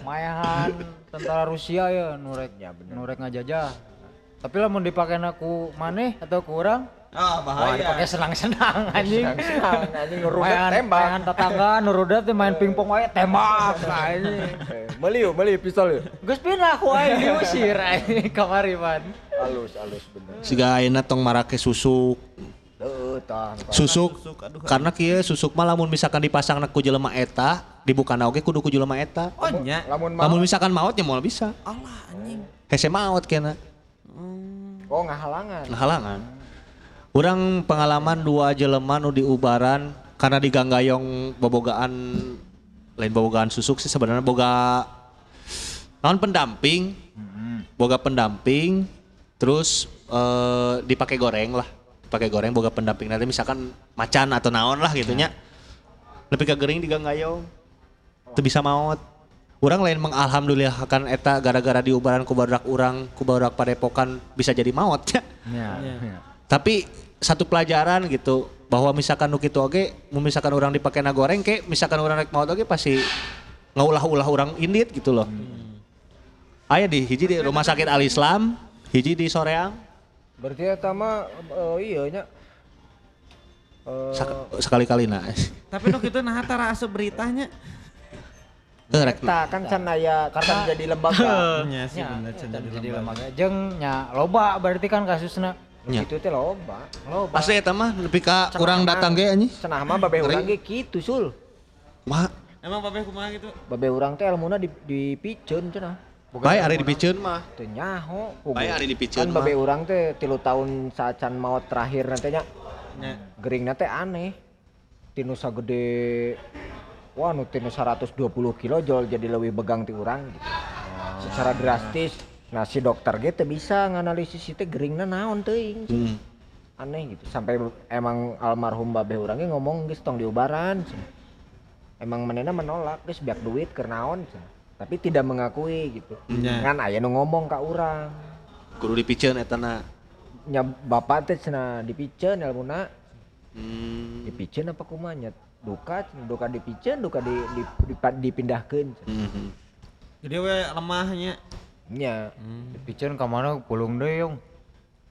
Mayahan tentara Rusia ya nurek Ya, bener. nurek ngajajah. Tapi lamun dipakeun aku maneh atau ku Ah wah dipakai senang-senang anjing. Senang anjing ngerudet tembak. mayan tetangga nurudet teh main pingpong wae tembak anjing. Meuli yuk, meuli pistol yuk. Geus pindah ku aing diusir anjing kamari pan. Halus, halus bener. Siga ayeuna tong marake susuk. Susuk karena kieu susuk mah lamun misalkan dipasang ku jelema eta, dibukana oge kudu ku jelema eta. Oh nya. Lamun mau. Lamun misalkan maot ya moal bisa. Allah anjing. Hese maot kena. Oh ngahalangan. Nah, Urang pengalaman dua jelema nu diubaran karena diganggayong bobogaan lain bobogaan susuk sih sebenarnya boga non pendamping boga pendamping terus eh, dipakai goreng lah dipakai goreng boga pendamping. Nanti misalkan macan atau naon lah gitunya lebih ke gering diganggayong itu bisa maut Urang lain mengalhamdulillah akan eta gara-gara diubaran ku barudak urang ku barudak padepokan bisa jadi maut ya. Ya. Tapi satu pelajaran gitu bahwa misalkan nu kitu oge misalkan orang dipake na goreng ke misalkan orang rek maut oge pasti ngaulah-ulah orang indit gitu loh. Aya di hiji di rumah sakit Al Islam, hiji di Soreang. Berarti eta mah eh, iya nya. Sak- sekali-kali nah. Tapi nu kitu nah tara asup beritanya. Eh, rek eta kan can aya kan jadi lembaga. Nya sih Nya, bener cenah jadi di lembaga. lembaga jeung nya loba berarti kan kasusna. Nya. Itu teh loba. Loba. Pasti eta mah nepi ka urang datang ge anjing. Cenah mah babe urang ge kitu sul. Mah, Emang babeh kumaha gitu? Babe urang teh elmuna di dipikeun cenah. bae ari dipiceun mah. Teu nyaho. Bae ari dipikeun Kan mah. babe urang teh tilu tahun saacan maut terakhir nanti nya. Nya. Geringna teh aneh. Tinu sagede Wah, nu tinu 120 kilo jol jadi lebih begang ti urang gitu. Secara drastis. Nah, si dokter ge teu bisa nganalisis itu geringna naon teuing. Hmm. Aneh gitu. Sampai emang almarhum babeh urang ge ngomong geus tong diubaran. Emang manehna menolak geus biak duit keur naon cenah. Tapi tidak mengakui gitu. Nya. Kan aya nu ngomong ka urang. Kudu dipiceun eta na. Nya bapak teh cenah dipiceun elmuna. Hmm. Dipiceun apa kumaha nya? Duka, duka dipiceun, duka di, di, di- dipindahkeun. cenah. Mhm. Jadi we lemahnya. Nya. Dipikeun ka mana pulung deui yong.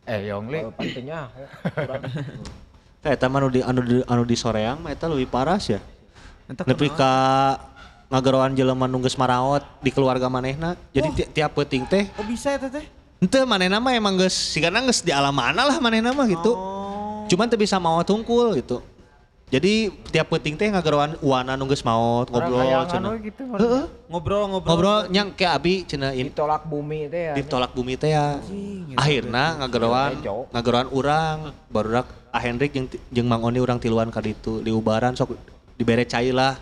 Eh yong li. Kalau pantenya urang. Eh, Eta mah anu di anu di, anu di Soreang mah eta leuwih paras ya. Entah Nepi ka ngageroan jelema nu geus maraot di keluarga manehna. Jadi ti- tiap peuting teh Oh bisa eta teh? henteu manehna mah emang geus sigana geus di alam mana lah manehna mah gitu. Oh. Cuman teu bisa maot hungkul gitu. Jadi tiap peuting teh ngageroan uana nu geus maot ngobrol cenah. we gitu. Heeh. Ngobrol ngobrol. Ngobrol nyang ke abi cenah in- Ditolak bumi teh ya. ditolak bumi teh ya. Akhirnya ngageroan Bejo. ngageroan urang barudak Ah Hendrik jeung ti- jeung Mang Oni urang tiluan ka ditu di ubaran sok dibere cai lah.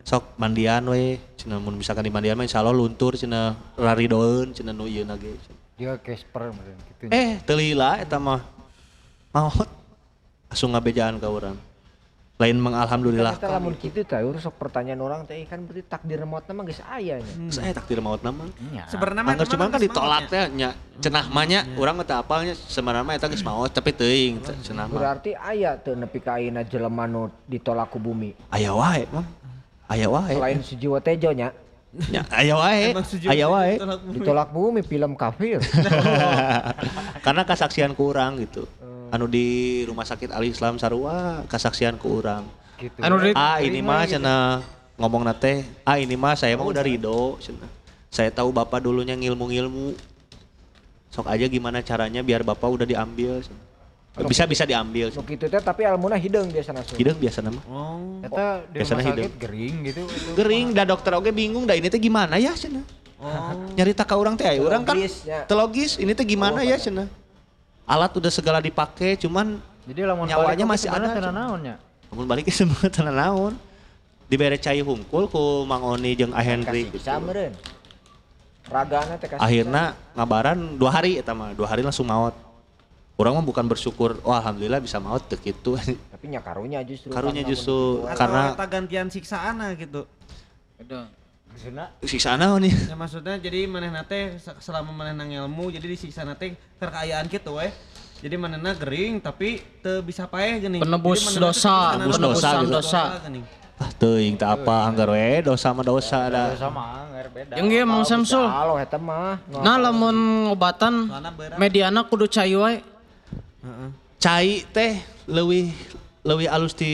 Sok mandian we cenah mun misalkan di mandian mah insyaallah luntur cenah raridoeun cenah nu ieu ge. Dia meureun gitu. Eh teu lila eta mah. Maot. Langsung ngabejaan ka urang. Lain mengalhamdulillah. Ternyata lamun kitu teh urang sok pertanyaan orang teh kan berarti takdir mautna mah geus aya nya. Saya takdir maut nama. Nya. Sebenarnya mah cuman kan ditolak teh nya cenah mah nya urang teh apalnya sebenarnya mah eta geus maot tapi teuing teh cenah mah. Berarti aya teu nepi ka ayeuna jelema nu ditolak ku bumi. Aya wae mah. Aya wae. Selain Sujiwo Tejo nya Nya aya wae. Aya wae. ditolak bumi. film kafir. Karena kesaksian ku urang gitu. Anu di rumah sakit Al Islam Sarua kesaksian ku urang. Gitu. Anu di Ah ini mah cenah ngomong nate, ah ini mah saya mah udah ridho cenah. Saya tahu bapak dulunya ngilmu-ngilmu. Sok aja gimana caranya biar bapak udah diambil. cenah. bisa bisa diambil Nu kitu teh tapi almuna hideung biasa nasu. hideung biasa nama Oh. Eta di rumah sakit gering gitu. itu. gering dah dokter oke bingung dah ini teh gimana ya cenah Oh. nyari taka orang teh orang kan Telogis, ya. telogis ini teh gimana ya cenah alat udah segala dipakai cuman Jadi lamun Nyawanya balik masih ada, Cen. naonnya. namun baliknya semua tenan naon dibere cai hungkul ku Mang Oni jeung Ah Henry meureun. Ragana teh kasih. akhirnya ngabaran dua hari eta mah dua hari langsung maut orang mah bukan bersyukur wah alhamdulillah bisa maut teu kitu Tapi nya karunya justru. karunya justru karena eta gantian siksaana gitu. Ada. Siksa naon nih Ya maksudnya jadi manehna teh se- selama manehna ilmu jadi disiksa teh kekayaan gitu we. Jadi manehna gering tapi teu bisa paeh geuning. Penebus dosa, penebus dosa, dosa, dosa. ah teuing teh apa anggar we dosa mah dosa da Sama anggar beda. Yang ge Mang Samsul. Halo eta mah. Nah lamun ngobatan mediana kudu cai wae. Heeh. cai teh leuwih leuwih alus di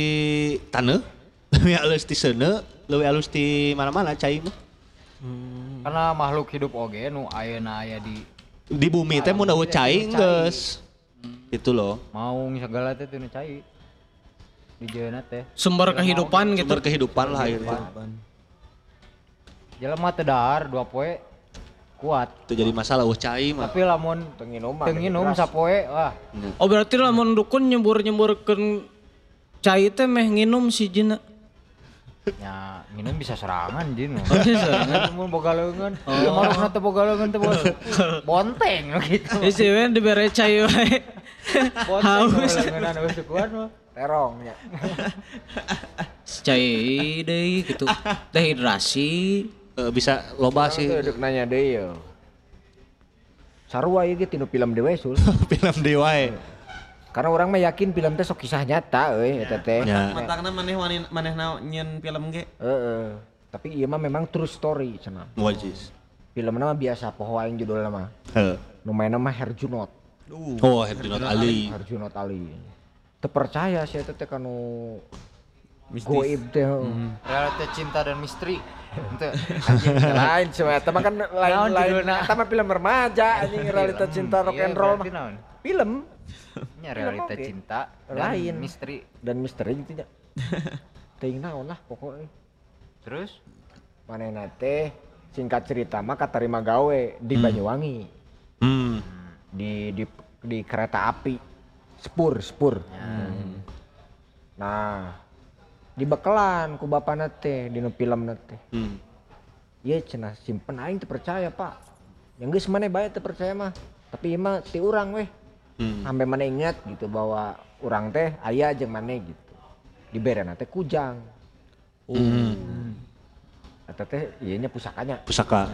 taneuh leuwih alus di seuneu leuwih alus di mana-mana cai mah Karena makhluk hidup oge nu ayeuna aya di di bumi teh mun eueuh cai geus itu loh maung segala teh teu nu cai. Di jeuna teh. Sumber kehidupan gitu. sumber kehidupan lah itu Jelema teu dahar dua poe kuat. itu jadi masalah eueuh cai mah Tapi lamun Teu nginum mah. teu nginum sapoe wah Oh berarti lamun dukun nyembur-nyemburkeun cai teh meh nginum si jina. Nya nginum bisa serangan jin. Oh, bisa serangan. Mun boga leungeun. Ya marosna teu boga leungeun teh bos. Bonteng gitu. Isi we dibere cai wae. Haus. Leungeunana geus kuat mah. terong nya. Cai deui gitu. Dehidrasi. Eh, bisa loba sih Teu deuk nanya deui ya. Sarua ieu ge tinu film dewe sul. film dewa ya. Karena orang mah yakin film teh sok kisah nyata euy eta teh. Ya. Mantangna maneh wani manehna nyeun film ge. Heeh. Tapi ieu mah memang true story cenah. Wajis. Filmna mah biasa poho aing judulna mah. Heeh. Nu mainna mah Herjunot. Oh, Herjunot Ali. Herjunot Ali. Teu percaya sih eta teh kanu goib teh. heeh. Realita cinta dan misteri. Ente. lain cuma eta mah kan lain Naon lain judulna? eta mah film remaja anjing realita cinta rock Iya, and roll mah? Film. Nya realita oke. cinta dan Lain. misteri. dan misteri gitu nya teuing naon lah pokoknya. Terus? Manehna teh singkat cerita mah katarima gawe di Banyuwangi. Hmm. di di di kereta api. Spur spur nah di bekelan ku bapana teh di nu film teh Hmm. Iya cenah simpen aing teu percaya pak. Yang geus mana bae teu percaya mah. Tapi mah ti urang weh Hmm. sampai mana ingat gitu bahwa urang teh aya jeung mana gitu diberena teh kujang Hmm. eta teh ieu nya pusakanya Pusaka.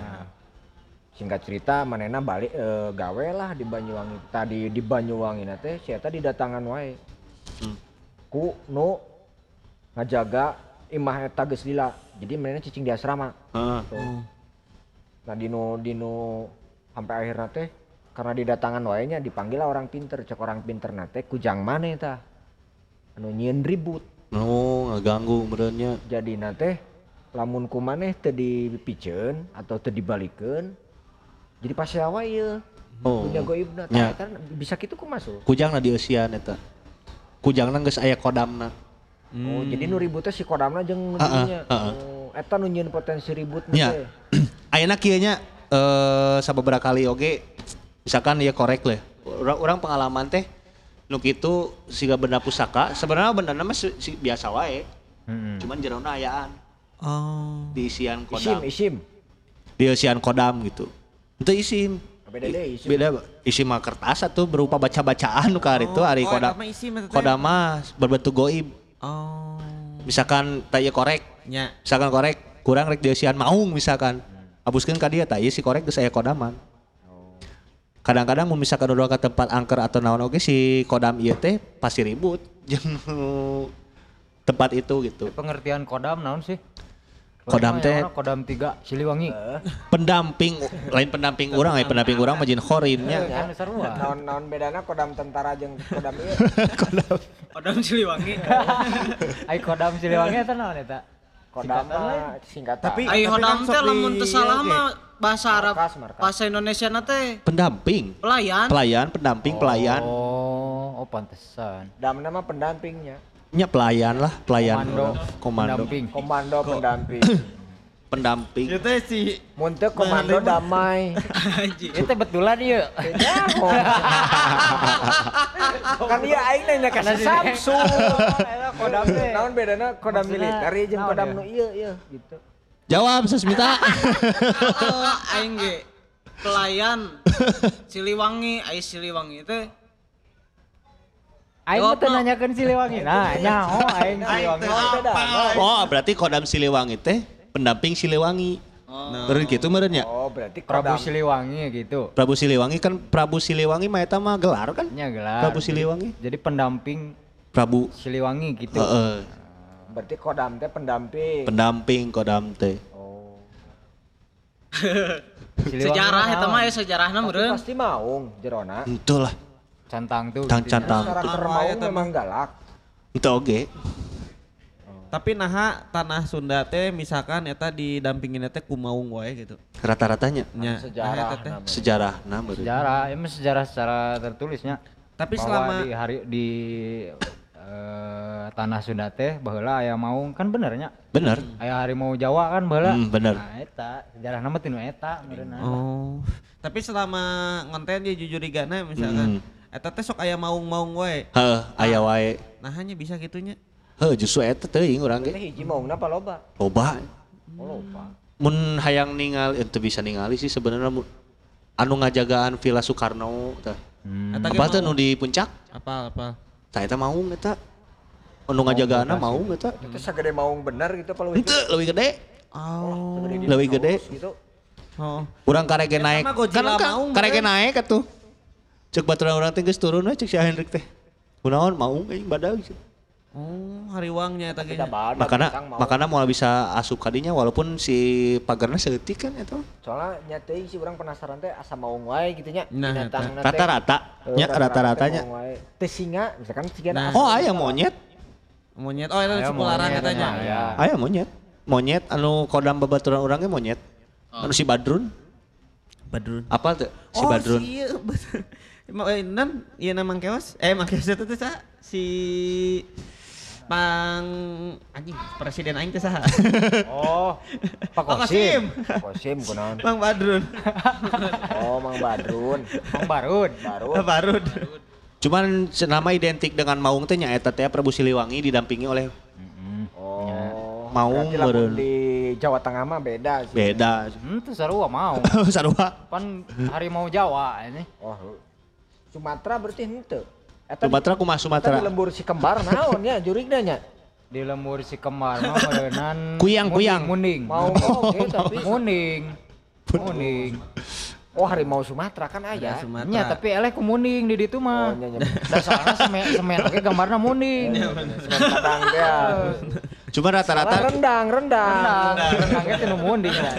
singkat cerita manena balik eh, gawe lah di Banyuwangi tadi di Banyuwangi na teh si eta didatangan wae Hmm. ku nu ngajaga imah eta geus lila jadi manena cicing di asrama. Tuh. Nah dino dino sampai akhirnya teh karena didatangan wae nya dipanggil lah orang pinter cek orang pinter nate kujang mana tah anu nyieun ribut Oh, ngaganggu merenya. jadi nate lamun ku maneh teu dipikeun atau teu dibalikeun jadi pas wae ieu Oh. punya goibna tah eta bisa kitu ku masuk Kujangna di eusian eta. Kujangna geus aya kodamna. oh jadi nu ributnya si kodamna jeung dinya heeh. oh eta nu potensi ribut teh Ayeuna kieu nya eh sababaraha kali oge misalkan ya korek lah. Urang, urang pengalaman teh nu kitu siga benda pusaka sebenarnya benda mah si, si- biasa wae. Cuman jerona ayaan Oh. di isian isim kodam. isim Di isian kodam gitu. Itu isim. beda deh isim Beda isim mah kertas atuh berupa baca-bacaan nu ka hari itu hari oh, kodam. eta mah isim eta teh. Kodam mah berbentuk goib. Oh. Misalkan tanya korek, Nya. misalkan korek kurang rek dieusian maung misalkan. Ka dieu tah ieu si korek geus aya kodaman. Kadang-kadang misalkan udah ke tempat angker atau naon oge si kodam ieu teh pasti ribut jeung tempat itu gitu. pengertian kodam naon sih? Kodam teh- kodam tiga Siliwangi. Pendamping lain pendamping urang aya pendamping urang mah jin khorinnya. Kan naon naon bedana kodam tentara jeung kodam ieu Padahal Siliwangi. Ai kodam Siliwangi eta naon eta? Kodam mah singkatan Tapi- Ai hodam kan teh lamun teu salah mah bahasa Arab, Markas, markas. bahasa Indonesia na teh Pendamping. pelayan. Pelayan, pendamping, pelayan. Oh. oh pantesan. Dam nama pendampingnya. Nya pelayan lah, pelayan Komando. komando, Pendamping. Komando pendamping. pendamping. Itu si Muntah komando damai. Itu betulan iya. Nyaho. kan iya aing nanya ka si Samsung. Kodam naon bedana kodam militer jeung kodam nu ieu ieu gitu. Jawab Sasmita. Oh, aing ge pelayan Siliwangi, ai Siliwangi teh Aing mah no. nanyakeun Siliwangi. Nah, nyaho aing Siliwangi. Beda. oh, berarti Kodam Siliwangi teh pendamping Siliwangi. Oh. Beureun kitu meureun nya. Oh, berarti Prabu kodam. Siliwangi gitu. Prabu Siliwangi kan Prabu Siliwangi mah eta mah gelar kan? Nya gelar. Prabu Siliwangi. Jadi pendamping Prabu Siliwangi gitu. Heeh. Berarti kodam teh pendamping. pendamping Kodam teh. Oh. Sejarah eta mah ya sejarahna meureun. pasti maung jerona. Itu lah. Cantang tuh. Gitu. cantang. Karakter maung memang galak. Itu oge. Tapi naha tanah Sunda teh misalkan eta didampingin teh ku maung wae gitu. Rata-ratanya Nya. Sejarah nah, teh. sejarah nah meureun. Sejarah, emang sejarah secara tertulisnya. Tapi Bahwa selama di hari di eh, tanah Sunda teh baheula aya maung kan benernya. Bener. Aya harimau Jawa kan baheula. Hmm, bener. Nah, eta sejarah nama tinu eta meureunna. Oh. Tapi selama ngonten dia jujur igana misalkan eta teh sok aya maung-maung wae. Heeh, aya wae. Nah hanya bisa gitunya. Heuh, justru eta teuing urang Teh ge. hiji maungna apa loba? Loba. Oh, loba. Mun hayang ningali itu bisa ningali sih sebenarnya anu ngajagaan Villa Soekarno tah. Hmm. Eta Apa maung. nu di puncak? Apa apa? Tah eta maung eta. Anu ngajagaana maung eta. Itu sagede maung bener gitu apa leuwih Henteu leuwih gede. Oh. Segede Leuwih gede. gitu. Oh. Urang kareke naik. mah Godzilla Kan kareke bener. naik atuh. Cek baturan urang teh geus turun we cek si Hendrik teh. Kunaon maung aing badag gitu. Oh, hariwangnya badak Makana tukang maung. makana moal bisa asup kadinya walaupun si pagarna seutik kan eta. Soalnya nyateuing sih orang penasaran teh asa maung wae gitu nya. Nah, Binatang Rata-rata nya rata-ratanya. Teh singa misalkan singa Nah. Oh aya monyet. Monyet. Oh, larang monyet, katanya. aya. Aya monyet. Monyet anu kodam babaturan urang ge monyet. Anu si Badrun. Badrun. Apa tuh si oh, Badrun? si ieu. Emang eh, nan ieu na Mangkeos. Eh Mangkeos itu teh sa si Pang anjing presiden aing teh saha? Oh, Pak Kosim. Pak Kosim kunaon? Bang Badrun. Oh, Mang Badrun. Mang Barud. Baru. Barud. Cuman senama identik dengan Maung teh nya eta teh Prabu Siliwangi didampingi oleh Oh. Maung berarti lamun meureun. di Jawa Tengah mah beda sih. beda. Hmm, tuh sarua mau. Sarua. Pan harimau Jawa ini. Oh. Sumatera berarti henteu. Eta Sumatera kumaha Kita di Sumatera? lembur si kembar naon ya jurigna nya. Di lembur si kembar mah meureunnan Kuyang, munding, kuyang. Munding. Mau oke tapi Munding. Munding. Oh harimau Sumatera kan aya. Sumatera. Nya tapi eleh ku munding di ditu Oh mah. nya nya. Da soalna semen semen oge gambarna munding. Semen dia. Cuma rata-rata rendang, rendang. Rendang, rendang ge tinu munding ya.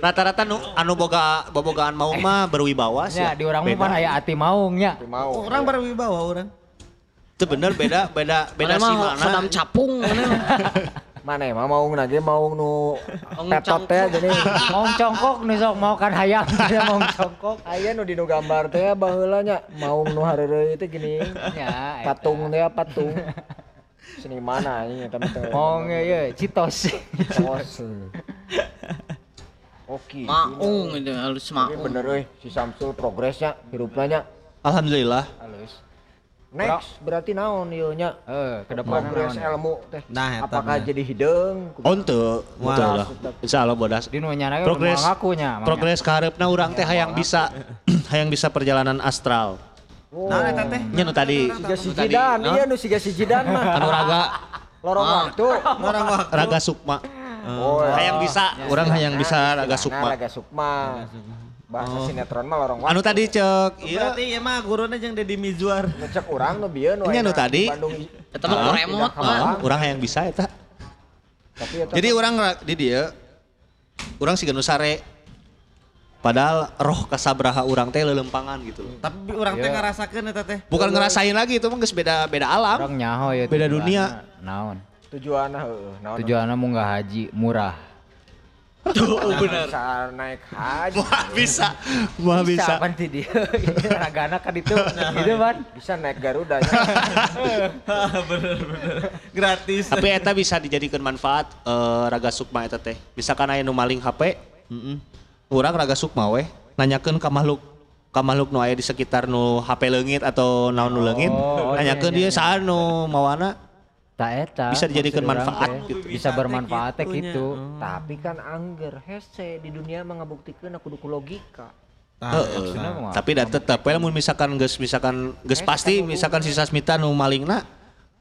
rata-rata nu anu boga bobogaan Maung mah berwibawa sih. Nya di urang mah aya ati maung nya. Mau. Orang berwibawa orang. Itu bener beda beda beda Mana si mah mana. Kodam capung mana emang mau nage mau nu petot teh jadi Maung congkok nih sok mau kan hayam maung congkok. aya nu di nu gambar teh baheula nya mau nu hareureuy teh gini. Nya eta. Patung teh patung. Seniman anjing eta teh. Maung ieu citos. Tos. Oke. Maung itu halus Tapi maung. bener euy si Samsul progresnya hirupna nya. Alhamdulillah. Halus. Next berarti naon ieu nya? Eh, ke depan Progres ilmu teh. Nah, Apakah jadi hideung? Oh ente, betul lah. Insya Allah bodas. Di nu nyana Progres, ngakunya. progres kaharepna urang teh hayang bisa, hayang bisa perjalanan astral. Nah, eta teh. Nya nu tadi, Siga si nu tadi, Jidan, iya nu siga si Jidan mah. anu raga, Lorong waktu. Orang waktu. raga sukma. Oh, Hayang bisa, urang hayang bisa raga sukma. Raga Sukma. Bahasa sinetron mah lorong waktu. Anu tadi cek, iya, Berarti ieu mah guruna jeung Deddy Mizwar. ngecek urang nu bieu nu Nya nu ayeuna tadi. di Bandung. Eta mah Ah. remote mah. urang hayang bisa eta. Tapi eta Jadi urang ra- di dia, urang siga nu sare. Padahal roh kasabraha urang teh lelempangan gitu loh. Tapi orang teh ngarasakeun eta teh. Bukan ngerasain lagi itu mah geus beda beda alam. Orang nyaho ya. Beda tujuanna. dunia. Naon? tujuanna heueuh naon. Tujuannya mau nggak haji murah. Tuh bener. Bisa naik haji. Wah bisa, wah bisa. Pan ti dia. Ragana kan itu. Gitu ban. Bisa naik Garuda. ya. bener bener. Gratis. Tapi eta bisa dijadikan manfaat eh, raga sukma eta teh. Misalkan aya nu maling HP, Heeh. urang raga sukma weh nanyakeun ka makhluk ka makhluk nu aya di sekitar nu HP leungit atau naon nu leungit, Oh, oh, nanyakeun iya, dia iya. saan nu mawana Tak eta. Bisa dijadikan manfaat teh. gitu. Bisa bermanfaat teh Gitunya. gitu. Tapi kan angger hese di dunia mah ngabuktikan aku duku logika. Heeh. Cenah mah. Tapi da tetep we lamun misalkan geus misalkan geus pasti misalkan si Sasmita nu malingna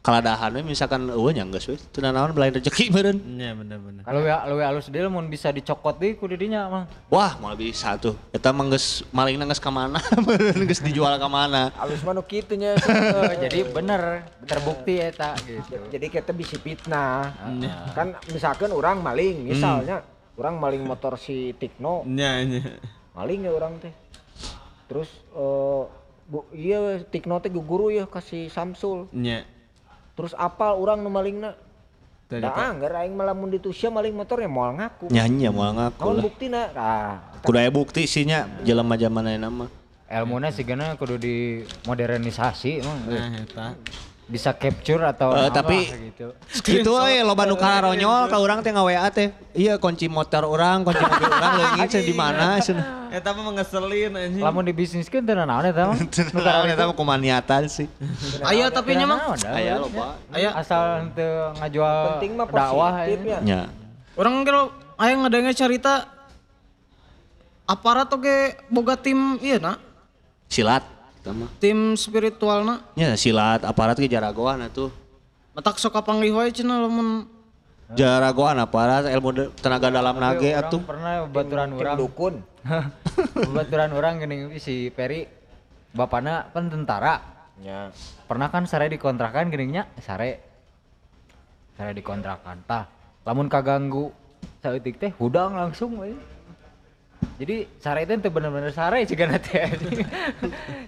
kaladahan misalkan eueuh nya geus we teu naon belain rezeki meureun. Iya bener bener. Kalau ya lu alus deui mun bisa dicokot deui ku didinya mah. Wah, mau bisa tuh. Eta mah geus malingna geus ka mana? Meureun geus dijual ka mana? Alus mah nu kitu nya. Jadi bener terbukti eta gitu. Jadi kita bisa fitnah. Kan misalkan orang maling, misalnya orang maling motor si Tikno, Iya iya. maling ya orang teh. Terus eh bu, iya Tikno teh guru ya kasih Samsul. Iya. Terus apal orang nu malingna. Tadi Da anggar aing malah mun ditusya maling motornya moal ngaku. Nyanyi mau ngaku Naon lah. buktina? Ah, Kudu aya bukti sinya jelema zaman ayeuna mah. Ilmuna sigana kudu di modernisasi emang. Nah eta. Bisa capture atau Eh, apa tapi- gitu. Itu we loba nu kararonyol ka urang teh ngaWA teh. Iya kunci motor urang, kunci mobil urang leungit cenah di mana cenah. Eta mah ngeselin anjing. Lamun dibisniskeun teu naon eta mah. Nu Naon eta mah kumaha niatan sih. Aya tapi nya mah. Aya loba. Aya. Asal teu ngajual penting mah dakwah ya. ya. Nya. Orang kalau aya ngadenge cerita aparat oge boga tim ieu na, Silat eta mah. tim spiritualna. Nya silat aparat ge jaragoan atuh. Matak sok kapanggih wae cenah lamun Jaragoan aparat ilmu tenaga dalam nage Orang atuh. pernah baturan Tim orang dukun. baturan orang gini si Peri bapakna kan tentara Ya. pernah kan sare dikontrakan gininya sare sare dikontrakan tah lamun kaganggu saeutik teh hudang langsung we. Jadi sare itu bener-bener sare jika nanti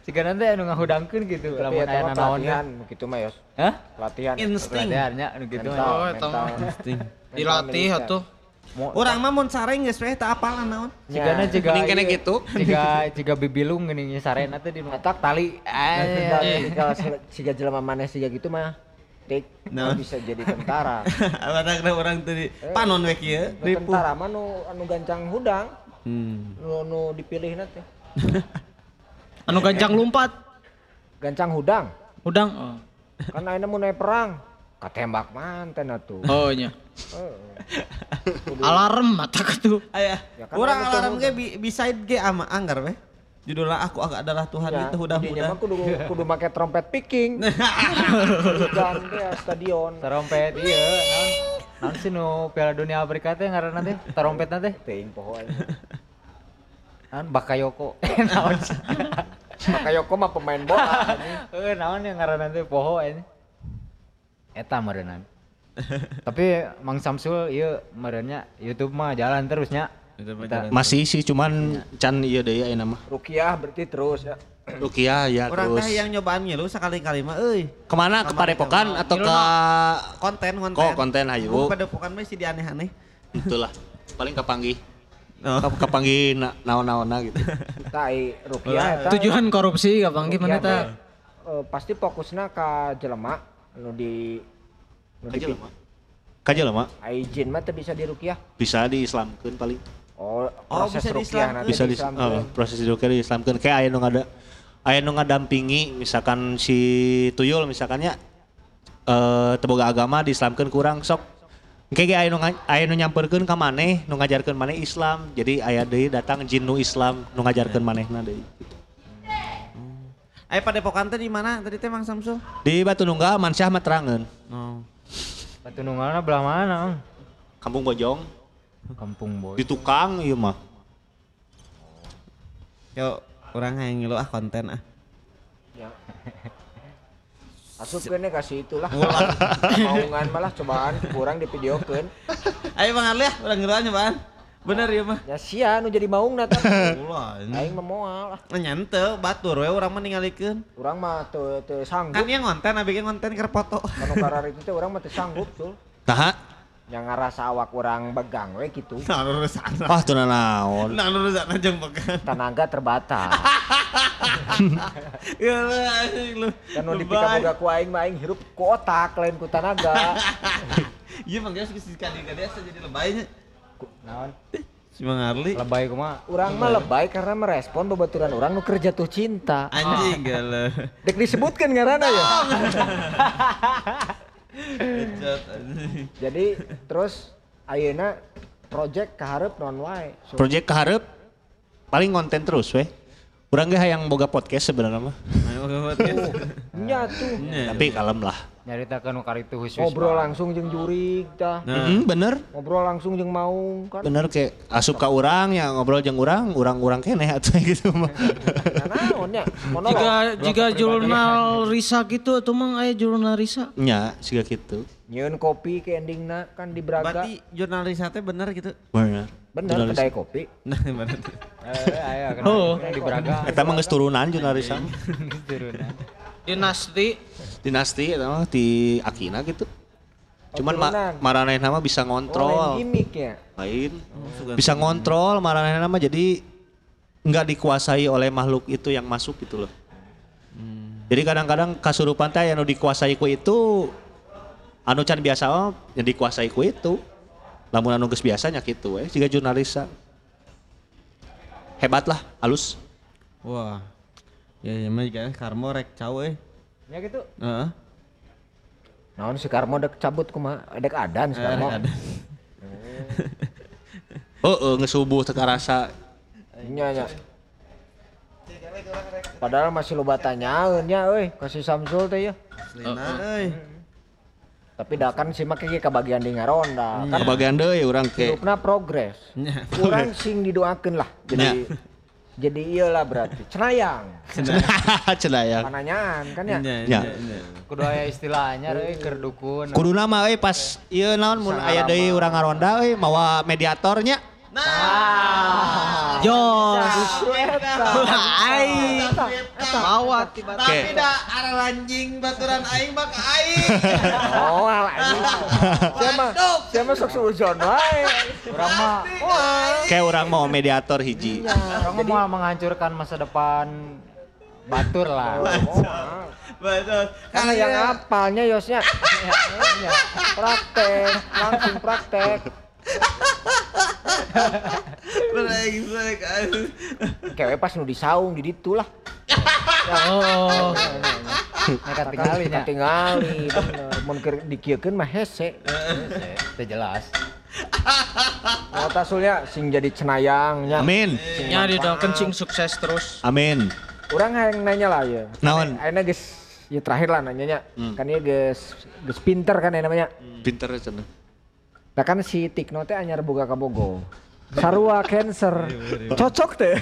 jika nanti anu ngahudangkeun gitu Tapi lamun aya mah nanaon pelatihan gitu mah yos. hah Pelatihan. Insting. pelatihannya anu gitu Oh, eta mental. mah. Insting. dilatih atuh. Urang mah mun sareng geus we eta apalan naon? Jigana jiga Mending kena ieu, gitu. jiga jiga bibilung geuning sarena teh di Matak tali. Eh, kalau siga jelema maneh siga gitu mah tik Naon? bisa jadi tentara. Abadak urang teh di panon we kieu. Nu Ripuh. tentara mah nu anu gancang hudang, Hmm. nu nu dipilih teh. Anu ganjang lumpat. Gancang hudang. Udang. Oh. Kan ayeuna mun aya perang, katembak manten atuh. Oh nya. Alarm mata tuh. Aya. Ya kan Urang aya alarm ge bi- beside ge ama anggar we. Judulnya aku agak adalah Tuhan Ya, itu udah-udah. mah kudu kudu make trompet picking. Dan teh stadion. Terompet iya naon naon sih nu Piala Dunia Afrika teh ngaranna teh terompetna teh Teuing poho aja. naon Bakayoko naon sih Maka Yoko mah pemain bola. Eh naon yang ngaranna teh poho ini eta meureunnan tapi Mang Samsul ieu meureunnya YouTube mah jalan terusnya. Masih sih cuman can ieu deui ayeuna mah. Rukiah berarti terus ya. Rukiah ya Urang terus. teh yang nyobaan ngilu sekali-kali mah euy. Ke mana ke Padepokan atau ke Konten konten. Kok konten hayu? Mun Padepokan mah sih di aneh-aneh. itulah paling kepanggih Oh. Ke- kepanggih na naon-naonna gitu. Tai Rukiah eta. Tujuan korupsi kapanggih mana ta? teh, eh, pasti fokusnya ke jelema anu di nu di Kaja lama. Kaja lama Aijin mah bisa di Rukiah. bisa diislamkeun paling. Oh, Oh, proses bisa Rukiah diislamkeun. nanti Bisa di oh, proses rukiah diislamkeun kayak aya nu ngada aya nu ngadampingi misalkan si tuyul misalkannya eh teboga agama diislamkeun kurang sok nu nga- aya nu nyamperkeun ka maneh, nu ngajarkeun maneh Islam. Jadi aya deui datang jin nu Islam nu ngajarkeun manehna deui. Aya Padepokan teh di mana tadi teh Mang Samsul? Di Batu Nunggal Mansyah mah terangeun. Oh. batu nunggalna belah mana? Kampung Bojong kampung boy di tukang ieu mah. Yo, orang yang ngilu ah konten ah. Ya. Asupkeun kasih itulah. Maungan malah cobaan kurang di videokeun. Ayo Bang Arli ah, urang ngilu nyobaan. Bener ya mah. Ya sia nu jadi maung na teh. Ulah. Aing mah moal lah. Nyante batur we urang mah ningalikeun. Urang mah teu teu sanggup. Kan yang konten abi ge konten keur foto. Kanu karar itu teh urang mah teu sanggup sul. Nah, yang ngarasa awak orang begang we gitu. Nah. Wah tuh naon. Nah urusan aja pekan. Tenaga terbatas. Ya lu. Kan nu dipika boga ku aing mah aing hirup ku otak lain ku tenaga. Iya si kadi-kadi asa jadi lebaynya. Naon? Si Mang Arli. Lebay kumaha? Urang mah lebay karena merespon babaturan urang nu keur jatuh cinta. Anjing gala. Dek disebutkan ngaranna ya. Jadi terus ayeuna project kaharep non wae. So, Project keharap paling konten terus weh. Urang ge hayang boga podcast sebenarnya mah. Ayo ke podcast. nya tuh. Tapi kalem lah. Nyaritakeun nu karitu khusus. Ngobrol langsung jeung jurig tah. Nah. Mm, bener. Ngobrol langsung jeung maung kan. Bener kayak asup ka urang ya ngobrol jeung urang, urang-urang keneh atuh gitu mah. Nah, naon nya? Monolog. Jika jika jurnal Risa gitu tuh mang aya jurnal Risa. Nya, siga kitu. Nyieun kopi ke endingna kan di Braga. Berarti jurnalis teh bener gitu. Bener. Bener kedai kopi. Nah bener. Eh, kan Oh. di Braga. Eta mah geus turunan. Dinasti Dinasti eta mah di Akina gitu. Cuman ma mah bisa Oh, lain ngontrol. gimmick ya. Lain. Bisa ngontrol maranehna mah jadi nggak dikuasai oleh makhluk itu yang masuk gitu loh. Jadi kadang-kadang kasurupan teh anu dikuasai ku itu anu can biasa mah yang dikuasai ku itu. Lamun anu geus biasanya gitu we, jiga jurnalisa. Hebat lah, halus. Wah. Ya ya mah kan karmo rek cau euy. Ya gitu. Heeh. Naon si Karmo dek cabut kumaha? Dek adan si Karmo. Ada. Heeh, geus subuh teu karasa. Nya nya. Padahal masih loba tanyaeun nya euy kasih Samsul teh ya. Lina euy. Tapi dah kan si mah kayak kebagian di ngaronda. Kan Kebagian deui urang ke. hidupna progres. Nya. Kurang sing didoakeun lah. Jadi jadi iyalah berarti. Cenayang. Cenayang. Pananyaan kan ya. Ya. Kudu aya istilahnya euy keur dukun. Kudu nama euy pas ieu naon mun aya deui urang ngaronda euy mawa mediatornya. Jos. Aing. Bawa tiba Oke. Tidak ada anjing baturan aing bak aing. Oh, mah saya mah sok sujon wae. Urang mah Kayak orang mau mediator hiji. urang mah mau menghancurkan masa depan batur lah. Betul. Karena yang apalnya Yosnya. Iya, praktek, langsung praktek. Aduh. Kayak pas nu disaung di ditu lah. Oh. Nekat tinggalinya. Tingali, bener. Mun keur dikiekeun mah hese. Teu jelas. Oh tasulnya sing jadi cenayangnya. Amin. Nya didoakeun sing sukses terus. Amin. Urang hayang nanya lah ya. Naon? Ayeuna geus ya terakhir lah nanyanya. Kan ieu geus geus pinter kan ya namanya. Pinter cenah. Nah kan si Tikno teh anyar boga ka Bogo. Sarua cancer. Cocok teh.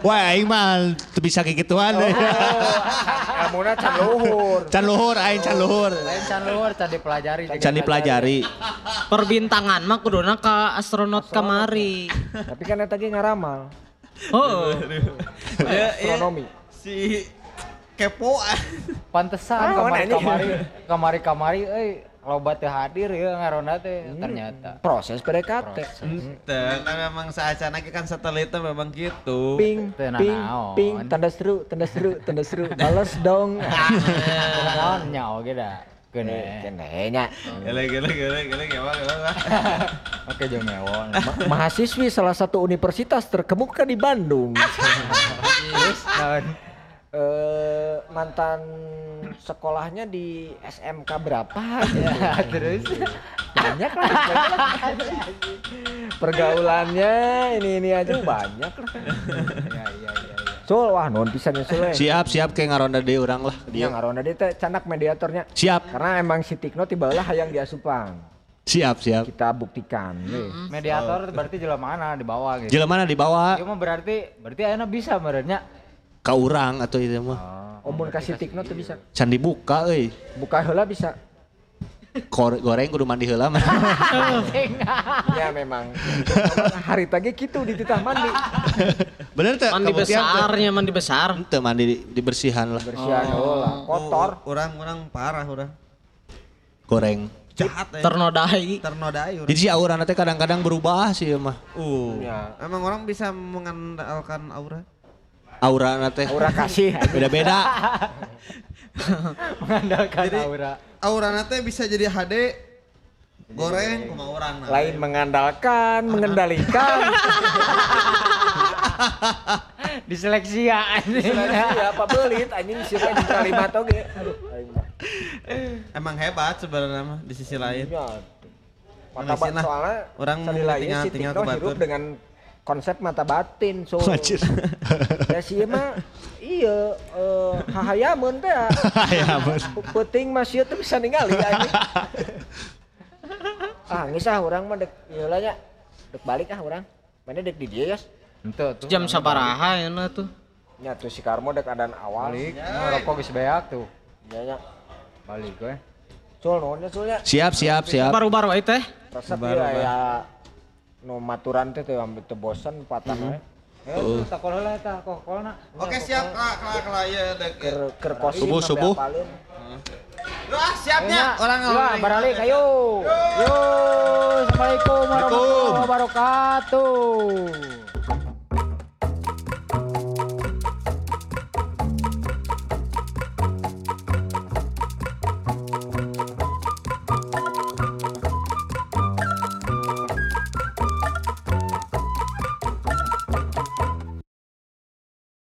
Wah, aing mah teu bisa kayak gituan. Oh, Amuna can luhur. Can luhur, aing can luhur. Lain can luhur can dipelajari. Can dipelajari. Perbintangan mah kuduna ka astronot kamari. Tapi kan eta ge ngaramal. Oh. Ya, ya. Astronomi. Si kepo. Pantesan Ah, kamari mana ini? kamari kamari kamari euy loba teu hadir ya ngaronda teh ternyata. Proses PDKT. Ente, kan memang saacana ge kan satelitnya memang gitu. Ping, ping, nanaon. ping, tanda seru, tanda seru, tanda seru. Bales dong. Naon nya oge da. Kene. Kene nya. Gele gele gele gele gele gele. Oke jeung mewon. Ma- mahasiswi salah satu universitas terkemuka di Bandung. Eh, mantan sekolahnya di SMK berapa gitu. Ya, terus banyak lah pergaulannya ini ini aja banyak lah ya iya iya iya. Sul, wah non pisannya Sul eh. Siap, siap kayak ngaronda deui urang lah Dia dia. ngarona dia teh canak mediatornya Siap, karena emang si Tikno tiba lah hayang diasupang siap, siap. kita buktikan weh. Mediator berarti jelema mana di bawah gitu. Jelema mana dibawa Ieu mah berarti berarti ayeuna bisa merenya. Ka urang atau itu mah. Omun kasih Tikno tuh bisa Can dibuka euy. buka heula bisa Kor- goreng kudu mandi heula mah. ya memang hari tadi gitu di titah mandi Bener teh? Mandi besarnya mandi besar. Teu mandi di- dibersihan lah. bersihan heula kotor Orang orang parah orang. Goreng. jahat ya. Ternodai. Ternodai urang. Jadi si aura nanti kadang-kadang berubah sih ya mah. Uh, Ya. emang orang bisa mengandalkan aura? Aura nanti Aura kasih beda-beda. Mengandalkan Jadi- aura. Aura nanti bisa jadi HD goreng kuma orang nah. lain mengandalkan, mengendalikan. Diseleksi ya anjing. Iya, apa belit anjing siapa di kalimat oge. Aduh, aing mah. Emang hebat sebenarnya mah di sisi lain. Iya. Mata nah, soalnya orang tinggal- tinggal ke hidup dengan konsep mata batin so. Anjir. ya sih mah iya eh hahayamun teh. Ya ampun. Penting mah sieun teh bisa ningali anjing. ah geus ah urang mah dek ieu lah nya. Dek balik ah urang. Mana dek di dieu ya? Ente tuh. Jam sabaraha ya na tuh. Nya tuh si Karmo dek adan awal. Balik. Nah, rokok geus beak tuh. Nya nya. Balik we. Sul nuhunnya sul nya. Siap, siap, siap. Baru-baru wae teh. Resep ya ya nu maturan teh teh ambil teu bosen patah we. Eh, tuh takol heula eta, kokolna. Oke siap kak kak kak ya dek. Keur keur kosim Subuh, subuh. Wah siapnya orang Yuk, baralik ayo. Yo, Assalamualaikum warahmatullahi wabarakatuh.